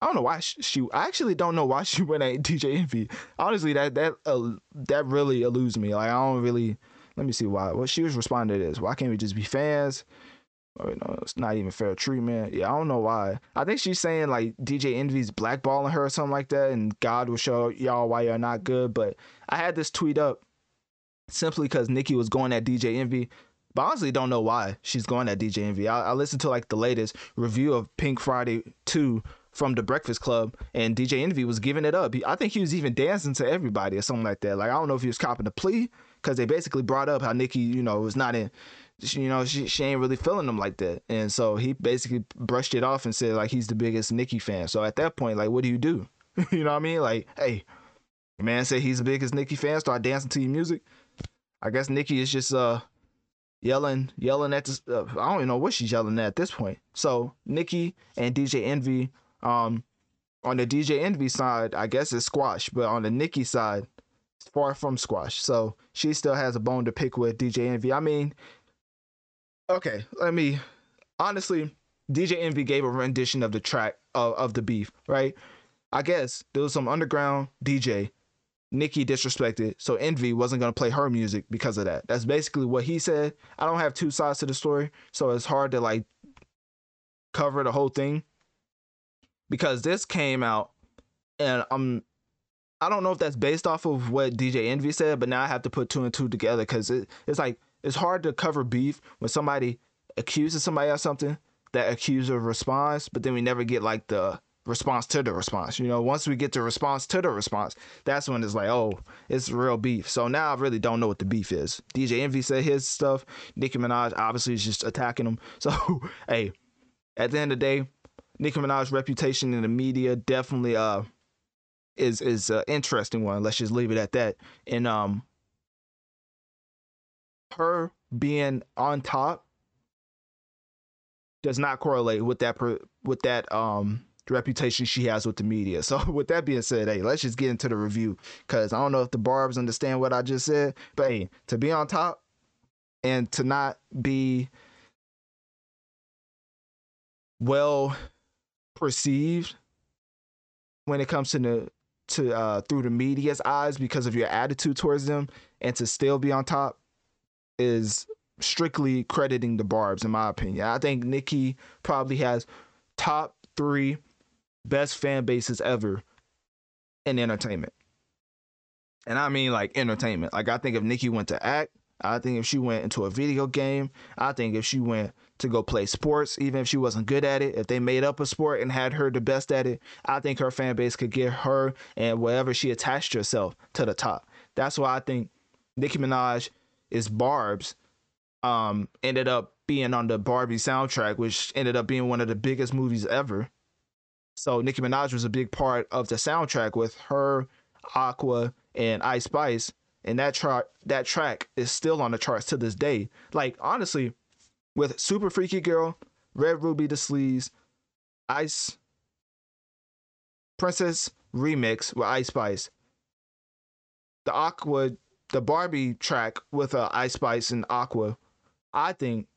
Speaker 1: I don't know why she, I actually don't know why she went at DJ Envy. Honestly, that that uh, that really eludes me. Like I don't really. Let me see why. What she was responding to this. Why can't we just be fans? or you know, it's not even fair treatment. Yeah, I don't know why. I think she's saying like DJ Envy's blackballing her or something like that, and God will show y'all why you're not good. But I had this tweet up simply because Nicki was going at DJ Envy. But honestly, don't know why she's going at DJ Envy. I, I listened to like the latest review of Pink Friday 2 from the Breakfast Club, and DJ Envy was giving it up. I think he was even dancing to everybody or something like that. Like I don't know if he was copping the plea because they basically brought up how Nicki, you know, was not in you know, she, she ain't really feeling him like that. And so he basically brushed it off and said like he's the biggest Nicki fan. So at that point, like, what do you do? you know what I mean? Like, hey, man said he's the biggest Nicki fan, start dancing to your music. I guess Nicki is just uh yelling, yelling at this. Uh, I don't even know what she's yelling at at this point. So Nicki and DJ Envy, um, on the DJ Envy side, I guess it's squash, but on the Nicki side, it's far from squash. So she still has a bone to pick with DJ Envy. I mean, okay, let me honestly, DJ Envy gave a rendition of the track of, of the beef, right? I guess there was some underground DJ Nicki disrespected, so Envy wasn't gonna play her music because of that. That's basically what he said. I don't have two sides to the story, so it's hard to like cover the whole thing because this came out and I'm I don't know if that's based off of what DJ Envy said, but now I have to put two and two together because it, it's like it's hard to cover beef when somebody accuses somebody of something that accuser responds, but then we never get like the response to the response. You know, once we get the response to the response, that's when it's like, oh, it's real beef. So now I really don't know what the beef is. DJ Envy said his stuff. Nicki Minaj obviously is just attacking him. So hey, at the end of the day, Nicki Minaj's reputation in the media definitely uh is is an interesting one. Let's just leave it at that. And um her being on top does not correlate with that with that um reputation she has with the media. So with that being said, hey, let's just get into the review because I don't know if the Barbs understand what I just said, but hey, to be on top and to not be well perceived when it comes to the to uh through the media's eyes because of your attitude towards them and to still be on top is strictly crediting the Barbs, in my opinion. I think Nicki probably has top three best fan bases ever in entertainment. And I mean like entertainment. Like I think if Nicki went to act, I think if she went into a video game, I think if she went to go play sports, even if she wasn't good at it, if they made up a sport and had her the best at it, I think her fan base could get her and wherever she attached herself to the top. That's why I think Nicki Minaj is Barb's um ended up being on the Barbie soundtrack, which ended up being one of the biggest movies ever. So Nicki Minaj was a big part of the soundtrack with her, Aqua, and Ice Spice, and that track that track is still on the charts to this day. Like honestly, with Super Freaky Girl, Red Ruby Da Sleeze, Ice Princess remix with Ice Spice, the Aqua, the Barbie track with uh, Ice Spice and Aqua, I think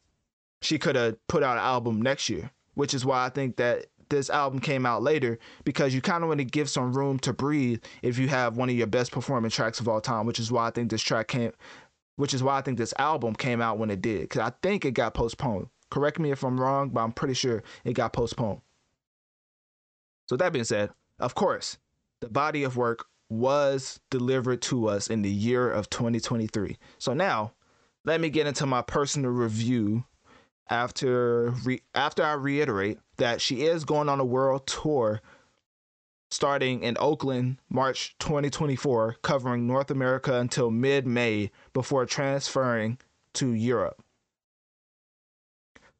Speaker 1: she could have put out an album next year, which is why I think that this album came out later because you kind of want to give some room to breathe if you have one of your best performing tracks of all time, which is why I think this track came, which is why I think this album came out when it did because I think it got postponed. Correct me if I'm wrong, but I'm pretty sure it got postponed. So that being said, of course, the body of work was delivered to us in the year of 2023. So now, let me get into my personal review after re- after I reiterate that she is going on a world tour starting in Oakland March 2024 covering North America until mid-May before transferring to Europe.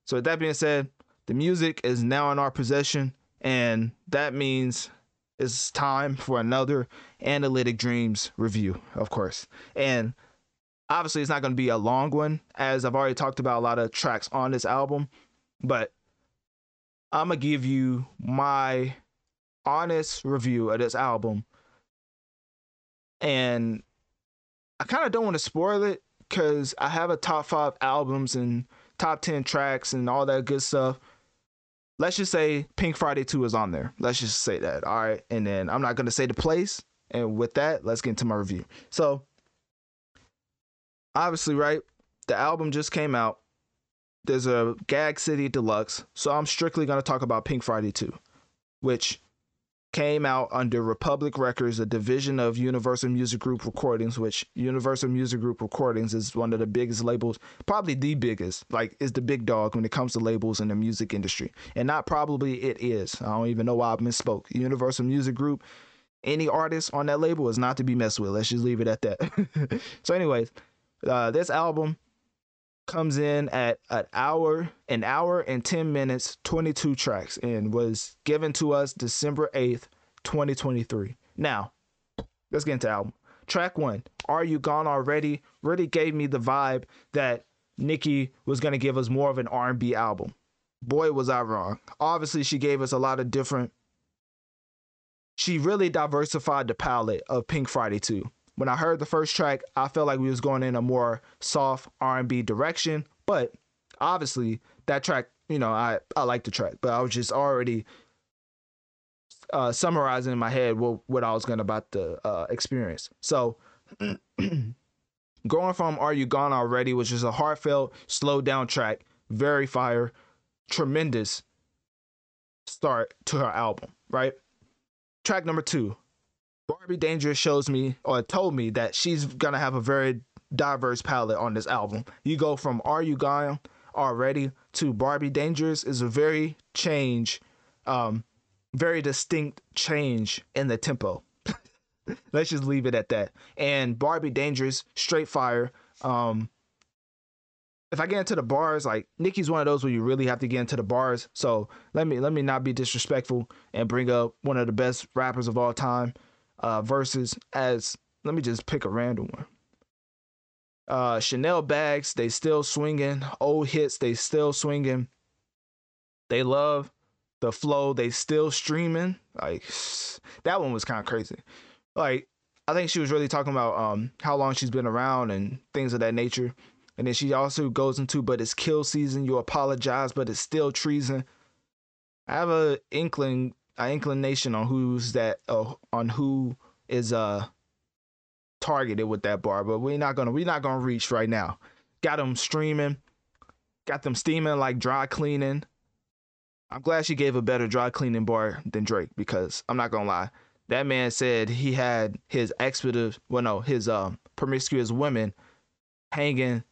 Speaker 1: So with that being said, the music is now in our possession and that means it's time for another Analytic Dreamz review, of course. And obviously it's not going to be a long one as i've already talked about a lot of tracks on this album but i'm going to give you my honest review of this album. And i kind of don't want to spoil it because i have a top five albums and top 10 tracks and all that good stuff. Let's just say pink friday 2 is on there. Let's just say that all right? And then i'm not going to say the place. And with that let's get into my review. So obviously, right? The album just came out. There's a Gag City Deluxe, so I'm strictly going to talk about Pink Friday 2, which came out under Republic Records, a division of Universal Music Group Recordings, which Universal Music Group Recordings is one of the biggest labels, probably the biggest, like is the big dog when it comes to labels in the music industry. And not probably it is. I don't even know why I misspoke. Universal Music Group, any artist on that label is not to be messed with. Let's just leave it at that. so, anyways, uh, this album comes in at an hour, an hour and 10 minutes, 22 tracks, and was given to us December 8th, 2023. Now, let's get into album. Track one, Are You Gone Already? really gave me the vibe that Nicki was to give us more of an R&B album. Boy, was I wrong. Obviously, she gave us a lot of different. She really diversified the palette of Pink Friday 2 when I heard the first track, I felt like we was going in a more soft R&B direction, but obviously that track, you know, I I like the track, but I was just already uh, summarizing in my head what what I was going to about the uh, experience. So going from Are You Gone Already, which is a heartfelt, slowed down track, very fire, tremendous start to her album, right? Track number two, Barbie Dangerous shows me or told me that she's gonna have a very diverse palette on this album. You go from Are You Gone already to Barbie Dangerous is a very change, um, very distinct change in the tempo. Let's just leave it at that. And Barbie Dangerous, straight fire. Um, if I get into the bars, like Nicki's one of those where you really have to get into the bars. So let me let me not be disrespectful and bring up one of the best rappers of all time uh, versus as let me just pick a random one. Uh, Chanel bags, they still swinging. Old hits, they still swinging. They love the flow, they still streaming. Like that one was kind of crazy. Like I think she was really talking about um how long she's been around and things of that nature. And then she also goes into, but it's kill season. You apologize, but it's still treason. I have a inkling an inclination on who's that uh, on who is uh targeted with that bar, but we're not gonna we're not gonna reach right now. Got them streaming, got them steaming like dry cleaning. I'm glad she gave a better dry cleaning bar than Drake because I'm not gonna lie, that man said he had his expletive, well, no, his um promiscuous women hanging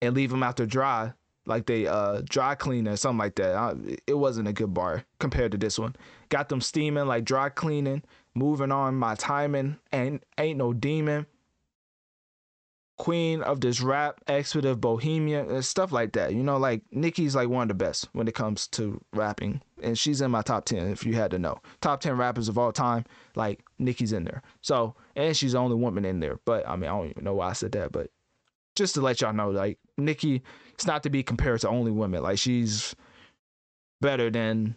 Speaker 1: and leave them out to dry, like they uh dry clean or something like that. I, it wasn't a good bar compared to this one. Got them steaming like dry cleaning, moving on. My timing and ain't no demon. Queen of this rap, expletive bohemian, and stuff like that. You know, like Nicki's like one of the best when it comes to rapping, and she's in my top ten. If you had to know, top ten rappers of all time, like Nicki's in there. So, and she's the only woman in there. But I mean, I don't even know why I said that, but just to let y'all know, like Nicki, it's not to be compared to only women. Like she's better than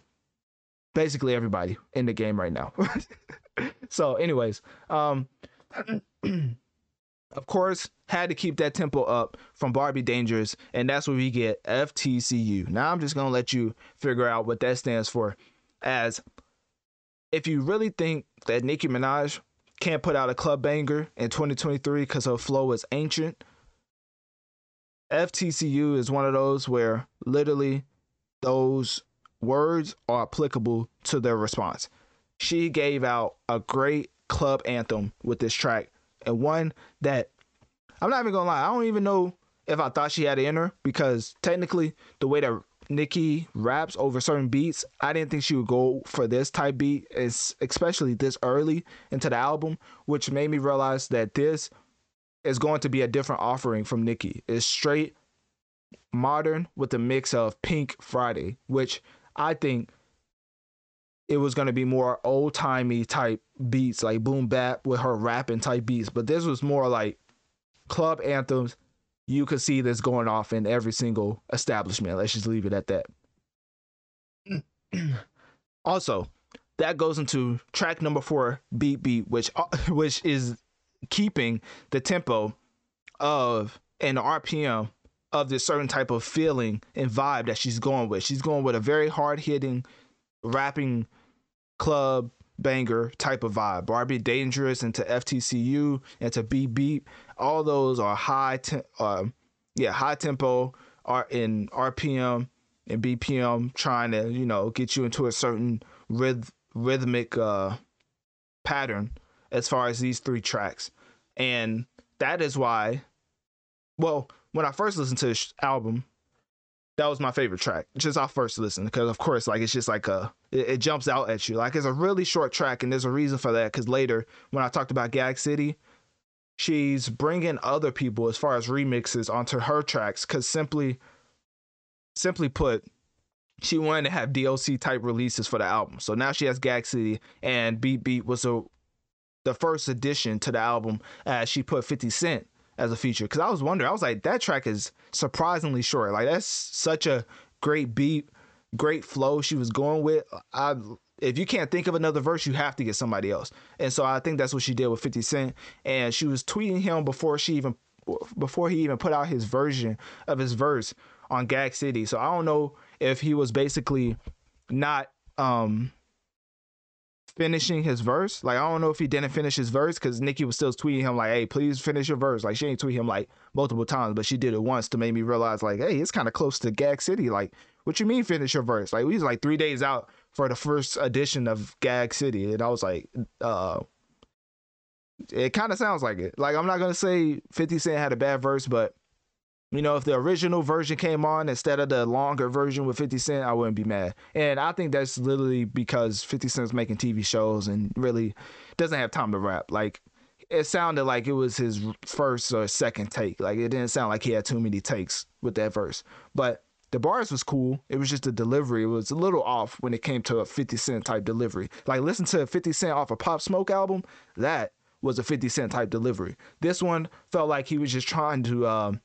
Speaker 1: basically everybody in the game right now. so, anyways, um. of course, had to keep that tempo up from Barbie Dangerous, and that's where we get FTCU. Now I'm just gonna let you figure out what that stands for. As if you really think that Nicki Minaj can't put out a club banger in 2023 because her flow is ancient, FTCU is one of those where literally those words are applicable to their response. She gave out a great club anthem with this track and one that I'm not even gonna lie, I don't even know if I thought she had it in her because technically the way that Nicki raps over certain beats, I didn't think she would go for this type beat, especially this early into the album, which made me realize that this is going to be a different offering from Nicki. It's straight modern with a mix of Pink Friday, which I think it was going to be more old timey type beats, like boom bap with her rapping type beats. But this was more like club anthems. You could see this going off in every single establishment. Let's just leave it at that. also, that goes into track number four, Beep Beep, which uh, which is keeping the tempo of and the RPM of this certain type of feeling and vibe that she's going with. She's going with a very hard hitting rapping club banger type of vibe. Barbie Dangerous into FTCU into Beep Beep. All those are high, te- uh, yeah, high tempo are in RPM and BPM, trying to you know get you into a certain ryth- rhythmic uh, pattern as far as these three tracks, and that is why. Well, when I first listened to this album, that was my favorite track just off first listen because of course like it's just like a it, it, jumps out at you like it's a really short track and there's a reason for that because later when i talked about gag city she's bringing other people as far as remixes onto her tracks because simply simply put she wanted to have dlc type releases for the album so now she has gag city and beep beep was a, the first addition to the album as she put 50 cent as a feature because I was wondering, I was like, that track is surprisingly short. Like that's such a great beat, great flow she was going with. I if you can't think of another verse, you have to get somebody else. And so I think that's what she did with 50 Cent. And she was tweeting him before she even before he even put out his version of his verse on Gag City. So I don't know if he was basically not um finishing his verse. Like I don't know if he didn't finish his verse because Nicki was still tweeting him like, "Hey, please finish your verse." Like she ain't tweet him like multiple times, but she did it once to make me realize like, "Hey, it's kind of close to Gag City." Like, what you mean finish your verse? Like we was like three days out for the first edition of Gag City, and I was like, uh. It kind of sounds like it. Like I'm not gonna say 50 Cent had a bad verse, but you know, if the original version came on instead of the longer version with 50 Cent, I wouldn't be mad. And I think that's literally because 50 Cent's making TV shows and really doesn't have time to rap. Like, it sounded like it was his first or second take. Like, it didn't sound like he had too many takes with that verse. But the bars was cool. It was just the delivery. It was a little off when it came to a 50 Cent type delivery. Like, listen to 50 Cent off a Pop Smoke album. That was a 50 Cent type delivery. This one felt like he was just trying to. Um,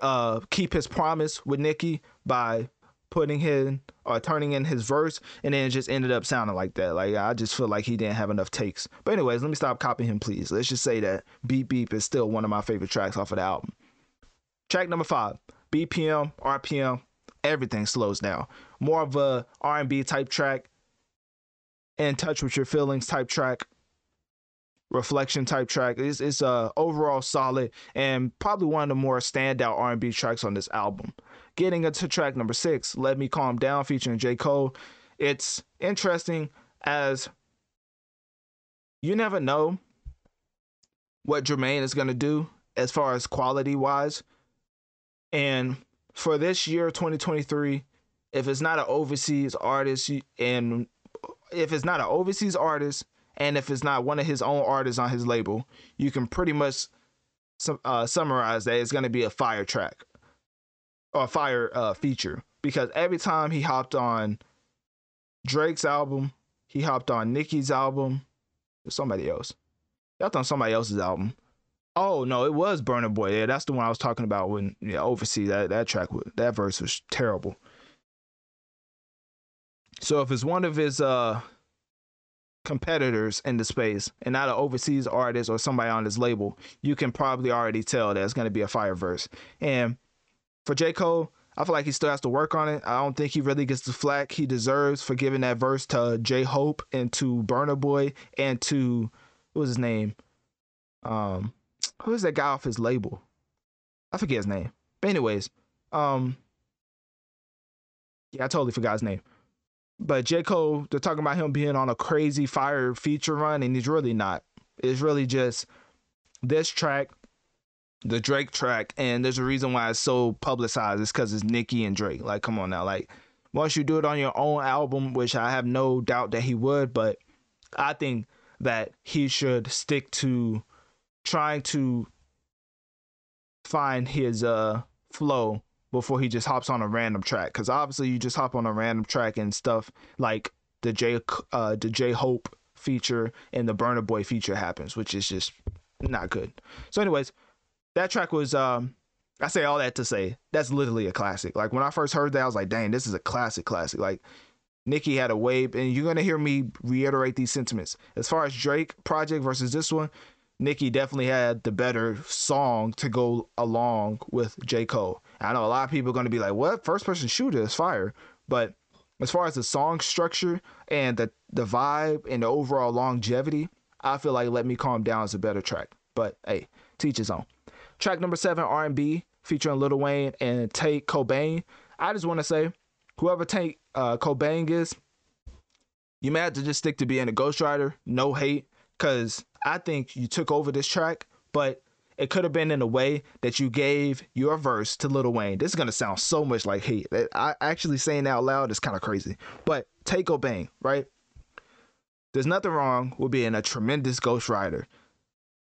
Speaker 1: uh, keep his promise with Nicki by putting him or turning in his verse, and then it just ended up sounding like that. Like I just feel like he didn't have enough takes. But anyways, let me stop copying him, please. Let's just say that Beep Beep is still one of my favorite tracks off of the album. Track number five, BPM, RPM, everything slows down. More of a R&B type track, in touch with your feelings type track reflection type track. It's it's uh overall solid and probably one of the more standout R&B tracks on this album. Getting into track number six, "Let Me Calm Down" featuring J Cole. It's interesting. as you never know what Jermaine is gonna do as far as quality wise. And for this year, 2023, if it's not an overseas artist and if it's not an overseas artist and if it's not one of his own artists on his label, you can pretty much uh, summarize that it's going to be a fire track or a fire uh, feature because every time he hopped on Drake's album, he hopped on Nicki's album, somebody else. Hopped on somebody else's album. Oh no, it was Burna Boy. Yeah, that's the one I was talking about when yeah, overseas that that track was, that verse was terrible. So if it's one of his uh competitors in the space and not an overseas artist or somebody on his label, you can probably already tell that it's going to be a fire verse. And for J. Cole, I feel like he still has to work on it. I don't think he really gets the flack he deserves for giving that verse to J Hope and to Burna Boy and to what was his name? Um, who is that guy off his label? I forget his name. But anyways, um, yeah, I totally forgot his name. But J. Cole, they're talking about him being on a crazy fire feature run, and he's really not. It's really just this track, the Drake track, and there's a reason why it's so publicized. It's because it's Nicki and Drake. Like, come on now. Like, once you do it on your own album, which I have no doubt that he would, but I think that he should stick to trying to find his uh flow before he just hops on a random track. Because obviously, you just hop on a random track and stuff like the J uh, the J Hope feature and the Burna Boy feature happens, which is just not good. So, anyways, that track was um I say all that to say that's literally a classic. Like when I first heard that, I was like, dang, this is a classic, classic. Like Nicki had a wave, and you're gonna hear me reiterate these sentiments. As far as Drake project versus this one, Nicki definitely had the better song to go along with J. Cole. I know a lot of people are going to be like, what? First person shooter is fire. But as far as the song structure and the, the vibe and the overall longevity, I feel like Let Me Calm Down is a better track. But hey, teach his own. Track number seven, R&B, featuring Lil Wayne and Tate Kobang. I just want to say, whoever Tate uh, Kobang is, you may have to just stick to being a ghostwriter. No hate, because I think you took over this track, but it could have been in a way that you gave your verse to Lil Wayne. This is gonna sound so much like hate. I actually saying out loud is kind of crazy. But Tate Kobang, right? There's nothing wrong with being a tremendous ghost ghostwriter.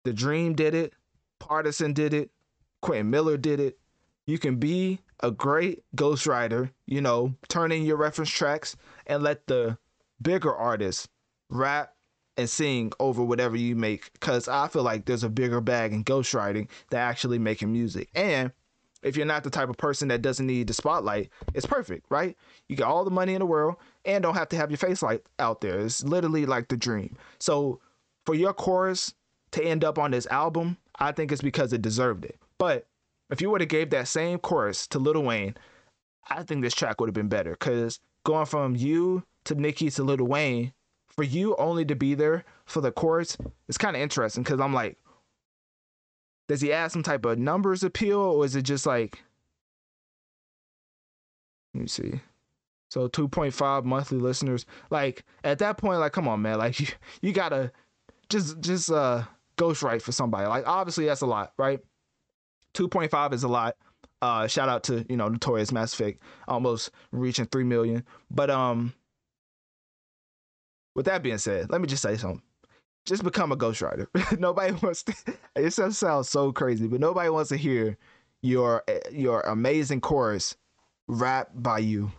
Speaker 1: The Dream did it, Partisan did it, Quentin Miller did it. You can be a great ghost ghostwriter, you know, turn in your reference tracks and let the bigger artists rap and sing over whatever you make because I feel like there's a bigger bag in ghostwriting than actually making music. And if you're not the type of person that doesn't need the spotlight, it's perfect, right? You got all the money in the world and don't have to have your face light out there. It's literally like the dream. So for your chorus to end up on this album, I think it's because it deserved it. But if you would have gave that same chorus to Lil Wayne, I think this track would have been better because going from you to Nicki to Lil Wayne for you only to be there for the chorus it's kind of interesting because I'm like, does he add some type of numbers appeal or is it just like, let me see. So 2.5 monthly listeners. Like at that point, like, come on, man. Like you, you gotta just just uh ghostwrite for somebody. Like obviously that's a lot, right? 2.5 is a lot. Uh shout out to, you know, Notorious Mass Effect almost reaching 3 million. But um with that being said, let me just say something. Just become a ghostwriter. nobody wants to. It sounds so crazy, but nobody wants to hear your eh, your amazing chorus rap by you.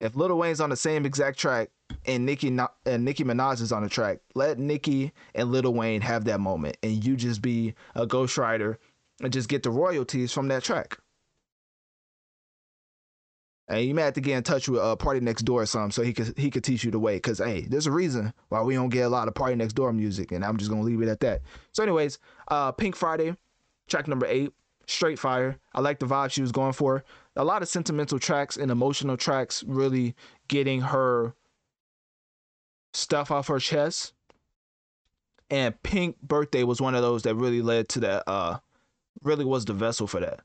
Speaker 1: If Lil Wayne's on the same exact track and Nicki and Nicki Minaj is on the track, let Nicki and Lil Wayne have that moment, and you just be a ghostwriter and just get the royalties from that track. And you may have to get in touch with a uh, door or something so he could he could teach you the way. Cause hey, there's a reason why we don't get a lot of party next door music, and I'm just gonna leave it at that. So, anyways, uh, Pink Friday, track number eight, straight fire. I like the vibe she was going for. A lot of sentimental tracks and emotional tracks, really getting her stuff off her chest. And Pink Birthday was one of those that really led to that. Uh, really was the vessel for that.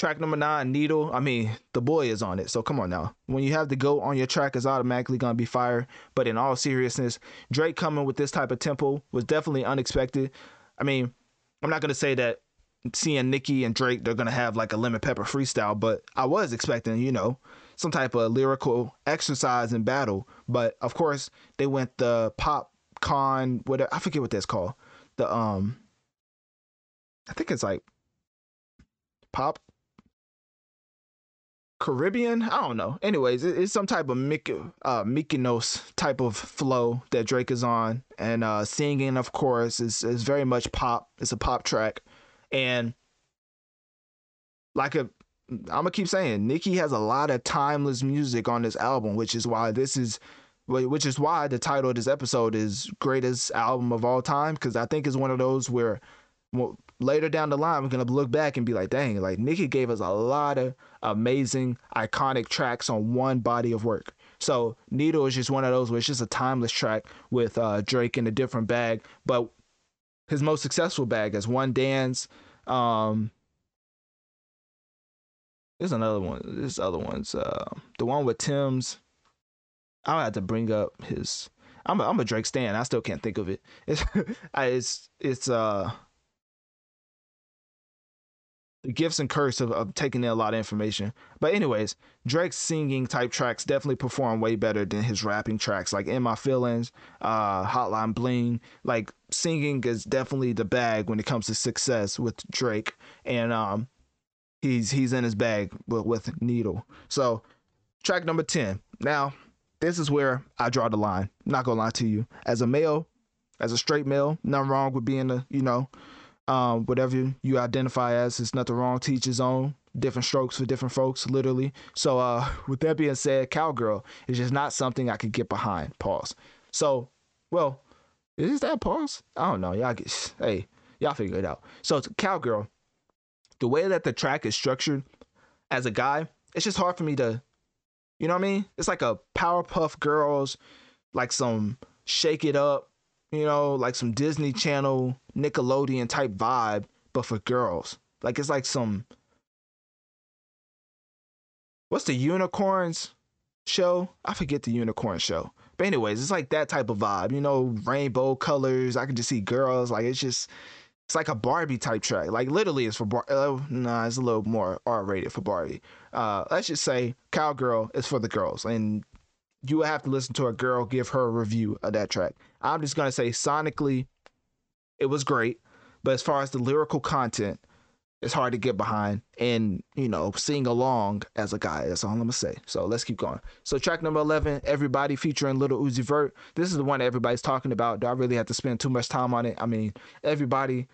Speaker 1: Track number nine, Needle. I mean, the boy is on it. So come on now. When you have the GOAT on your track, it's automatically going to be fire. But in all seriousness, Drake coming with this type of tempo was definitely unexpected. I mean, I'm not going to say that seeing Nicki and Drake, they're going to have like a lemon pepper freestyle, but I was expecting, you know, some type of lyrical exercise and battle. But of course, they went the pop con, whatever. I forget what that's called. The, um, I think it's like pop Caribbean. I don't know. Anyways, it's some type of Mik- uh, Mykonos type of flow that Drake is on, and uh, singing, of course, is is very much pop. It's a pop track, and like a, I'm gonna keep saying, Nicki has a lot of timeless music on this album, which is why this is, which is why the title of this episode is greatest album of all time, because I think it's one of those where later down the line, we're gonna look back and be like, dang, like Nicki gave us a lot of amazing, iconic tracks on one body of work. So Needle is just one of those where it's just a timeless track with uh, Drake in a different bag, but his most successful bag is One Dance. Um, there's another one. There's other ones. Uh, the one with Tim's. I'll have to bring up his. I'm a, I'm a Drake stan. I still can't think of it. It's it's it's uh the gifts and curse of, of taking in a lot of information. But anyways, Drake's singing type tracks definitely perform way better than his rapping tracks, like "In My Feelings," uh, "Hotline Bling." Like singing is definitely the bag when it comes to success with Drake, and um, he's he's in his bag with, with Needle. So, track number ten. Now, this is where I draw the line. not gonna lie to you, as a male, as a straight male, nothing wrong with being a you know um, whatever you identify as. There's nothing wrong. Teach his own. Different strokes for different folks, literally. So, uh, with that being said, Cowgirl is just not something I could get behind. Pause. So, well, is that pause? I don't know. Y'all get, hey, y'all figure it out. So, it's Cowgirl. The way that the track is structured, as a guy, it's just hard for me to, you know what I mean? It's like a Powerpuff Girls, like some Shake It Up, you know, like some Disney Channel, Nickelodeon type vibe, but for girls. Like it's like some what's the unicorns show? I forget the unicorn show. But anyways, it's like that type of vibe, you know, rainbow colors. I can just see girls. Like it's just it's like a Barbie type track. Like literally, it's for Bar. Uh, nah, it's a little more R rated for Barbie. Uh, let's just say Cowgirl is for the girls, and you have to listen to a girl give her a review of that track. I'm just gonna say sonically, it was great, but as far as the lyrical content, it's hard to get behind and you know sing along as a guy. That's all I'm gonna say. So let's keep going. So track number eleven, everybody featuring Lil Uzi Vert. This is the one everybody's talking about. Do I really have to spend too much time on it? I mean, everybody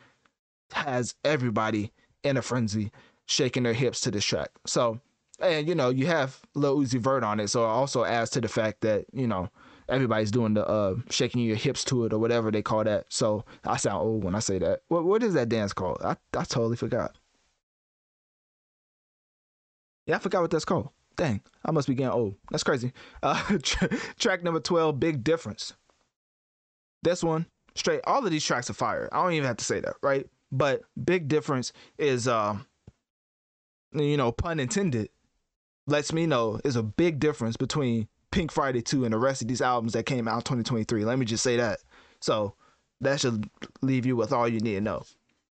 Speaker 1: has everybody in a frenzy shaking their hips to this track. So and you know you have Lil Uzi Vert on it, so it also adds to the fact that you know everybody's doing the uh, shaking your hips to it or whatever they call that. So I sound old when I say that. What what is that dance called? I I totally forgot. Yeah, I forgot what that's called. Dang, I must be getting old. That's crazy. Uh, track number twelve, big difference. This one straight. All of these tracks are fire. I don't even have to say that, right? But big difference is, uh, you know, pun intended lets me know is a big difference between Pink Friday 2 and the rest of these albums that came out in 2023. Let me just say that. So that should leave you with all you need to know.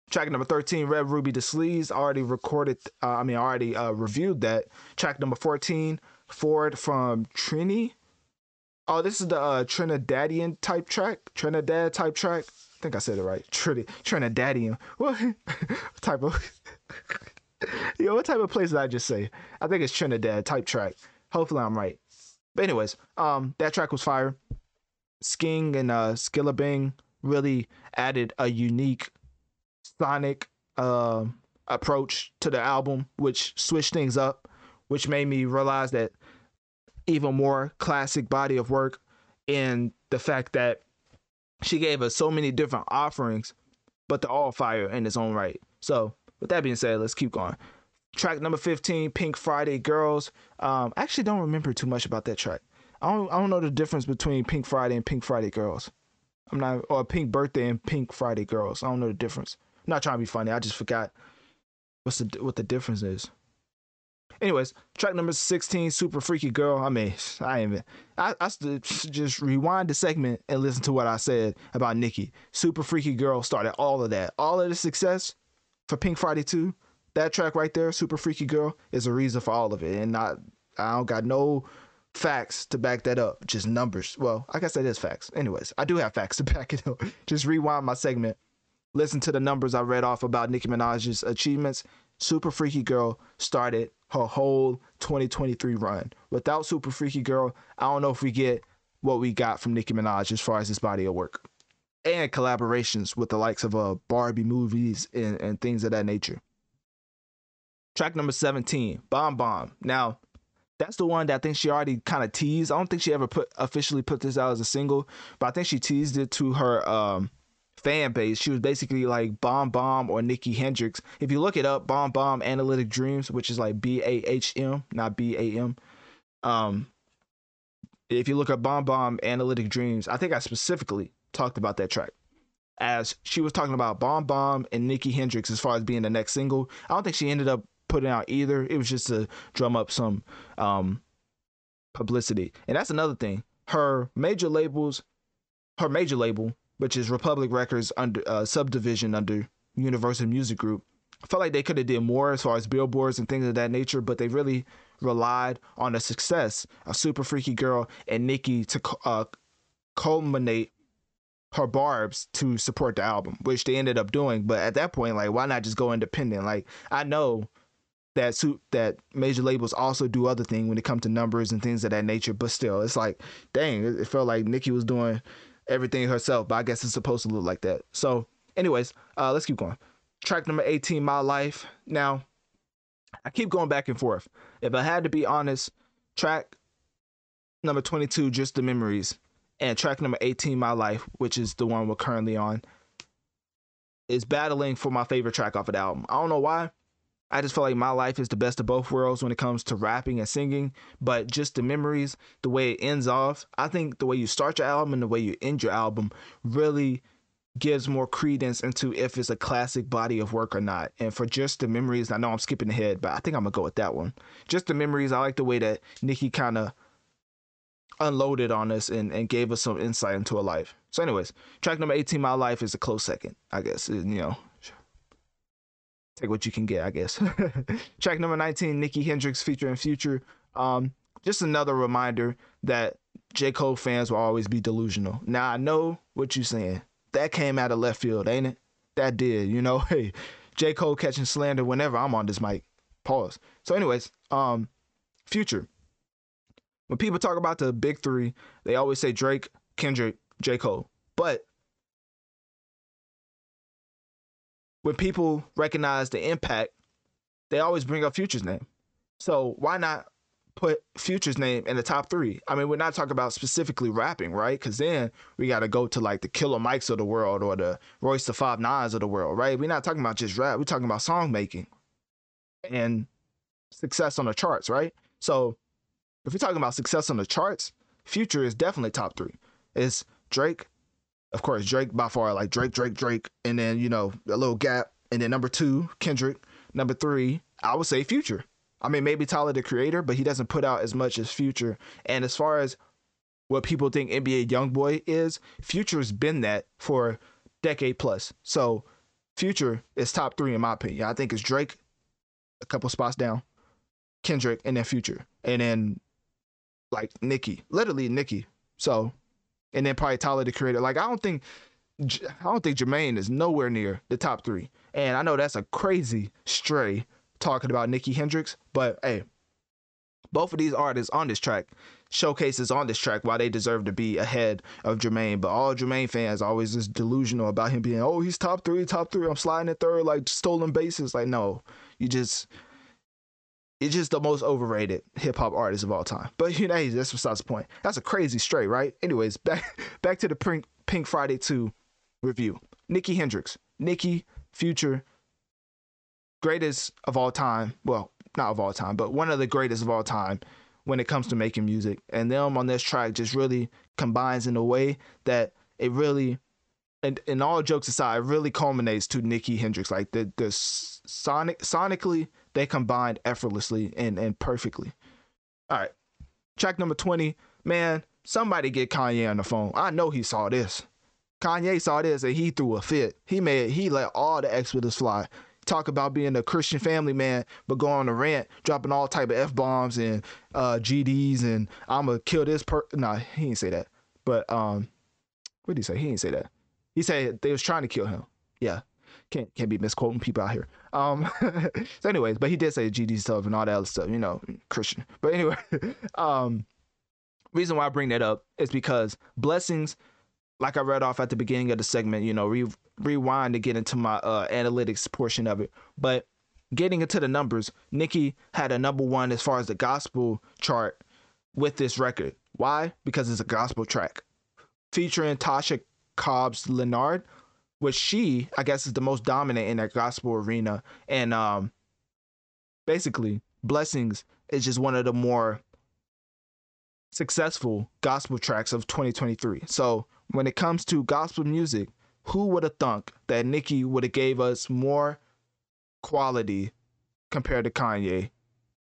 Speaker 1: Track number 13, Red Ruby Da Sleeze, already recorded, uh, I mean, already uh, reviewed that. Track number 14, Ford from Trini. Oh, this is the uh, Trinidadian type track, Trinidad type track. I think I said it right. Trini, Trinidadian. What type of Yo, what type of place did I just say? I think it's Trinidad type track. Hopefully I'm right. But anyways, um, that track was fire. Sking and uh Skillibeng really added a unique sonic uh, approach to the album, which switched things up, which made me realize that even more classic body of work and the fact that she gave us so many different offerings, but they're all fire in its own right. So with that being said, let's keep going. Track number 15, Pink Friday Girls. Um, I actually don't remember too much about that track. I don't, I don't know the difference between Pink Friday and Pink Friday Girls. I'm not, or Pink Birthday and Pink Friday Girls. I don't know the difference. I'm not trying to be funny. I just forgot what's the what the difference is. Anyways, track number 16, Super Freaky Girl. I mean, I even I, I just rewind the segment and listen to what I said about Nicki. Super Freaky Girl started all of that. All of the success for Pink Friday 2. That track right there, Super Freaky Girl, is a reason for all of it. And not I don't got no facts to back that up, just numbers. Well, I guess that is facts. Anyways, I do have facts to back it up. Just rewind my segment. Listen to the numbers I read off about Nicki Minaj's achievements. Super Freaky Girl started her whole 2023 run. Without Super Freaky Girl, I don't know if we get what we got from Nicki Minaj as far as this body of work. And collaborations with the likes of uh, Barbie movies and, and things of that nature. Track number 17, Bahm Bahm. Now, that's the one that I think she already kind of teased. I don't think she ever put officially put this out as a single, but I think she teased it to her um, fan base. She was basically like Bahm Bahm or Nicki Hendrix. If you look it up, Bahm Bahm Analytic Dreamz, which is like B A H M, not B A M. Um, if you look up Bahm Bahm Analytic Dreamz, I think I specifically talked about that track as she was talking about Bahm Bahm and Nicki Hendrix as far as being the next single. I don't think she ended up putting out either. It was just to drum up some um, publicity. And that's another thing. Her major labels, her major label, which is Republic Records under uh, subdivision under Universal Music Group, felt like they could have did more as far as billboards and things of that nature, but they really relied on the success of Super Freaky Girl and Nicki to uh, culminate her Barbz to support the album, which they ended up doing. But at that point, like, why not just go independent? Like, I know that suit that major labels also do other things when it comes to numbers and things of that nature. But still, it's like, dang, it felt like Nicki was doing everything herself. But I guess it's supposed to look like that. So, anyways, uh, let's keep going. Track number 18, My Life. Now, I keep going back and forth. If I had to be honest, track number 22, Just the Memories, and track number 18, My Life, which is the one we're currently on, is battling for my favorite track off of the album. I don't know why. I just feel like my life is the best of both worlds when it comes to rapping and singing. But just the memories, the way it ends off, I think the way you start your album and the way you end your album really gives more credence into if it's a classic body of work or not. And for just the memories, I know I'm skipping ahead, but I think I'm gonna go with that one. Just the memories, I like the way that Nicki kind of unloaded on us and, and gave us some insight into her life. So, anyways, track number 18, My Life, is a close second, I guess. You know, take what you can get, I guess. Track number 19, Nicki Hendrix featuring Future. Um, just another reminder that J. Cole fans will always be delusional. Now I know what you're saying. That came out of left field, ain't it? That did, you know. Hey, J. Cole catching slander whenever I'm on this mic. Pause. So, anyways, um, Future. When people talk about the big three, they always say Drake, Kendrick, J. Cole. But when people recognize the impact, they always bring up Future's name. So why not put Future's name in the top three? I mean, we're not talking about specifically rapping, right? Because then we got to go to like the Killer Mikes of the world or the Royce the Five Nines of the world, right? We're not talking about just rap. We're talking about song making and success on the charts, right? So if we're talking about success on the charts, Future is definitely top three. It's Drake, of course, Drake by far, like Drake, Drake, Drake, and then you know a little gap, and then number two, Kendrick. Number three, I would say Future. I mean, maybe Tyler the Creator, but he doesn't put out as much as Future. And as far as what people think NBA YoungBoy is, Future's been that for decade plus. So Future is top three in my opinion. I think it's Drake, a couple spots down, Kendrick, and then Future, and then like Nicki, literally Nicki. So and then probably Tyler the Creator. Like I don't think I don't think Jermaine is nowhere near the top three. And I know that's a crazy stray talking about Nicki Hendrix, but hey, both of these artists on this track showcases on this track why they deserve to be ahead of Jermaine. But all Jermaine fans always just delusional about him being, oh, he's top three, top three. I'm sliding at third, like stolen bases. Like, no, you just He's just the most overrated hip hop artist of all time. But you know, hey, that's besides the point. That's a crazy straight, right? Anyways, back back to the Pink, Pink Friday 2 review. Nicki Hendrix. Nicki, Future, greatest of all time. Well, not of all time, but one of the greatest of all time when it comes to making music. And them on this track just really combines in a way that it really and, and all jokes aside, really culminates to Nicki Hendrix. Like the the sonic sonically they combined effortlessly and, and perfectly. All right. Track number 20. Man, somebody get Kanye on the phone. I know he saw this. Kanye saw this and he threw a fit. He made he let all the expletives fly. Talk about being a Christian family man, but go on a rant, dropping all type of f bombs and uh, GDs, and I'ma kill this per. Nah, he didn't say that. But um, what did he say? He didn't say that. He said they was trying to kill him. Yeah, can't can't be misquoting people out here. Um, so anyways, but he did say GD stuff and all that other stuff. You know, Christian. But anyway, um, reason why I bring that up is because blessings like I read off at the beginning of the segment, you know, re- rewind to get into my uh, analytics portion of it. But getting into the numbers, Nicki had a number one as far as the gospel chart with this record. Why? Because it's a gospel track featuring Tasha Cobbs Leonard, which she, I guess, is the most dominant in that gospel arena. And um, basically, Blessings is just one of the more successful gospel tracks of 2023. So when it comes to gospel music, who would have thunk that Nicki would have gave us more quality compared to Kanye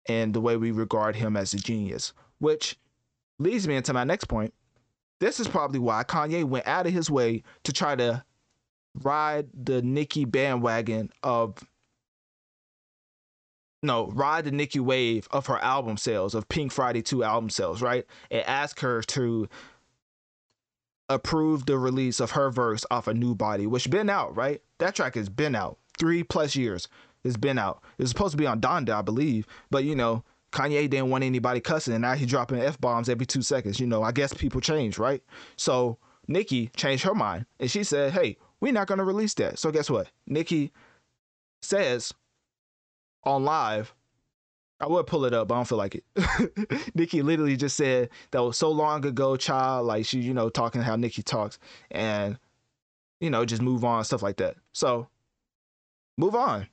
Speaker 1: and the way we regard him as a genius? Which leads me into my next point. This is probably why Kanye went out of his way to try to ride the Nicki bandwagon of no, ride the Nicki wave of her album sales, of Pink Friday 2 album sales, right? And ask her to approved the release of her verse off a new body, which been out, right? That track has been out three plus years. It's been out. It's supposed to be on Donda, I believe, but you know, Kanye didn't want anybody cussing, and now he's dropping f bombs every two seconds. You know, I guess people change, right? So Nicki changed her mind, and she said, "Hey, we're not gonna release that." So guess what? Nicki says on live I would pull it up, but I don't feel like it. Nicki literally just said that was so long ago, child. Like she, you know, talking how Nicki talks, and you know, just move on, stuff like that. So, move on,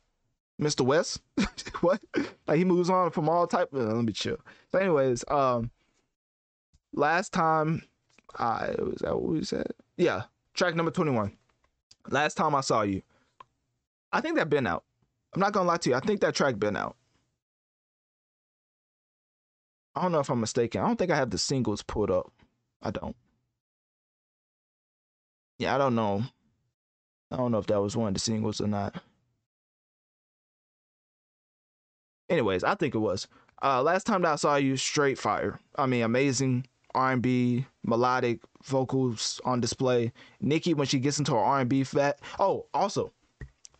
Speaker 1: Mr. West. what? Like he moves on from all type. Of, let me chill. So, anyways, um, last time I was that what we said. Yeah, track number twenty one. Last time I saw you, I think that been out. I'm not gonna lie to you. I think that track been out. I don't know if I'm mistaken. I don't think I have the singles pulled up. I don't. Yeah, I don't know. I don't know if that was one of the singles or not. Anyways, I think it was. Uh, last time that I saw you, straight fire. I mean, amazing R&B, melodic vocals on display. Nicki, when she gets into her R&B fat. Oh, also,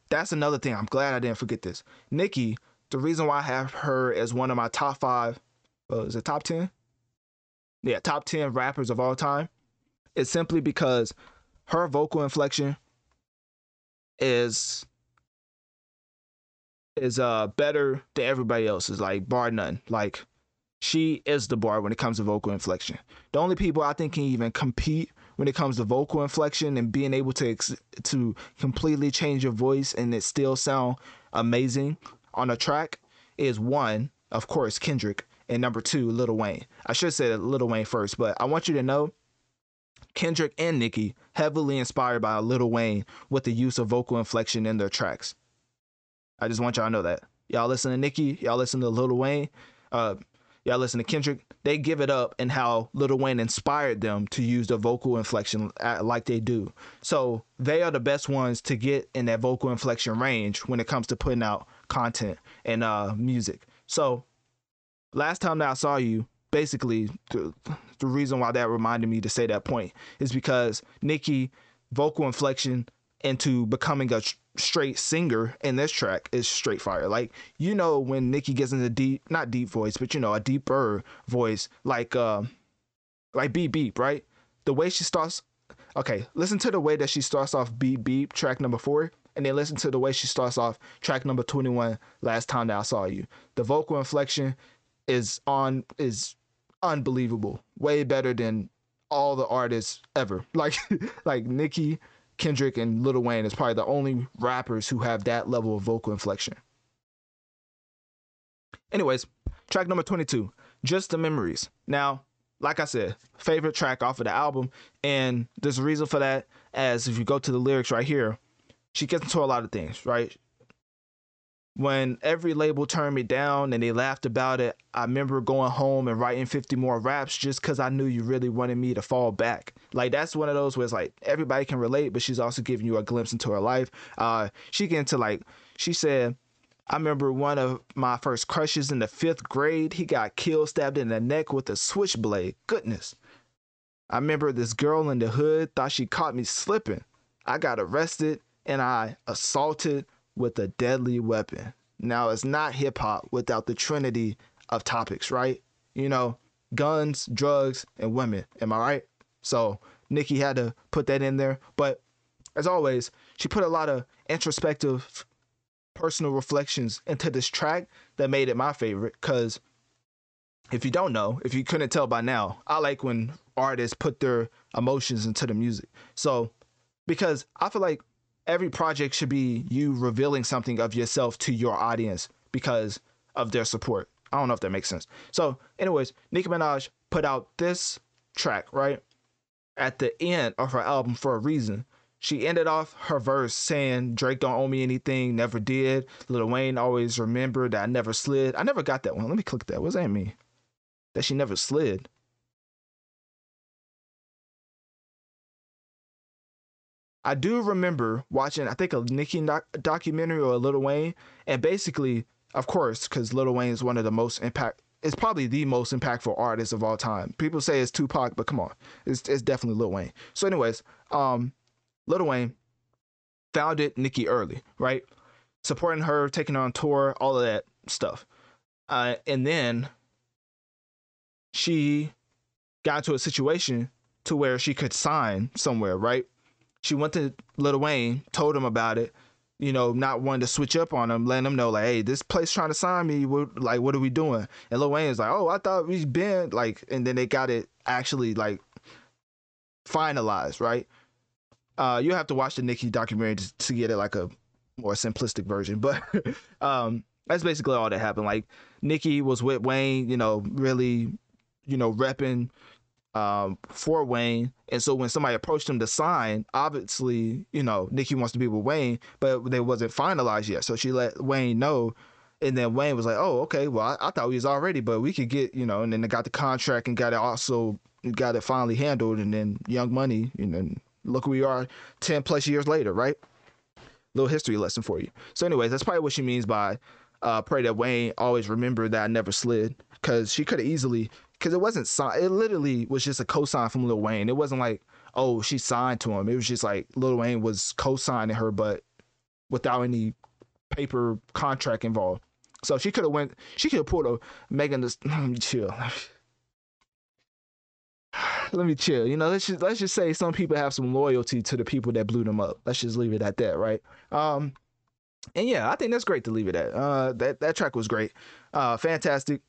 Speaker 1: that's another thing. I'm glad I didn't forget this. Nicki, the reason why I have her as one of my top five uh, is it top 10? Yeah, top 10 rappers of all time. is simply because her vocal inflection is is uh better than everybody else's, like bar none. Like she is the bar when it comes to vocal inflection. The only people I think can even compete when it comes to vocal inflection and being able to ex- to completely change your voice and it still sound amazing on a track is one, of course, Kendrick, and number two, Lil Wayne. I should say Lil Wayne first, but I want you to know Kendrick and Nicki heavily inspired by Lil Wayne with the use of vocal inflection in their tracks. I just want y'all to know that. Y'all listen to Nicki, y'all listen to Lil Wayne, uh, y'all listen to Kendrick. They give it up and how Lil Wayne inspired them to use the vocal inflection like they do. So they are the best ones to get in that vocal inflection range when it comes to putting out content and uh, music. So last time that I saw you, basically the, the reason why that reminded me to say that point is because Nicki vocal inflection into becoming a straight singer in this track is straight fire. Like you know when Nicki gets into deep, not deep voice, but you know a deeper voice, like uh, like beep beep, right? The way she starts. Okay, listen to the way that she starts off beep beep track number four, and then listen to the way she starts off track number twenty one. Last time that I saw you, the vocal inflection is on is unbelievable. Way better than all the artists ever. Like like Nicki, Kendrick, and Lil Wayne is probably the only rappers who have that level of vocal inflection. Anyways, track number 22, Just the Memories. Now, like I said, favorite track off of the album, and there's a reason for that. As if you go to the lyrics right here, she gets into a lot of things, right? When every label turned me down and they laughed about it, I remember going home and writing 50 more raps just because I knew you really wanted me to fall back. Like, that's one of those where it's like everybody can relate, but she's also giving you a glimpse into her life. Uh, she get into like, she said, I remember one of my first crushes in the fifth grade. He got killed, stabbed in the neck with a switchblade. Goodness. I remember this girl in the hood thought she caught me slipping. I got arrested and I assaulted with a deadly weapon. Now, it's not hip hop without the trinity of topics, right? You know, guns, drugs, and women. Am I right? So, Nicki had to put that in there. But as always, she put a lot of introspective personal reflections into this track that made it my favorite. Because if you don't know, if you couldn't tell by now, I like when artists put their emotions into the music. So, because I feel like every project should be you revealing something of yourself to your audience because of their support. I don't know if that makes sense. So, anyways, Nicki Minaj put out this track, right? At the end of her album for a reason. She ended off her verse saying, Drake don't owe me anything, never did. Lil Wayne always remember that I never slid. I never got that one. Let me click that. What does that mean? That she never slid. I do remember watching, I think, a Nicki doc- documentary or a Lil Wayne, and basically, of course, because Lil Wayne is one of the most impact, it's probably the most impactful artist of all time. People say it's Tupac, but come on, it's it's definitely Lil Wayne. So, anyways, um, Lil Wayne founded Nicki early, right? Supporting her, taking her on tour, all of that stuff, uh, and then she got into a situation to where she could sign somewhere, right? She went to Lil Wayne, told him about it, you know, not wanting to switch up on him, letting him know like, hey, this place trying to sign me. What, like, what are we doing? And Lil Wayne is like, oh, I thought we've been like, and then they got it actually like finalized, right? Uh, you have to watch the Nicki documentary to, to get it like a more simplistic version, but um, that's basically all that happened. Like Nicki was with Wayne, you know, really, you know, repping um, for Wayne. And so when somebody approached him to sign, obviously, you know, Nicki wants to be with Wayne, but they wasn't finalized yet. So she let Wayne know. And then Wayne was like, oh, okay, well, I, I thought we was already, but we could get, you know, and then they got the contract and got it also, got it finally handled. And then Young Money, and then look who we are 10 plus years later, right? Little history lesson for you. So, anyways, that's probably what she means by uh, pray that Wayne always remember that I never slid. Because she could have easily because it wasn't signed. It literally was just a cosign from Lil Wayne. It wasn't like, oh, she signed to him. It was just like Lil Wayne was co-signing her, but without any paper contract involved. So she could have went. She could have pulled a Megan. This, let me chill. Let me chill. You know, let's just let's just say some people have some loyalty to the people that blew them up. Let's just leave it at that, right? Um, and yeah, I think that's great to leave it at. Uh, that that track was great. Uh, fantastic.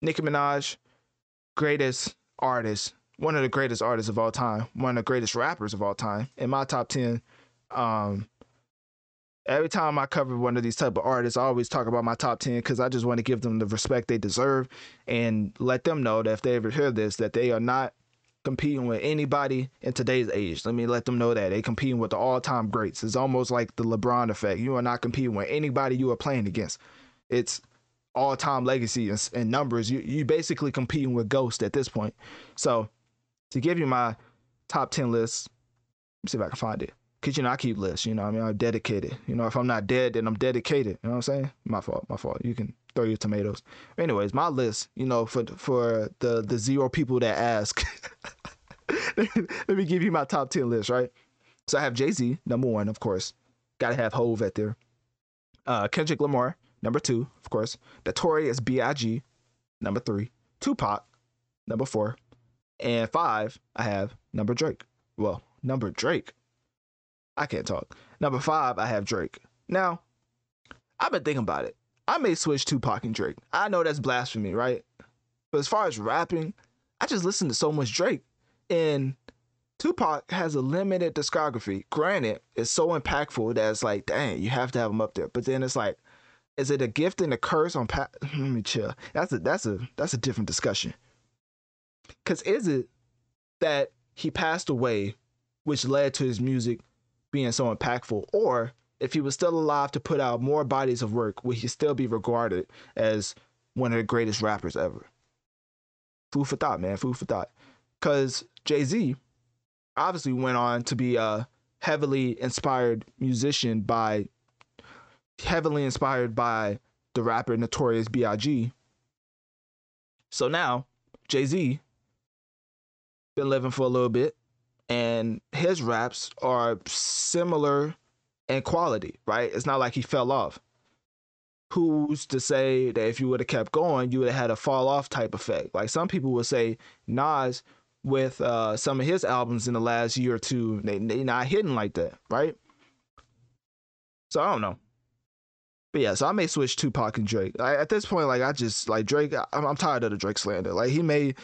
Speaker 1: Nicki Minaj, greatest artist, one of the greatest artists of all time, one of the greatest rappers of all time. In my top 10, um, every time I cover one of these type of artists, I always talk about my top 10 because I just want to give them the respect they deserve and let them know that if they ever hear this, that they are not competing with anybody in today's age. Let me let them know that they competing with the all-time greats. It's almost like the LeBron effect. You are not competing with anybody you are playing against. It's all time legacy and, and, numbers, you you basically competing with Ghost at this point. So to give you my top ten list, let me see if I can find it. Cause you know I keep lists. You know I mean I'm dedicated. You know if I'm not dead, then I'm dedicated. You know what I'm saying? My fault. My fault. You can throw your tomatoes. Anyways, my list. You know for for the the zero people that ask. let me give you my top ten list. Right. So I have Jay Z number one, of course. Got to have Hove at there. Uh, Kendrick Lamar number two, of course. Notorious B.I.G. number three. Tupac number four. And five, I have number Drake. Well, number Drake. I can't talk. Number five, I have Drake. Now, I've been thinking about it. I may switch Tupac and Drake. I know that's blasphemy, right? But as far as rapping, I just listen to so much Drake. And Tupac has a limited discography. Granted, it's so impactful that it's like, dang, you have to have him up there. But then it's like, is it a gift and a curse on pa- let me chill that's a that's a that's a different discussion because is it that he passed away which led to his music being so impactful or if he was still alive to put out more bodies of work, would he still be regarded as one of the greatest rappers ever? Food for thought, man. Food for thought. Because Jay Z obviously went on to be a heavily inspired musician by, heavily inspired by the rapper Notorious B.I.G. So now, Jay Z been living for a little bit, and his raps are similar in quality, right? It's not like he fell off. Who's to say that if you would have kept going, you would have had a fall off type effect? Like some people would say, Nas with uh, some of his albums in the last year or two, they they not hitting like that, right? So I don't know. But yeah, so I may switch Tupac and Drake. I, at this point, like I just like Drake. I'm, I'm tired of the Drake slander. Like he may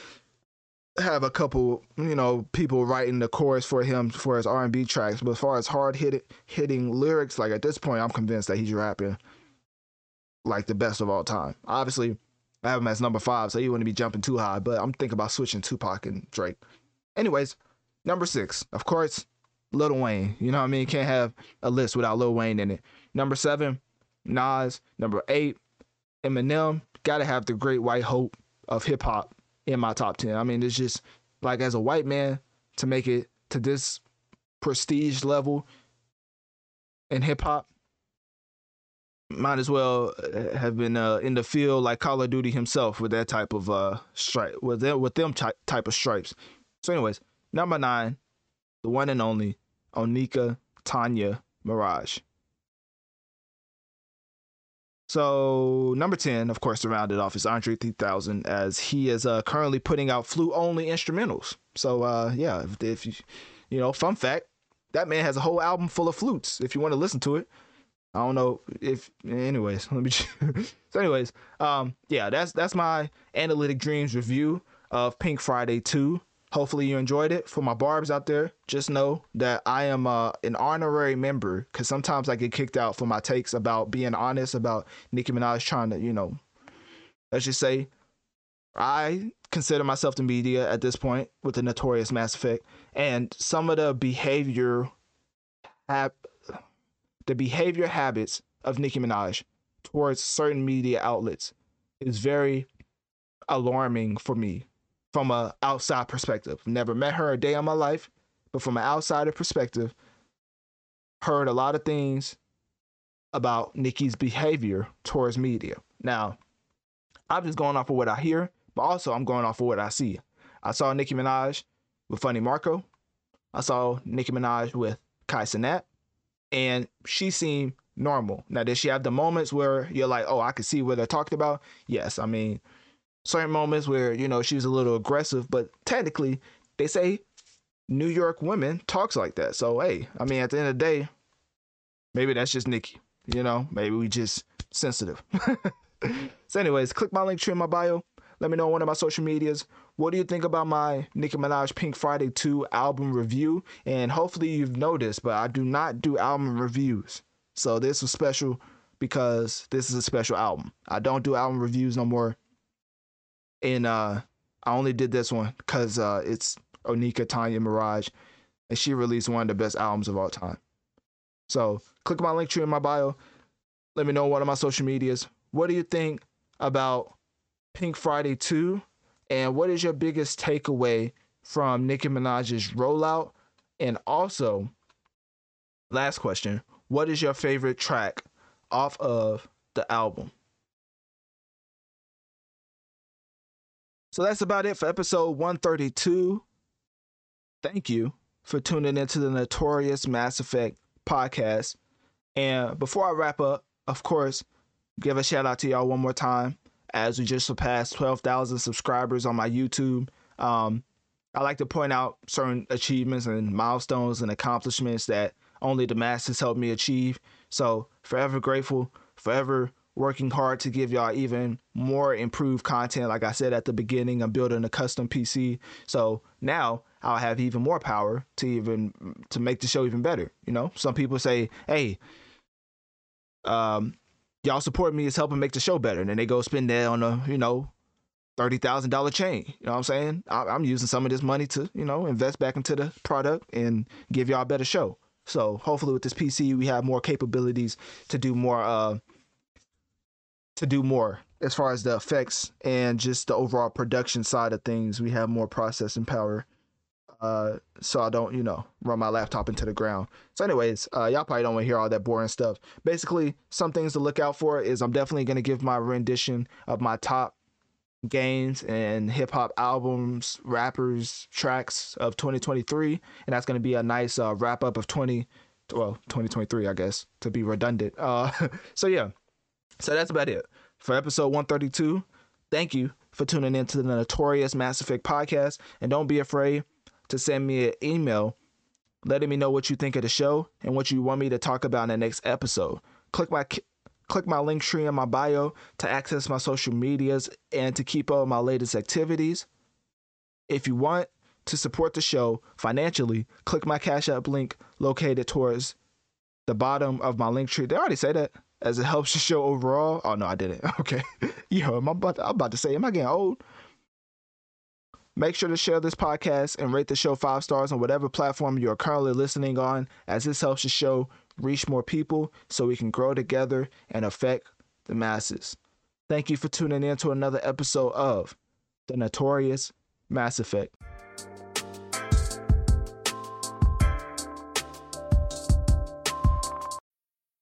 Speaker 1: have a couple, you know, people writing the chorus for him for his R and B tracks, but as far as hard hitting hitting lyrics, like at this point, I'm convinced that he's rapping like the best of all time. Obviously, I have him as number five, so he wouldn't be jumping too high. But I'm thinking about switching Tupac and Drake. Anyways, number six, of course, Lil Wayne. You know what I mean? Can't have a list without Lil Wayne in it. Number seven, Nas. Number eight, Eminem. Got to have the Great White Hope of hip hop in my top ten. I mean, it's just like as a white man to make it to this prestige level in hip hop might as well uh, have been uh, in the field like Call of Duty himself with that type of uh stripe with them with them type type of stripes. So, anyways, number nine, the one and only Onika Tanya Maraj. So number ten, of course, to round it off is Andre 3000, as he is uh, currently putting out flute only instrumentals. So uh, yeah, if, if you you know, fun fact, that man has a whole album full of flutes. If you want to listen to it, I don't know if anyways, let me So anyways, um yeah, that's that's my analytic dreamz review of Pink Friday 2. Hopefully you enjoyed it. For my Barbz out there, just know that I am uh, an honorary member cuz sometimes I get kicked out for my takes about being honest about Nicki Minaj trying to, you know, let's just say I consider myself the media at this point with the notorious Mass Effect and some of the behavior have the behavior habits of Nicki Minaj towards certain media outlets is very alarming for me from a outside perspective. Never met her a day in my life, but from an outsider perspective, heard a lot of things about Nicki's behavior towards media. Now, I'm just going off of what I hear, but also I'm going off of what I see. I saw Nicki Minaj with Funny Marco. I saw Nicki Minaj with Kai Cenat and she seemed normal. Now, did she have the moments where you're like, oh, I could see what they're talking about? Yes. I mean, certain moments where, you know, she was a little aggressive, but technically, they say New York women talks like that. So, hey, I mean, at the end of the day, maybe that's just Nicki. You know, maybe we just sensitive. so, anyways, click my Linktree in my bio. Let me know on one of my social medias. What do you think about my Nicki Minaj Pink Friday 2 album review? And hopefully you've noticed, but I do not do album reviews. So this was special because this is a special album. I don't do album reviews no more. And uh I only did this one because uh it's Onika Tanya Maraj, and she released one of the best albums of all time. So click my Linktree in my bio. Let me know on one of my social medias. What do you think about Pink Friday 2? And what is your biggest takeaway from Nicki Minaj's rollout? And also, last question, what is your favorite track off of the album? So that's about it for episode 132. Thank you for tuning into the Notorious Mass Effect podcast. And before I wrap up, of course, give a shout out to y'all one more time as we just surpassed 12,000 subscribers on my YouTube. Um, I like to point out certain achievements and milestones and accomplishments that only the masses helped me achieve. So, forever grateful, forever working hard to give y'all even more improved content. Like I said at the beginning, I'm building a custom PC. So now I'll have even more power to even to make the show even better. You know, some people say, hey, um, y'all support me is helping make the show better. And then they go spend that on a, you know, thirty thousand dollar chain. You know what I'm saying? I, am using some of this money to, you know, invest back into the product and give y'all a better show. So hopefully with this PC we have more capabilities to do more uh to do more as far as the effects and just the overall production side of things. We have more processing power. Uh, so I don't, you know, run my laptop into the ground. So, anyways, uh, y'all probably don't want to hear all that boring stuff. Basically, some things to look out for is I'm definitely gonna give my rendition of my top games and hip hop albums, rappers, tracks of 2023, and that's gonna be a nice uh, wrap up of 20, well, 2023, I guess, to be redundant. Uh, so yeah, so that's about it for episode 132. Thank you for tuning in to the Notorious Mass Effect podcast, and don't be afraid to send me an email letting me know what you think of the show and what you want me to talk about in the next episode. Click my click my Linktree in my bio to access my social medias and to keep up with my latest activities. If you want to support the show financially, click my Cash App link located towards the bottom of my Linktree. They already say that as it helps the show overall. Oh no, I didn't. Okay, yo, I'm about to, I'm about to say, am I getting old? Make sure to share this podcast and rate the show five stars on whatever platform you are currently listening on, as this helps the show reach more people so we can grow together and affect the masses. Thank you for tuning in to another episode of The Notorious Mass Effect.